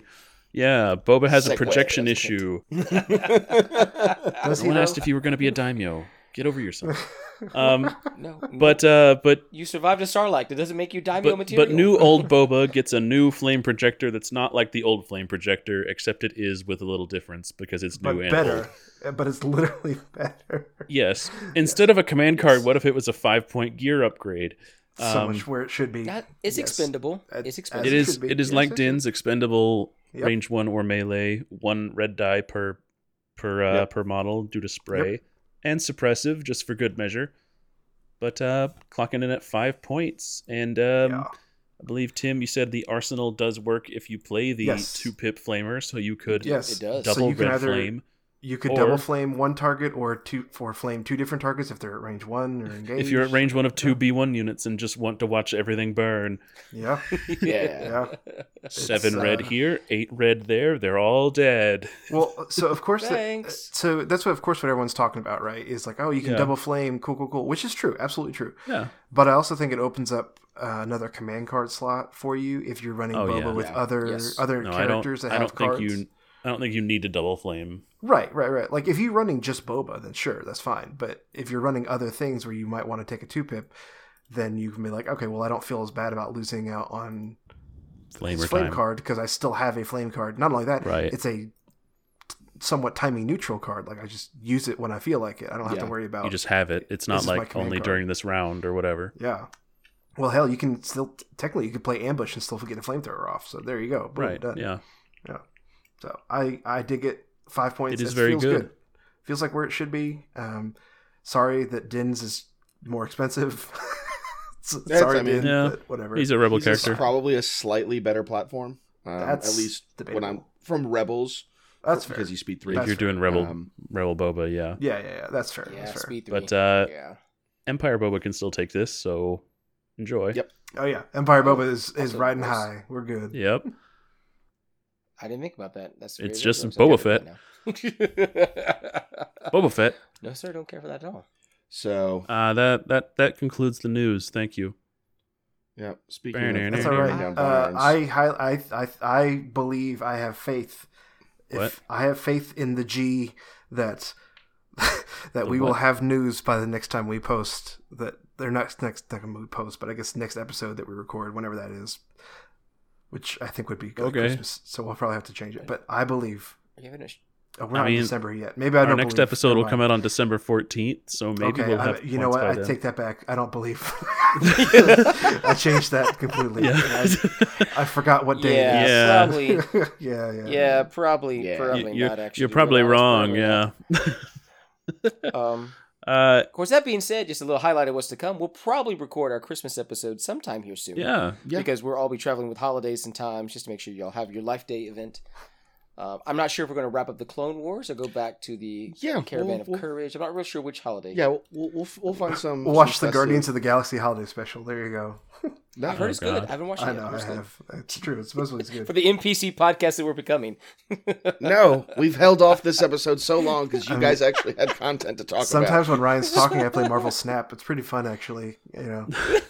With fire. Yeah, Boba has a projection issue. Does he Someone know? asked if you were going to be a daimyo. Get over yourself. Um, No, but uh, but you survived a Starlight. That doesn't make you daimyo but, material. but new old Boba gets a new flame projector that's not like the old flame projector, except it is with a little difference because it's but new and better. old. Uh, But it's literally better. Yes. Instead of a command card, what if it was a five point gear upgrade? so Um, much where it should be. That, it's Yes. expendable. As- It's as expendable. It it is should be. it is Yes, like it Din's expendable Yep. range one or melee, one red die per per uh, Yep. per model due to spray, and suppressive just for good measure. But uh, clocking in at five points, and um, Yeah. I believe Tim, you said the arsenal does work if you play the Yes. two pip flamer, so you could Yes. It does. So double you can red either- flame You could Or- double flame one target or two for flame two different targets if they're at range one or engaged. If you're at range one of two B1 units and just want to watch everything burn, yeah, Yeah. yeah. seven uh, red here, eight red there, they're all dead. Well, so of course, that, Thanks. so that's what of course what everyone's talking about, right? Is like, oh, you can Yeah. double flame, cool, cool, cool, which is true, absolutely true. Yeah. But I also think it opens up uh, another command card slot for you if you're running Oh, Boba yeah. with Yeah. other Yes. other No, I don't. characters that I have don't think cards. you. I don't think you need to double flame. Right, right, right. Like if you're running just Boba, then sure, that's fine. But if you're running other things where you might want to take a two pip, then you can be like, okay, well, I don't feel as bad about losing out on Flamer this flame time. card because I still have a flame card. Not only that, Right. it's a somewhat timing neutral card. Like I just use it when I feel like it. I don't have Yeah. to worry about. You just have it. It's not like only card. during this round or whatever. yeah. Well, hell, you can still technically you could play ambush and still get a flamethrower off. So there you go. Boom, right. Done. Yeah. So I I dig it. Five points. It is It very feels good. Feels like where it should be. Um, sorry that Din's is more expensive. S- That's- sorry, I mean- Din, Yeah. but whatever. He's a rebel He's character. probably a slightly better platform. Um, That's at least when I'm from Rebels. That's fair. because you speed three. if That's you're fair. doing rebel Um, rebel boba, yeah. Yeah, yeah, yeah. That's fair. Yeah, that's fair. speed three. But uh, yeah. Empire boba can still take this, so enjoy. Yep. Oh yeah, Empire Boba is is riding high. We're good. Yep. I didn't think about that. That's It's very just good, Boba Rose. I get it now. Boba Fett. no, sir, don't care for that at all. so Uh, that that that concludes the news. Thank you. yeah. Speaking That's of That's Nah, all nah, right. writing down Uh, I, I I I believe I have faith. If What? I have faith in the G that that The we will have news by the next time we post that they're next next time we post, but I guess next episode that we record, whenever that is, which I think would be good Okay. Christmas. So we'll probably have to change it. But I believe you finished? oh, we're I not in December yet. Maybe I Our don't. next believe. episode will come out on December 14th, so maybe okay, we'll I- have. you know what? I then. take that back. I don't believe. I changed that completely. Yeah. I, I forgot what day. Yeah, it is. Yeah. probably. yeah, yeah, Yeah, probably. Yeah. Probably you're, not actually. you're probably wrong. honest, Yeah. Um. Uh, Of course, that being said, just a little highlight of what's to come. We'll probably record our Christmas episode sometime here soon. yeah. Yeah. Because we'll all be traveling with holidays and times, just to make sure y'all have your Life Day event. Uh, I'm not sure if we're going to wrap up the Clone Wars or go back to the Yeah, Caravan we'll- of we'll- Courage. I'm not real sure which holiday. yeah, we'll, we'll, we'll, we'll find some. We'll watch some the festive- Guardians of the Galaxy holiday special. There you go. No, I've heard Oh, it's good. God. I haven't watched it I yet. know. I've it's good. It's true. It's supposedly it's For the NPC podcast that we're becoming. no, we've held off this episode so long because you I mean- guys actually had content to talk about. Sometimes when Ryan's talking, I play Marvel Snap. It's pretty fun, actually. You know.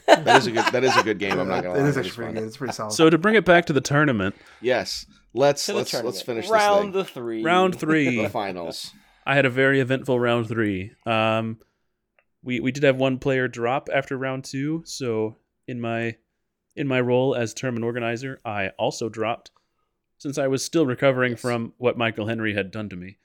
That is a good. That is a good game. I'm not gonna lie. It is It actually pretty fun. good. It's pretty solid. So to bring it back to the tournament, Yes, let's To let's tournament. let's finish Round this the three. round three, The finals. I had a very eventful round three. Um, we we did have one player drop after round two, so in my in my role as tournament organizer, I also dropped since I was still recovering Yes. from what Michael Henry had done to me.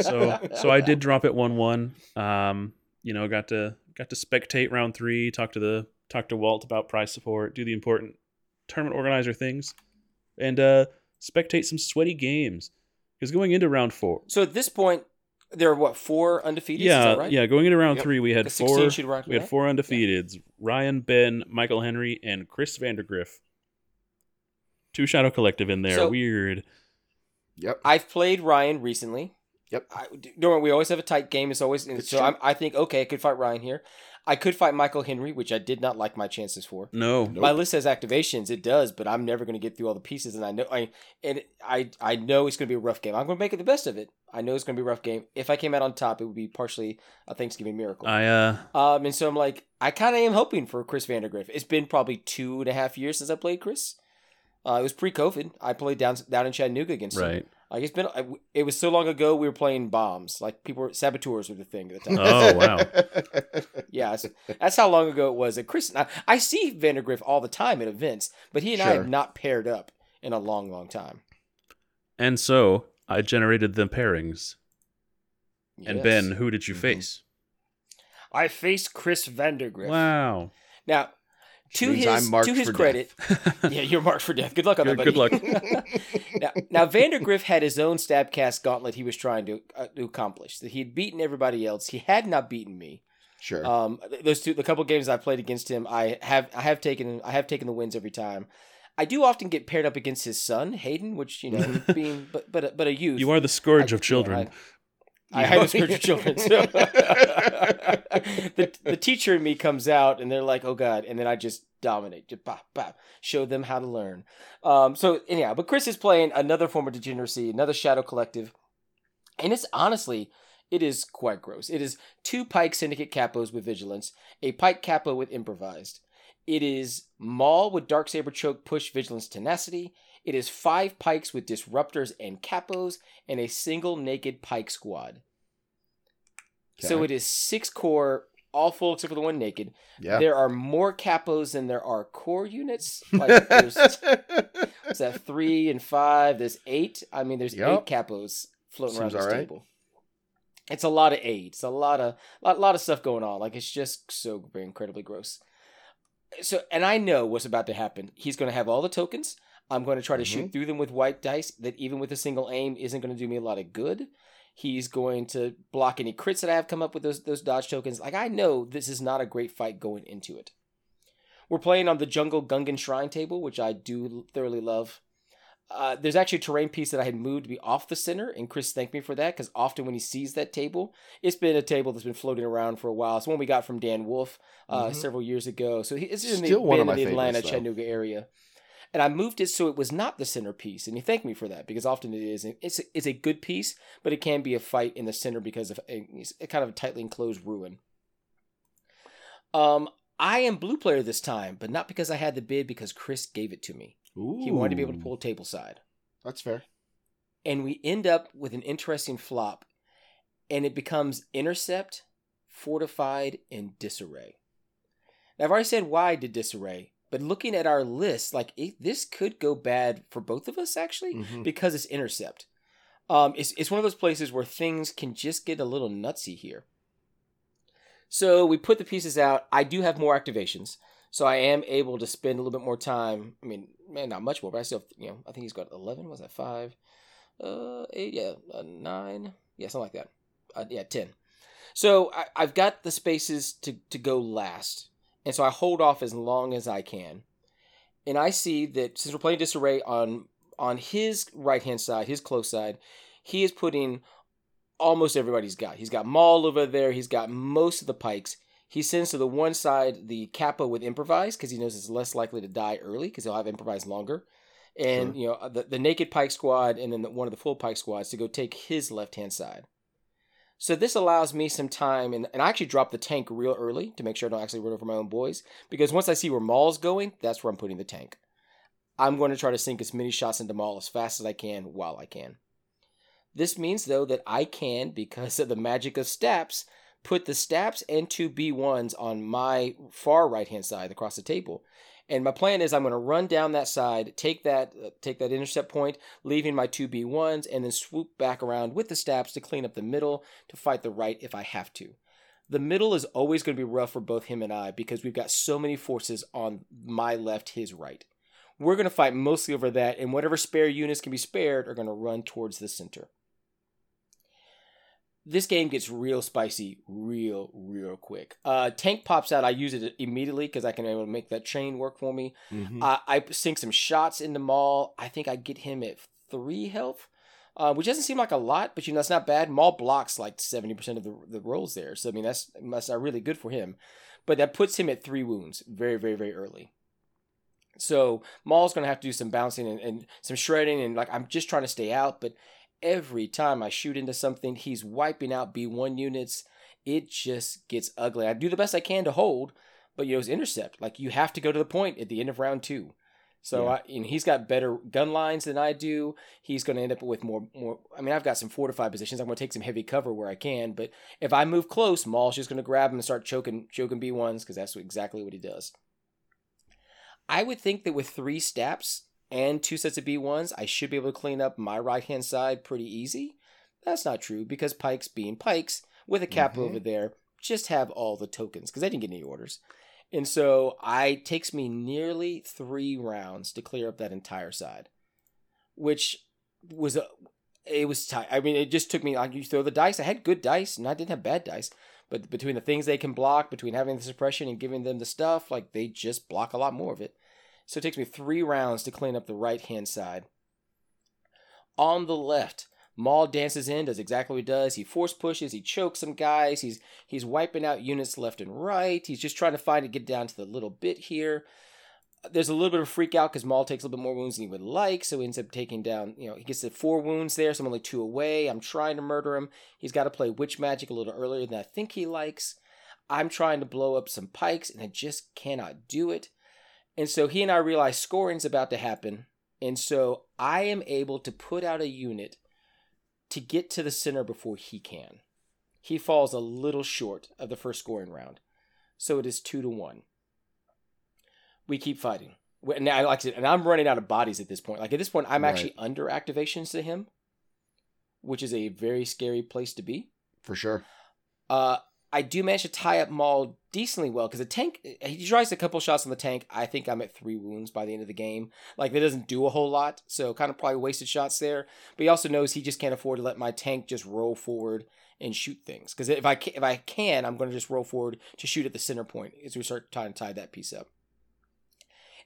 So so I did drop it one one. Um, you know, got to got to spectate round three, talk to the talk to Walt about prize support, do the important tournament organizer things, and uh, spectate some sweaty games. Because going into round four, So at this point, there are what four undefeated? yeah, Is that right? yeah, going into round Yep. three, we had four. should rock We had that. four undefeateds: Ryan, Ben, Michael Henry, and Chris Vandergriff. Two Shadow Collective in there. So- Weird. Yep. I've played Ryan recently. Yep. I, don't worry, we always have a tight game. It's always It's so. I'm, I think okay, I could fight Ryan here. I could fight Michael Henry, which I did not like my chances for. No. Nope. My list has activations. It does, but I'm never going to get through all the pieces, and I know I and I I know it's going to be a rough game. I'm going to make it the best of it. I know it's going to be a rough game. If I came out on top, it would be partially a Thanksgiving miracle. I uh Um, and so I'm like, I kind of am hoping for Chris Vandergriff. It's been probably two and a half years since I played Chris. Uh, it was pre-COVID. I played down down in Chattanooga against him. Right. Like it's been, it was so long ago. We were playing bombs. Like people were saboteurs were the thing at the time. Oh wow. yeah, that's, that's how long ago it was. That Chris, I, I see Vandergriff all the time at events, but he and I have not paired up in a long, long time. And so I generated the pairings. And Ben, who did you Mhm. face? I faced Chris Vandergriff. Wow. Now, Which to his I'm to his credit, yeah, you're marked for death. Good luck on that, buddy. good luck. now, now, Vandergriff had his own Stabcast gauntlet he was trying to, uh, to accomplish. That he had beaten everybody else. He had not beaten me. Sure. Um, those two, the couple games I played against him, I have, I have taken, I have taken the wins every time. I do often get paired up against his son Hayden, which you know, being but but a, but a youth. You are the scourge I- of children. I, was scourge of children. So the the teacher in me comes out, and they're like, "Oh God!" And then I just dominate, just bop bop, show them how to learn. Um. So anyhow, but Chris is playing another form of degeneracy, another Shadow Collective, and it's honestly. It is quite gross. It is two Pike Syndicate Capos with Vigilance, a Pike Capo with Improvised. It is Maul with dark saber Choke Push Vigilance Tenacity. It is five Pikes with Disruptors and Capos, and a single naked Pike Squad. So it is six core, all full except for the one naked. Yeah. There are more Capos than there are core units. Like there's is that three and five? There's eight. I mean, there's Yep. eight capos floating around Seems this alright. table. It's a lot of eight. It's a lot of lot, lot of stuff going on. Like it's just so incredibly gross. So, and I know what's about to happen. He's going to have all the tokens. I'm going to try to Mm-hmm. shoot through them with white dice. That even with a single aim isn't going to do me a lot of good. He's going to block any crits that I have come up with those those dodge tokens. Like I know this is not a great fight going into it. We're playing on the Jungle Gungan Shrine table, which I do thoroughly love. Uh, there's actually a terrain piece that I had moved to be off the center, and Chris thanked me for that because often when he sees that table, it's been a table that's been floating around for a while. It's one we got from Dan Wolf uh, Mhm. several years ago. So he- it's in the, Still one of my in the Atlanta, favorites. Chattanooga area. And I moved it so it was not the centerpiece, and he thanked me for that because often it is. It's it's a good piece, but it can be a fight in the center because of a, it's a kind of a tightly enclosed ruin. Um, I am blue player this time, but not because I had the bid, because Chris gave it to me. He wanted to be able to Ooh, pull table side. That's fair. And we end up with an interesting flop, and it becomes intercept, fortified, and disarray. Now, I've already said why did disarray, but looking at our list, like it, this could go bad for both of us actually Mhm. because it's intercept. Um, it's it's one of those places where things can just get a little nutsy here. So we put the pieces out. I do have more activations, so I am able to spend a little bit more time. I mean, man, not much more, but I still, you know, I think he's got eleven. Was that five? Uh, eight, yeah, uh, nine, yeah, something like that. Uh, yeah, ten. So I, I've got the spaces to to go last, and so I hold off as long as I can. And I see that since we're playing disarray on on his right hand side, his close side, he is putting almost everybody's got. He's got Maul over there. He's got most of the pikes. He sends to the one side the Capo with improvise because he knows it's less likely to die early because he'll have improvise longer. And you know the, the naked pike squad and then the, one of the full pike squads to go take his left hand side. So this allows me some time, and, and I actually drop the tank real early to make sure I don't actually run over my own boys. Because once I see where Maul's going, that's where I'm putting the tank. I'm going to try to sink as many shots into Maul as fast as I can while I can. This means, though, that I can, because of the magic of Staps, put the Staps and two B1s on my far right hand side across the table. And my plan is I'm going to run down that side, take that uh, take that intercept point, leaving my two B1s, and then swoop back around with the Staps to clean up the middle to fight the right if I have to. The middle is always going to be rough for both him and I because we've got so many forces on my left, his right. We're going to fight mostly over that, and whatever spare units can be spared are going to run towards the center. This game gets real spicy real, real quick. Uh, tank pops out. I use it immediately because I can able to make that chain work for me. Mhm. I, I sink some shots in the Maul I think I get him at three health, uh, which doesn't seem like a lot, but you know that's not bad. Maul blocks like seventy percent of the the rolls there, so I mean that's that's uh, really good for him. But that puts him at three wounds very, very, very early. So Maul's gonna have to do some bouncing and, and some shredding, and like I'm just trying to stay out. But every time I shoot into something, he's wiping out B1 units. It just gets ugly. I do the best I can to hold, but you know it's intercept. Like you have to go to the point at the end of round two. So Yeah. I, you know, he's got better gun lines than I do. He's going to end up with more, more. I mean, I've got some fortified positions. I'm going to take some heavy cover where I can. But if I move close, Maul's just going to grab him and start choking, choking B ones because that's exactly what he does. I would think that with three Staps and two sets of B ones, I should be able to clean up my right hand side pretty easy. That's not true because Pikes being Pikes with a cap Mhm. over there just have all the tokens because I didn't get any orders. And so I it takes me nearly three rounds to clear up that entire side, which was a it was tight. I mean, it just took me like you throw the dice. I had good dice, and I didn't have bad dice. But between the things they can block, between having the suppression and giving them the stuff, like they just block a lot more of it. So it takes me three rounds to clean up the right hand side. On the left, Maul dances in, does exactly what he does. He force pushes, he chokes some guys, he's he's wiping out units left and right. He's just trying to find to get down to the little bit here. There's a little bit of freak out because Maul takes a little bit more wounds than he would like, so he ends up taking down, you know, he gets the four wounds there, so I'm only two away. I'm trying to murder him. He's got to play witch magic a little earlier than I think he likes. I'm trying to blow up some pikes, and I just cannot do it. And so he and I realize scoring's about to happen. And so I am able to put out a unit to get to the center before he can. He falls a little short of the first scoring round. So it is two to one. We keep fighting. Now, like I said, and I'm running out of bodies at this point. Like at this point, I'm Right. actually under activations to him, which is a very scary place to be. For sure. Uh, I do manage to tie up Maul decently well because the tank. He tries a couple shots on the tank. I think I'm at three wounds by the end of the game. Like that doesn't do a whole lot, so kind of probably wasted shots there. But he also knows he just can't afford to let my tank just roll forward and shoot things. Because if I can, if I can, I'm going to just roll forward to shoot at the center point as we start trying to tie that piece up.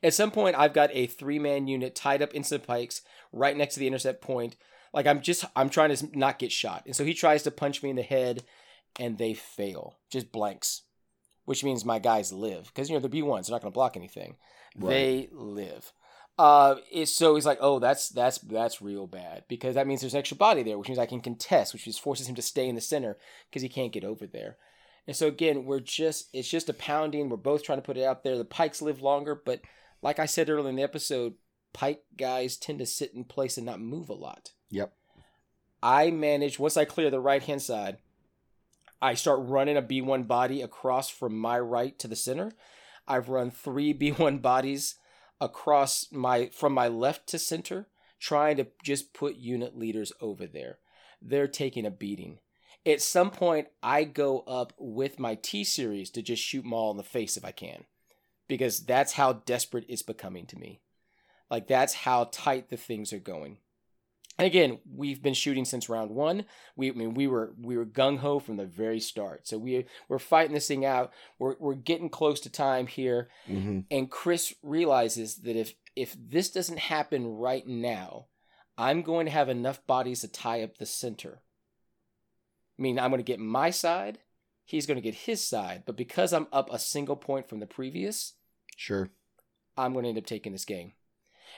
At some point, I've got a three man unit tied up in some pikes right next to the intercept point. Like I'm just I'm trying to not get shot, and so he tries to punch me in the head and they fail, just blanks, which means my guys live because you know they're B ones, they're not going to block anything. They live. Uh, it's, so he's like, oh, that's that's that's real bad because that means there's an extra body there, which means I can contest, which just forces him to stay in the center because he can't get over there. And so again, we're just it's just a pounding. We're both trying to put it out there. The pikes live longer, but like I said earlier in the episode, pike guys tend to sit in place and not move a lot. Yep. I manage once I clear the right hand side, I start running a B1 body across from my right to the center. I've run three B1 bodies across my from my left to center, trying to just put unit leaders over there. They're taking a beating. At some point, I go up with my T series to just shoot Maul in the face if I can, because that's how desperate it's becoming to me. Like that's how tight the things are going. And again, we've been shooting since round one. We, I mean, we were we were gung ho from the very start. So we we're fighting this thing out. We're we're getting close to time here, Mm-hmm. and Chris realizes that if if this doesn't happen right now, I'm going to have enough bodies to tie up the center. I mean, I'm going to get my side. He's going to get his side, but because I'm up a single point from the previous, Sure. I'm going to end up taking this game.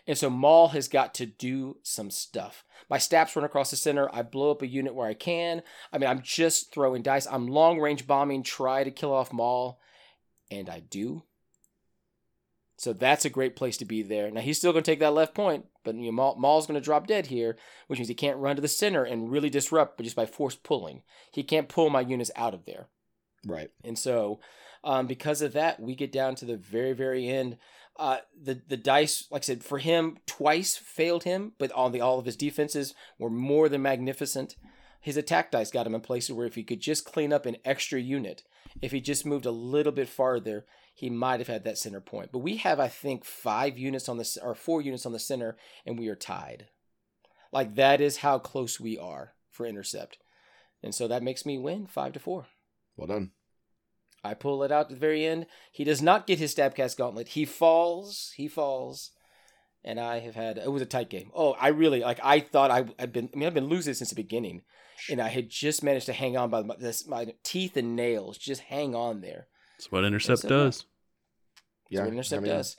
And so Maul has got to do some stuff. My Staps run across the center. I blow up a unit where I can. I mean, I'm just throwing dice. I'm long range bombing, try to kill off Maul, and I do. So that's a great place to be there. Now he's still going to take that left point, but you know, Maul, Maul's going to drop dead here, which means he can't run to the center and really disrupt, but just by force pulling. He can't pull my units out of there. Right. And so, um, because of that, we get down to the very, very end. Uh, the the dice, like I said, for him twice failed him, but all the all of his defenses were more than magnificent. His attack dice got him in places where if he could just clean up an extra unit, if he just moved a little bit farther, he might have had that center point. But we have, I think, five units on the or four units on the center, and we are tied. Like that is how close we are for intercept, and so that makes me win five to four. Well done. I pull it out at the very end. He does not get his Stabcast Gauntlet. He falls. He falls. And I have had it was a tight game. Oh, I really like. I thought I had been. I mean, I've been losing since the beginning, and I had just managed to hang on by my, this, my teeth and nails. Just hang on there. That's what intercept That's it. does. That's Yeah. what intercept having, does.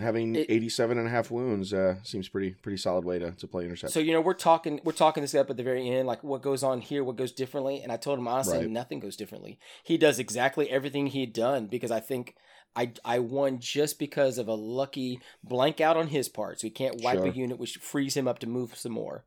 Having It- 87 and a half wounds uh, seems pretty pretty solid way to, to play intercept. So you know, we're talking. We're talking this up at the very end, like what goes on here, what goes differently. And I told him honestly, Right. nothing goes differently. He does exactly everything he had done because I think. I, I won just because of a lucky blank out on his part, so he can't wipe Sure. a unit, which frees him up to move some more.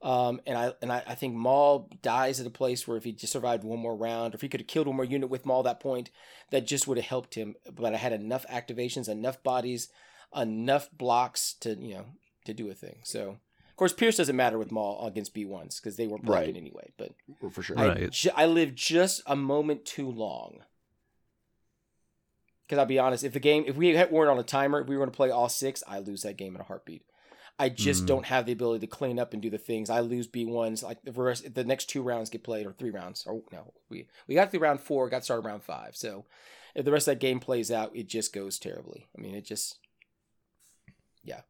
Um, and I and I, I think Maul dies at a place where if he just survived one more round, or if he could have killed one more unit with Maul at that point, that just would have helped him. But I had enough activations, enough bodies, enough blocks to you know to do a thing. So of course Pierce doesn't matter with Maul against B ones because they weren't blocking Right. anyway. But for sure. Right. I, ju- I lived just a moment too long. Because I'll be honest, if the game, if we had, weren't on a timer, if we were going to play all six, I lose that game in a heartbeat. I just Mm. don't have the ability to clean up and do the things. I lose B ones. Like the rest, the next two rounds get played, or three rounds, or no, we we got through round four, got started round five. So if the rest of that game plays out, it just goes terribly. I mean, it just, yeah.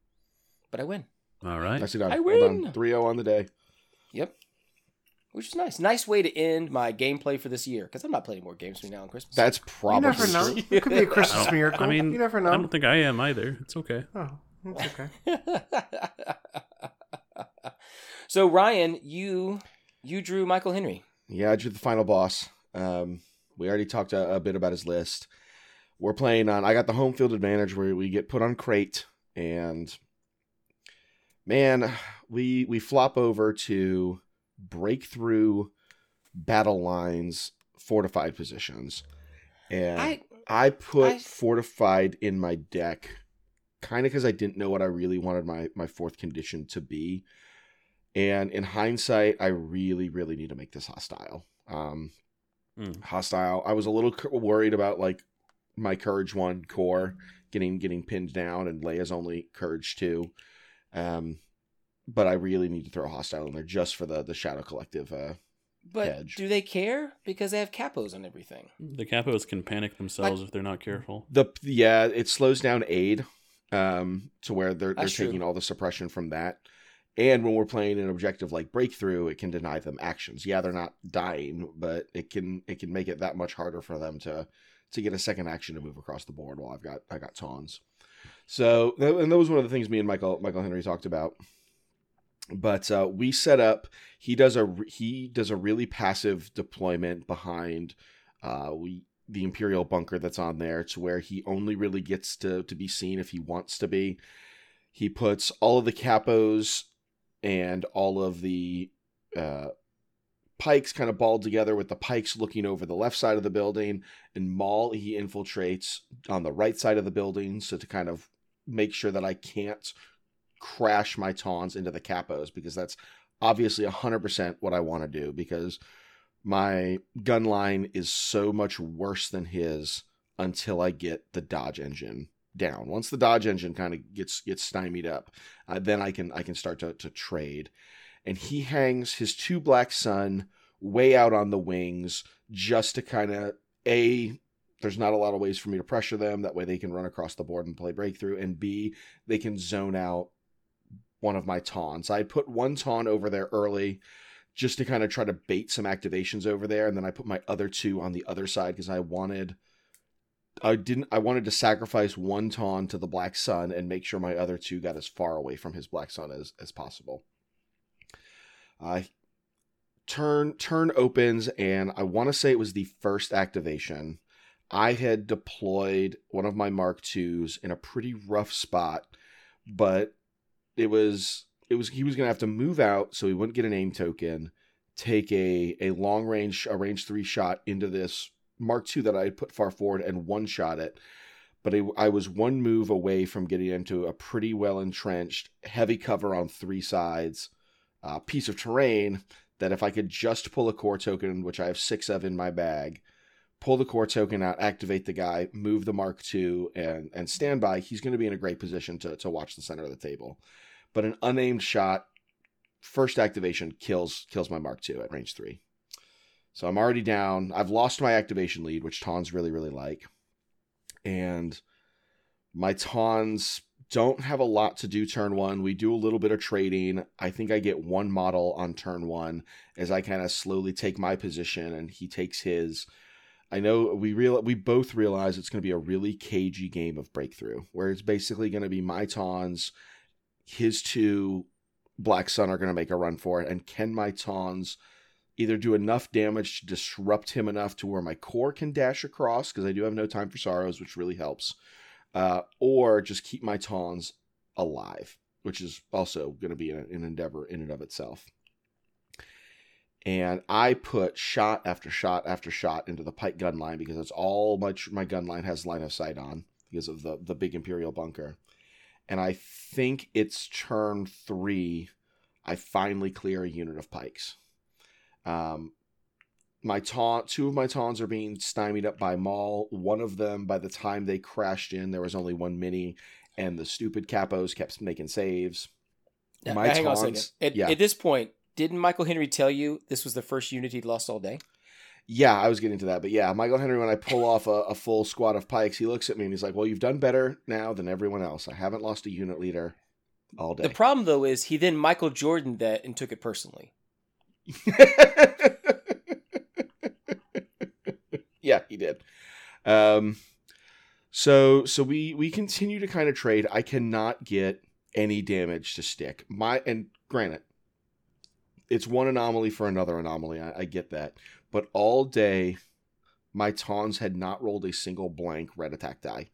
But I win. All right. Nicely done. I Well win. 3-0 on the day. Yep. Which is nice. Nice way to end my gameplay for this year because I'm not playing more games between now and Christmas. That's probably You probably never know. It could be a Christmas miracle. I mean, you never know. I don't think I am either. It's okay. Oh, it's okay. so Ryan, you you drew Michael Henry. Yeah, I drew the final boss. Um, we already talked a, a bit about his list. We're playing on. I got the home field advantage where we get put on crate, and man, we we flop over to break through battle lines, fortified positions, and I I put I- fortified in my deck, kind of because I didn't know what I really wanted my my fourth condition to be. And in hindsight, I really, really need to make this hostile. Um, Mm. Hostile. I was a little worried about like my courage one core getting getting pinned down, and Leia's only courage two. Um, but I really need to throw a hostile in there just for the the Shadow Collective. Uh, but Hedge. do they care because they have capos on everything? The capos can panic themselves if they're not careful. The yeah, it slows down aid um to where they're they're true. taking all the suppression from that. And when we're playing an objective like breakthrough, it can deny them actions. Yeah, they're not dying, but it can it can make it that much harder for them to to get a second action to move across the board while I've got I got tawns. So and that was one of the things me and Michael Michael Henry talked about. But uh, we set up. He does a he does a really passive deployment behind. Uh, we the Imperial bunker that's on there to where he only really gets to to be seen if he wants to be. He puts all of the capos and all of the uh, pikes kind of balled together with the pikes looking over the left side of the building and Maul he infiltrates on the right side of the building so to kind of make sure that I can't crash my tawns into the capos because that's obviously 100% what I want to do because my gun line is so much worse than his until I get the dodge engine down. Once the dodge engine kind of gets gets stymied up, uh, then I can I can start to to trade. And he hangs his two black sun way out on the wings just to kind of a there's not a lot of ways for me to pressure them that way they can run across the board and play breakthrough and b they can zone out one of my tawns. I put one tawn over there early just to kind of try to bait some activations over there and then I put my other two on the other side because I wanted I didn't I wanted to sacrifice one tawn to the black sun and make sure my other two got as far away from his black sun as as possible. I turn turn opens and I want to say it was the first activation. I had deployed one of my Mark Twos in a pretty rough spot, but it was it was he was gonna have to move out so he wouldn't get an aim token, take a a long range a range three shot into this Mark II that I had put far forward and one shot it. But it, I was one move away from getting into a pretty well entrenched, heavy cover on three sides uh, piece of terrain that if I could just pull a core token, which I have six of in my bag, pull the core token out, activate the guy, move the Mark II, and and stand by, he's going to be in a great position to to watch the center of the table. But an unaimed shot, first activation kills kills my Mark II at range three. So I'm already down. I've lost my activation lead, which Tawns really really like, and my Tawns don't have a lot to do turn one. We do a little bit of trading. I think I get one model on turn one as I kind of slowly take my position and he takes his. I know we real we both realize it's going to be a really cagey game of breakthrough where it's basically going to be my tawns, his two Black Sun are going to make a run for it, and can my tawns either do enough damage to disrupt him enough to where my core can dash across because I do have no time for sorrows, which really helps uh, or just keep my tawns alive, which is also going to be an, an endeavor in and of itself. And I put shot after shot after shot into the pike gun line because that's all my my gun line has line of sight on because of the the big imperial bunker. And I think it's turn three. I finally clear a unit of pikes. Um, my tawn two of my tawns are being stymied up by Maul. One of them, by the time they crashed in, there was only one mini, and the stupid capos kept making saves. Now, my now hang on a second. At, yeah, at this point, didn't Michael Henry tell you this was the first unit he'd lost all day? Yeah, I was getting to that, but yeah, Michael Henry. When I pull off a, a full squad of pikes, he looks at me and he's like, "Well, you've done better now than everyone else. I haven't lost a unit leader all day." The problem though is he then Michael Jordan that and took it personally. yeah, he did. Um, so so we we continue to kind of trade. I cannot get any damage to stick. My and granted, it's one anomaly for another anomaly. I, I get that, but all day, my Tawns had not rolled a single blank red attack die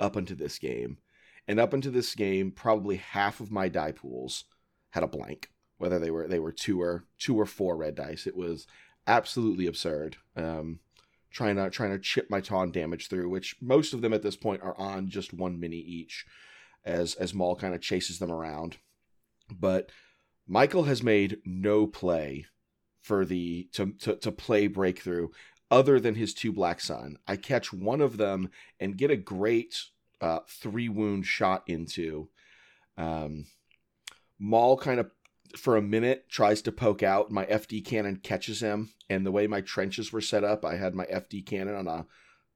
up into this game, and up into this game, probably half of my die pools had a blank. Whether they were they were two or two or four red dice, it was absolutely absurd. Um, trying to trying to chip my Tawn damage through, which most of them at this point are on just one mini each, as as Maul kind of chases them around. But Michael has made no play for the to, to, to play breakthrough other than his two black sun. I catch one of them and get a great uh, three wound shot into. Um, Maul kind of for a minute tries to poke out. My FD cannon catches him, and the way my trenches were set up, I had my FD cannon on a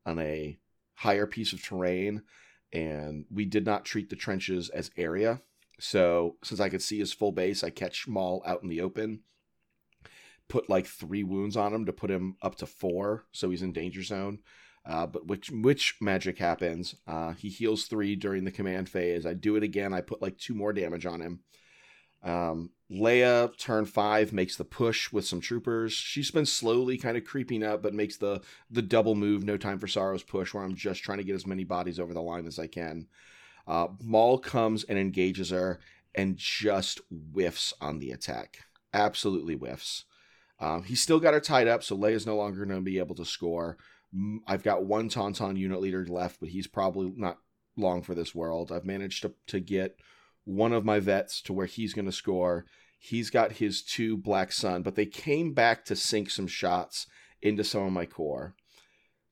on a higher piece of terrain, and we did not treat the trenches as area. So since I could see his full base, I catch Maul out in the open. Put like three wounds on him to put him up to four, so he's in danger zone. Uh, but which which magic happens? Uh, he heals three during the command phase. I do it again. I put like two more damage on him. Um, Leia, turn five, makes the push with some troopers. She's been slowly kind of creeping up, but makes the the double move, no time for sorrows push, where I'm just trying to get as many bodies over the line as I can. Uh, Maul comes and engages her and just whiffs on the attack. Absolutely whiffs. Um, he's still got her tied up, so Leia's no longer going to be able to score. I've got one Tauntaun unit leader left, but he's probably not long for this world. I've managed to, to get one of my vets to where he's going to score. He's got his two Black Sun, but they came back to sink some shots into some of my core.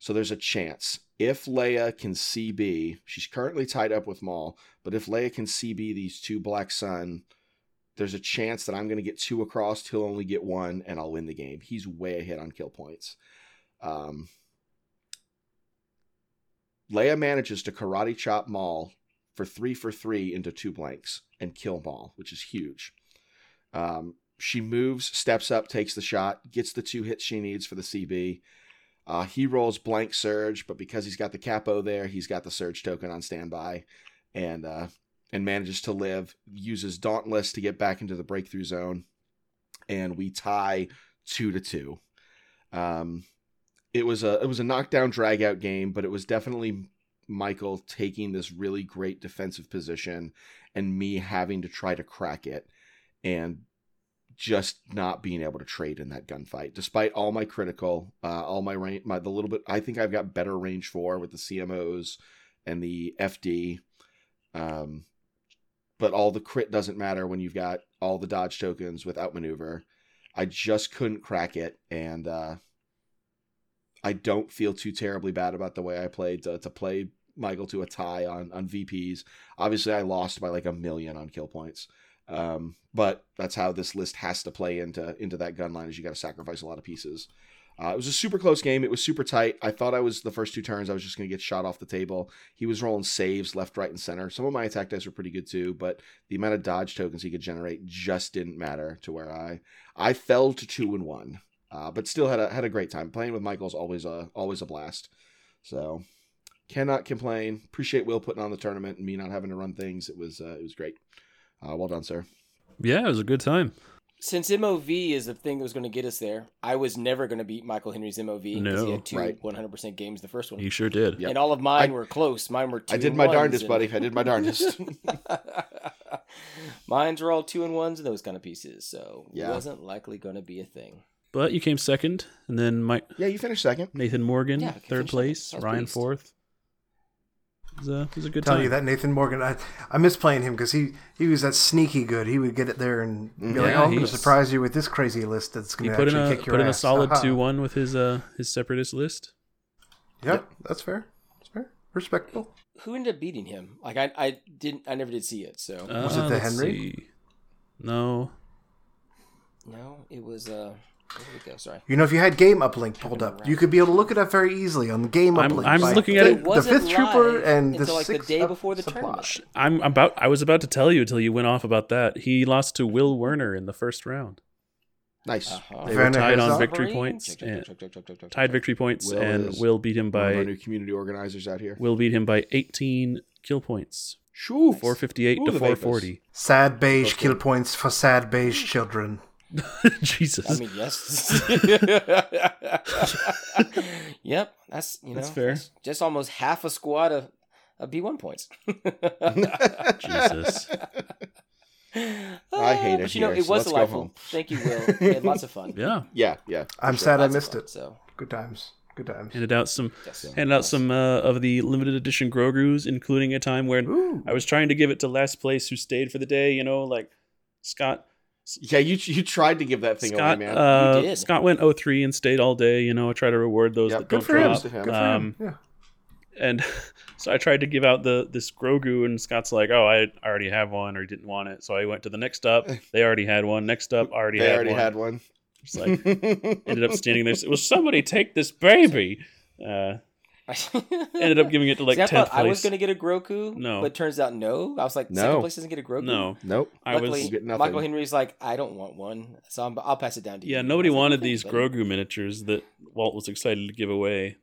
So there's a chance. If Leia can CB, she's currently tied up with Maul, but if Leia can CB these two Black Sun, there's a chance that I'm going to get two across. He'll only get one, and I'll win the game. He's way ahead on kill points. Um, Leia manages to karate chop Maul for three for three into two blanks and kill Maul, which is huge. Um, she moves, steps up, takes the shot, gets the two hits she needs for the CB. Uh, he rolls blank surge, but because he's got the capo there, he's got the surge token on standby, and uh, and manages to live. Uses Dauntless to get back into the breakthrough zone, and we tie two to two. Um, it was a it was a knockdown drag out game, but it was definitely Michael taking this really great defensive position and me having to try to crack it and just not being able to trade in that gunfight despite all my critical uh, all my range my the little bit i think i've got better range for with the cmos and the fd um, but all the crit doesn't matter when you've got all the dodge tokens with outmaneuver i just couldn't crack it and uh, i don't feel too terribly bad about the way i played to, to play Michael to a tie on on VPs. Obviously, I lost by like a million on kill points. Um, but that's how this list has to play into into that gun line. Is you got to sacrifice a lot of pieces. Uh, it was a super close game. It was super tight. I thought I was the first two turns. I was just going to get shot off the table. He was rolling saves left, right, and center. Some of my attack dice were pretty good too, but the amount of dodge tokens he could generate just didn't matter to where I I fell to two and one. Uh, but still had a had a great time playing with Michael's always a always a blast. So cannot complain. Appreciate Will putting on the tournament and me not having to run things. It was uh, it was great. Uh, well done, sir. Yeah, it was a good time. Since MOV is the thing that was going to get us there, I was never going to beat Michael Henry's MOV because No, he had two right. 100% games the first one. He sure did. Yep. And all of mine I- were close. Mine were two I did and my ones darndest, and- buddy. I did my darndest. Mines were all two and ones and those kind of pieces, so Yeah. it wasn't likely going to be a thing. But you came second, and then Mike yeah, you finished second. Nathan Morgan Yeah, third place, second. I was Ryan pleased. fourth. It was a, it was a good Tell time. you that Nathan Morgan, I, I miss playing him because he, he was that sneaky good. He would get it there and be like, "Oh, I'm going to surprise you with this crazy list that's going to put in actually a kick your ass. put in a ass." solid Haha. two one with his uh his separatist list. Yep, that's fair. That's fair. Respectable. Who ended up beating him? Like I, I didn't, I never did see it. So Was it Uh, the Henry? see. No, no, it was. uh Where did it go? Sorry. You know, if you had Game Uplink pulled up, you could be able to look it up very easily on the Game I'm- Uplink. I'm looking at it- The wasn't Fifth Trooper and the until, like, the day before the subplot. tournament. I'm about. I was about to tell you until you went off about that. He lost to Will Werner in the first round. Nice. Uh-huh. They were Werner tied on victory points. tied victory points, and is Will beat him One of our by new community organizers out here. Will beat him by 18 kill points. Shoo. 458 Ooh, to the Vapors. 440. Sad beige Okay. kill points for sad beige children. Jesus. I mean, yes. yep, that's you know That's fair. just almost half a squad of, of B one points. Jesus. I hate it But you know, here, it so was let's go delightful. Thank you, Will. We had lots of fun. Yeah. Yeah, yeah. I'm for sad I Lots of missed fun, it. So Good times. Good times. Handed out some yes. handed out some uh, of the limited edition Grogu's, including a time when Ooh. I was trying to give it to last place who stayed for the day, you know, like Scott Yeah, you you tried to give that thing Scott, away, man. uh, You did. Scott went 03 and stayed all day. You know, I try to reward those Yep, that good don't for him. drop. Good for him. Good for Um, him. Yeah. and so I tried to give out the this Grogu, and Scott's like, "Oh, I already have one, or didn't want it." So I went to the next up. They already had one. Next up, already they had already one. had one. It's like ended up standing there. Will somebody take this baby? Uh, ended up giving it to like See, I tenth thought I was going to get a Grogu, No. but turns out no. I was like, No. second place doesn't get a Grogu. no, Nope. I was. You nothing. Michael Henry's like, I don't want one, so I'm, I'll pass it down to you. Yeah, nobody was like, wanted these buddy." Grogu miniatures that Walt was excited to give away.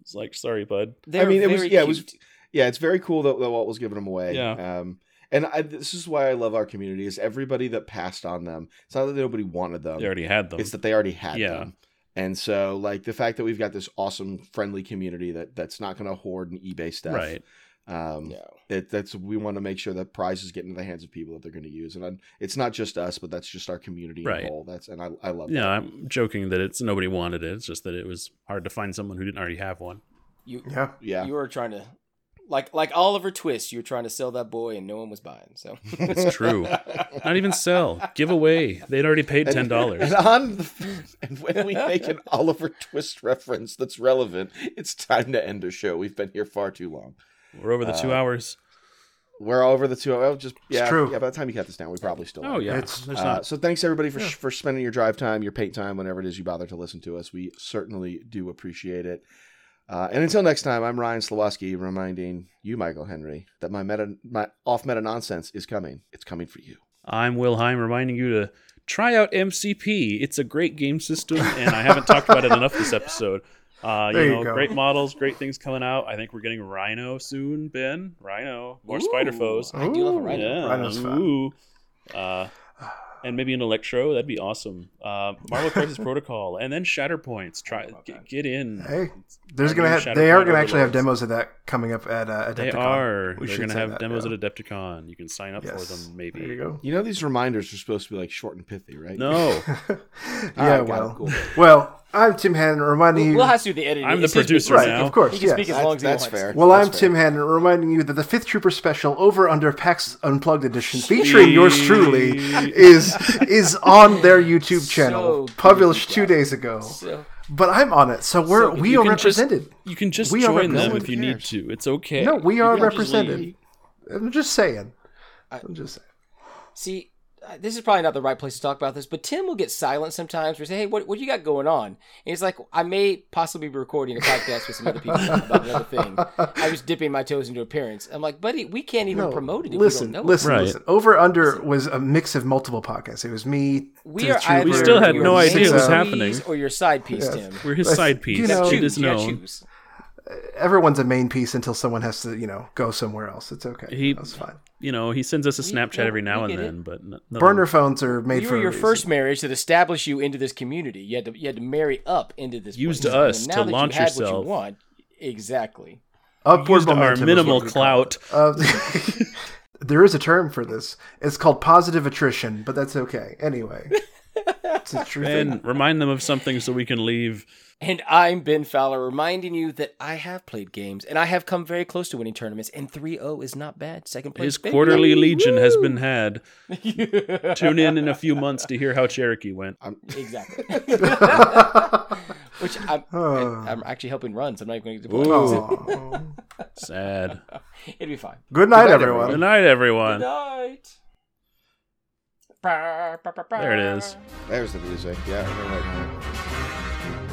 It's like, sorry, bud. They're mean, it was- very yeah, it was- Yeah, it's very cool that, that Walt was giving them away. Yeah. Um, and I, this is why I love our community is everybody that passed on them. It's not that nobody wanted them. They already had them. It's that they already had Yeah. them. And so, like the fact that we've got this awesome, friendly community that that's not going to hoard and eBay stuff. right. Um, Yeah. it, that's we want to make sure that prizes get into the hands of people that they're going to use, and I, it's not just us, but that's just our community Right. in whole. That's and I, I love Yeah, that. I'm joking that it's nobody wanted it. It's just that it was hard to find someone who didn't already have one. You, Yeah. Yeah, you were trying to, like like Oliver Twist, you were trying to sell that boy and no one was buying. So It's true. Not even sell, give away. They'd already paid ten dollars. And on the, and when we make an Oliver Twist reference that's relevant, it's time to end the show. We've been here far too long. We're over the two Uh, hours. We're over the two. Oh, just yeah, true. yeah. By the time you cut this down, we probably still. Oh yeah, It's- there's Uh, not. so thanks everybody for Yeah. for spending your drive time, your paint time, whenever it is you bother to listen to us. We certainly do appreciate it. Uh, and until next time, I'm Ryan Slawski, reminding you, Michael Henry, that my meta, my off meta nonsense is coming. It's coming for you. I'm Will Heim, reminding you to try out MCP. It's a great game system, and I haven't talked about it enough this episode. Uh, you you know, go. great models, great things coming out. I think we're getting Rhino soon, Ben. Rhino, more Spider Foes. I do love a rhino. Yeah, Rhino's fun. ooh. Uh, and maybe an Electro. That'd be awesome. Uh, Marvel Crisis Protocol, and then Shatterpoints. Try about get, in. Hey, There's Our gonna have, they are gonna actually have demos of that coming up at uh, Adepticon. They are. We They're going to have that, demos yeah. at Adepticon. You can sign up Yes. for them. Maybe. There you go. You know these reminders are supposed to be like short and pithy, right? No, yeah, All right, got it, well, cool. well, I'm Tim Hannon reminding you. We'll have to do the editing. I'm the It's his producer business. right, now. of course. He can yes. speak as That's- long as he that's wants. fair. Well, That's I'm fair. Tim Hannon, reminding you that the Fifth Trooper special over under PAX Unplugged edition, featuring yours truly, is is on their YouTube channel, So published good, two yeah. days ago. So, But I'm on it, so we're So we are can just- represented. you can just We are join them if you need to. It's okay. No, we are You can just represented. leave. I'm just saying. I- I'm just saying. see, this is probably not the right place to talk about this, but Tim will get silent sometimes. We say, "Hey, what what you got going on?" And he's like, "I may possibly be recording a podcast with some other people about another thing. I was dipping my toes into appearance." I'm like, "Buddy, we can't even No, promote it if listen, we don't know." listen, it. Right. listen. Over under was a mix of multiple podcasts. It was me. We are either We still had no idea it was happening. or your side piece, Yes. Tim. We're his But, side piece. you know- choose. is You gotta known. choose. Everyone's a main piece until someone has to, you know, go somewhere else. It's okay. He- That's fine. You know, he sends us a Snapchat well, every now and get it. then, but n- nothing- Burner phones are made You for were a your reason. first marriage that established you into this community. You had to you had to marry up into this. Used place. us now to that launch you had yourself. What you want exactly. Upward used our minimal what we call it. clout. Uh, there is a term for this. It's called positive attrition, but that's okay. Anyway, it's a true thing. And remind them of something so we can leave. And I'm Ben Fowler, reminding you that I have played games and I have come very close to winning tournaments. And 3-0 is not bad. Second place. His baby. quarterly legion has been had. Tune in in a few months to hear how Cherokee went. exactly. Which I'm, Oh. I'm actually helping run, so I'm not even going to play. Aw. Oh. Sad. It'd be fine. Good night, night, everyone. Good night, everyone. Good night. There it is. There's the music. Yeah, I remember that.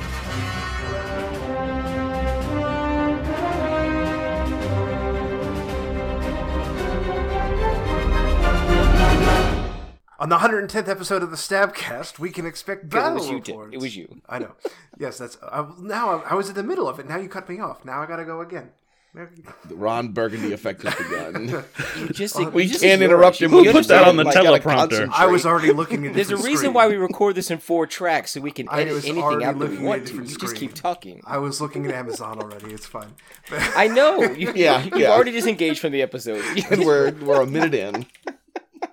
On the 110th episode of the Stabcast, we can expect Good, it battle was you, Tim. reports. It was you. I know. Yes, that's. I, now I, I was in the middle of it. Now you cut me off. Now I gotta go again. There you go. The Ron Burgundy effect has begun. You just, we just can't interrupt him. You We put that on the Like, teleprompter. I was already looking at. There's a reason screen. why we record this in four tracks so we can I edit was anything already out that we looking at a want to. You just keep talking. I was looking at Amazon already. It's fine. I know. You, Yeah, you've yeah. already disengaged from the episode. and we're we're a minute in.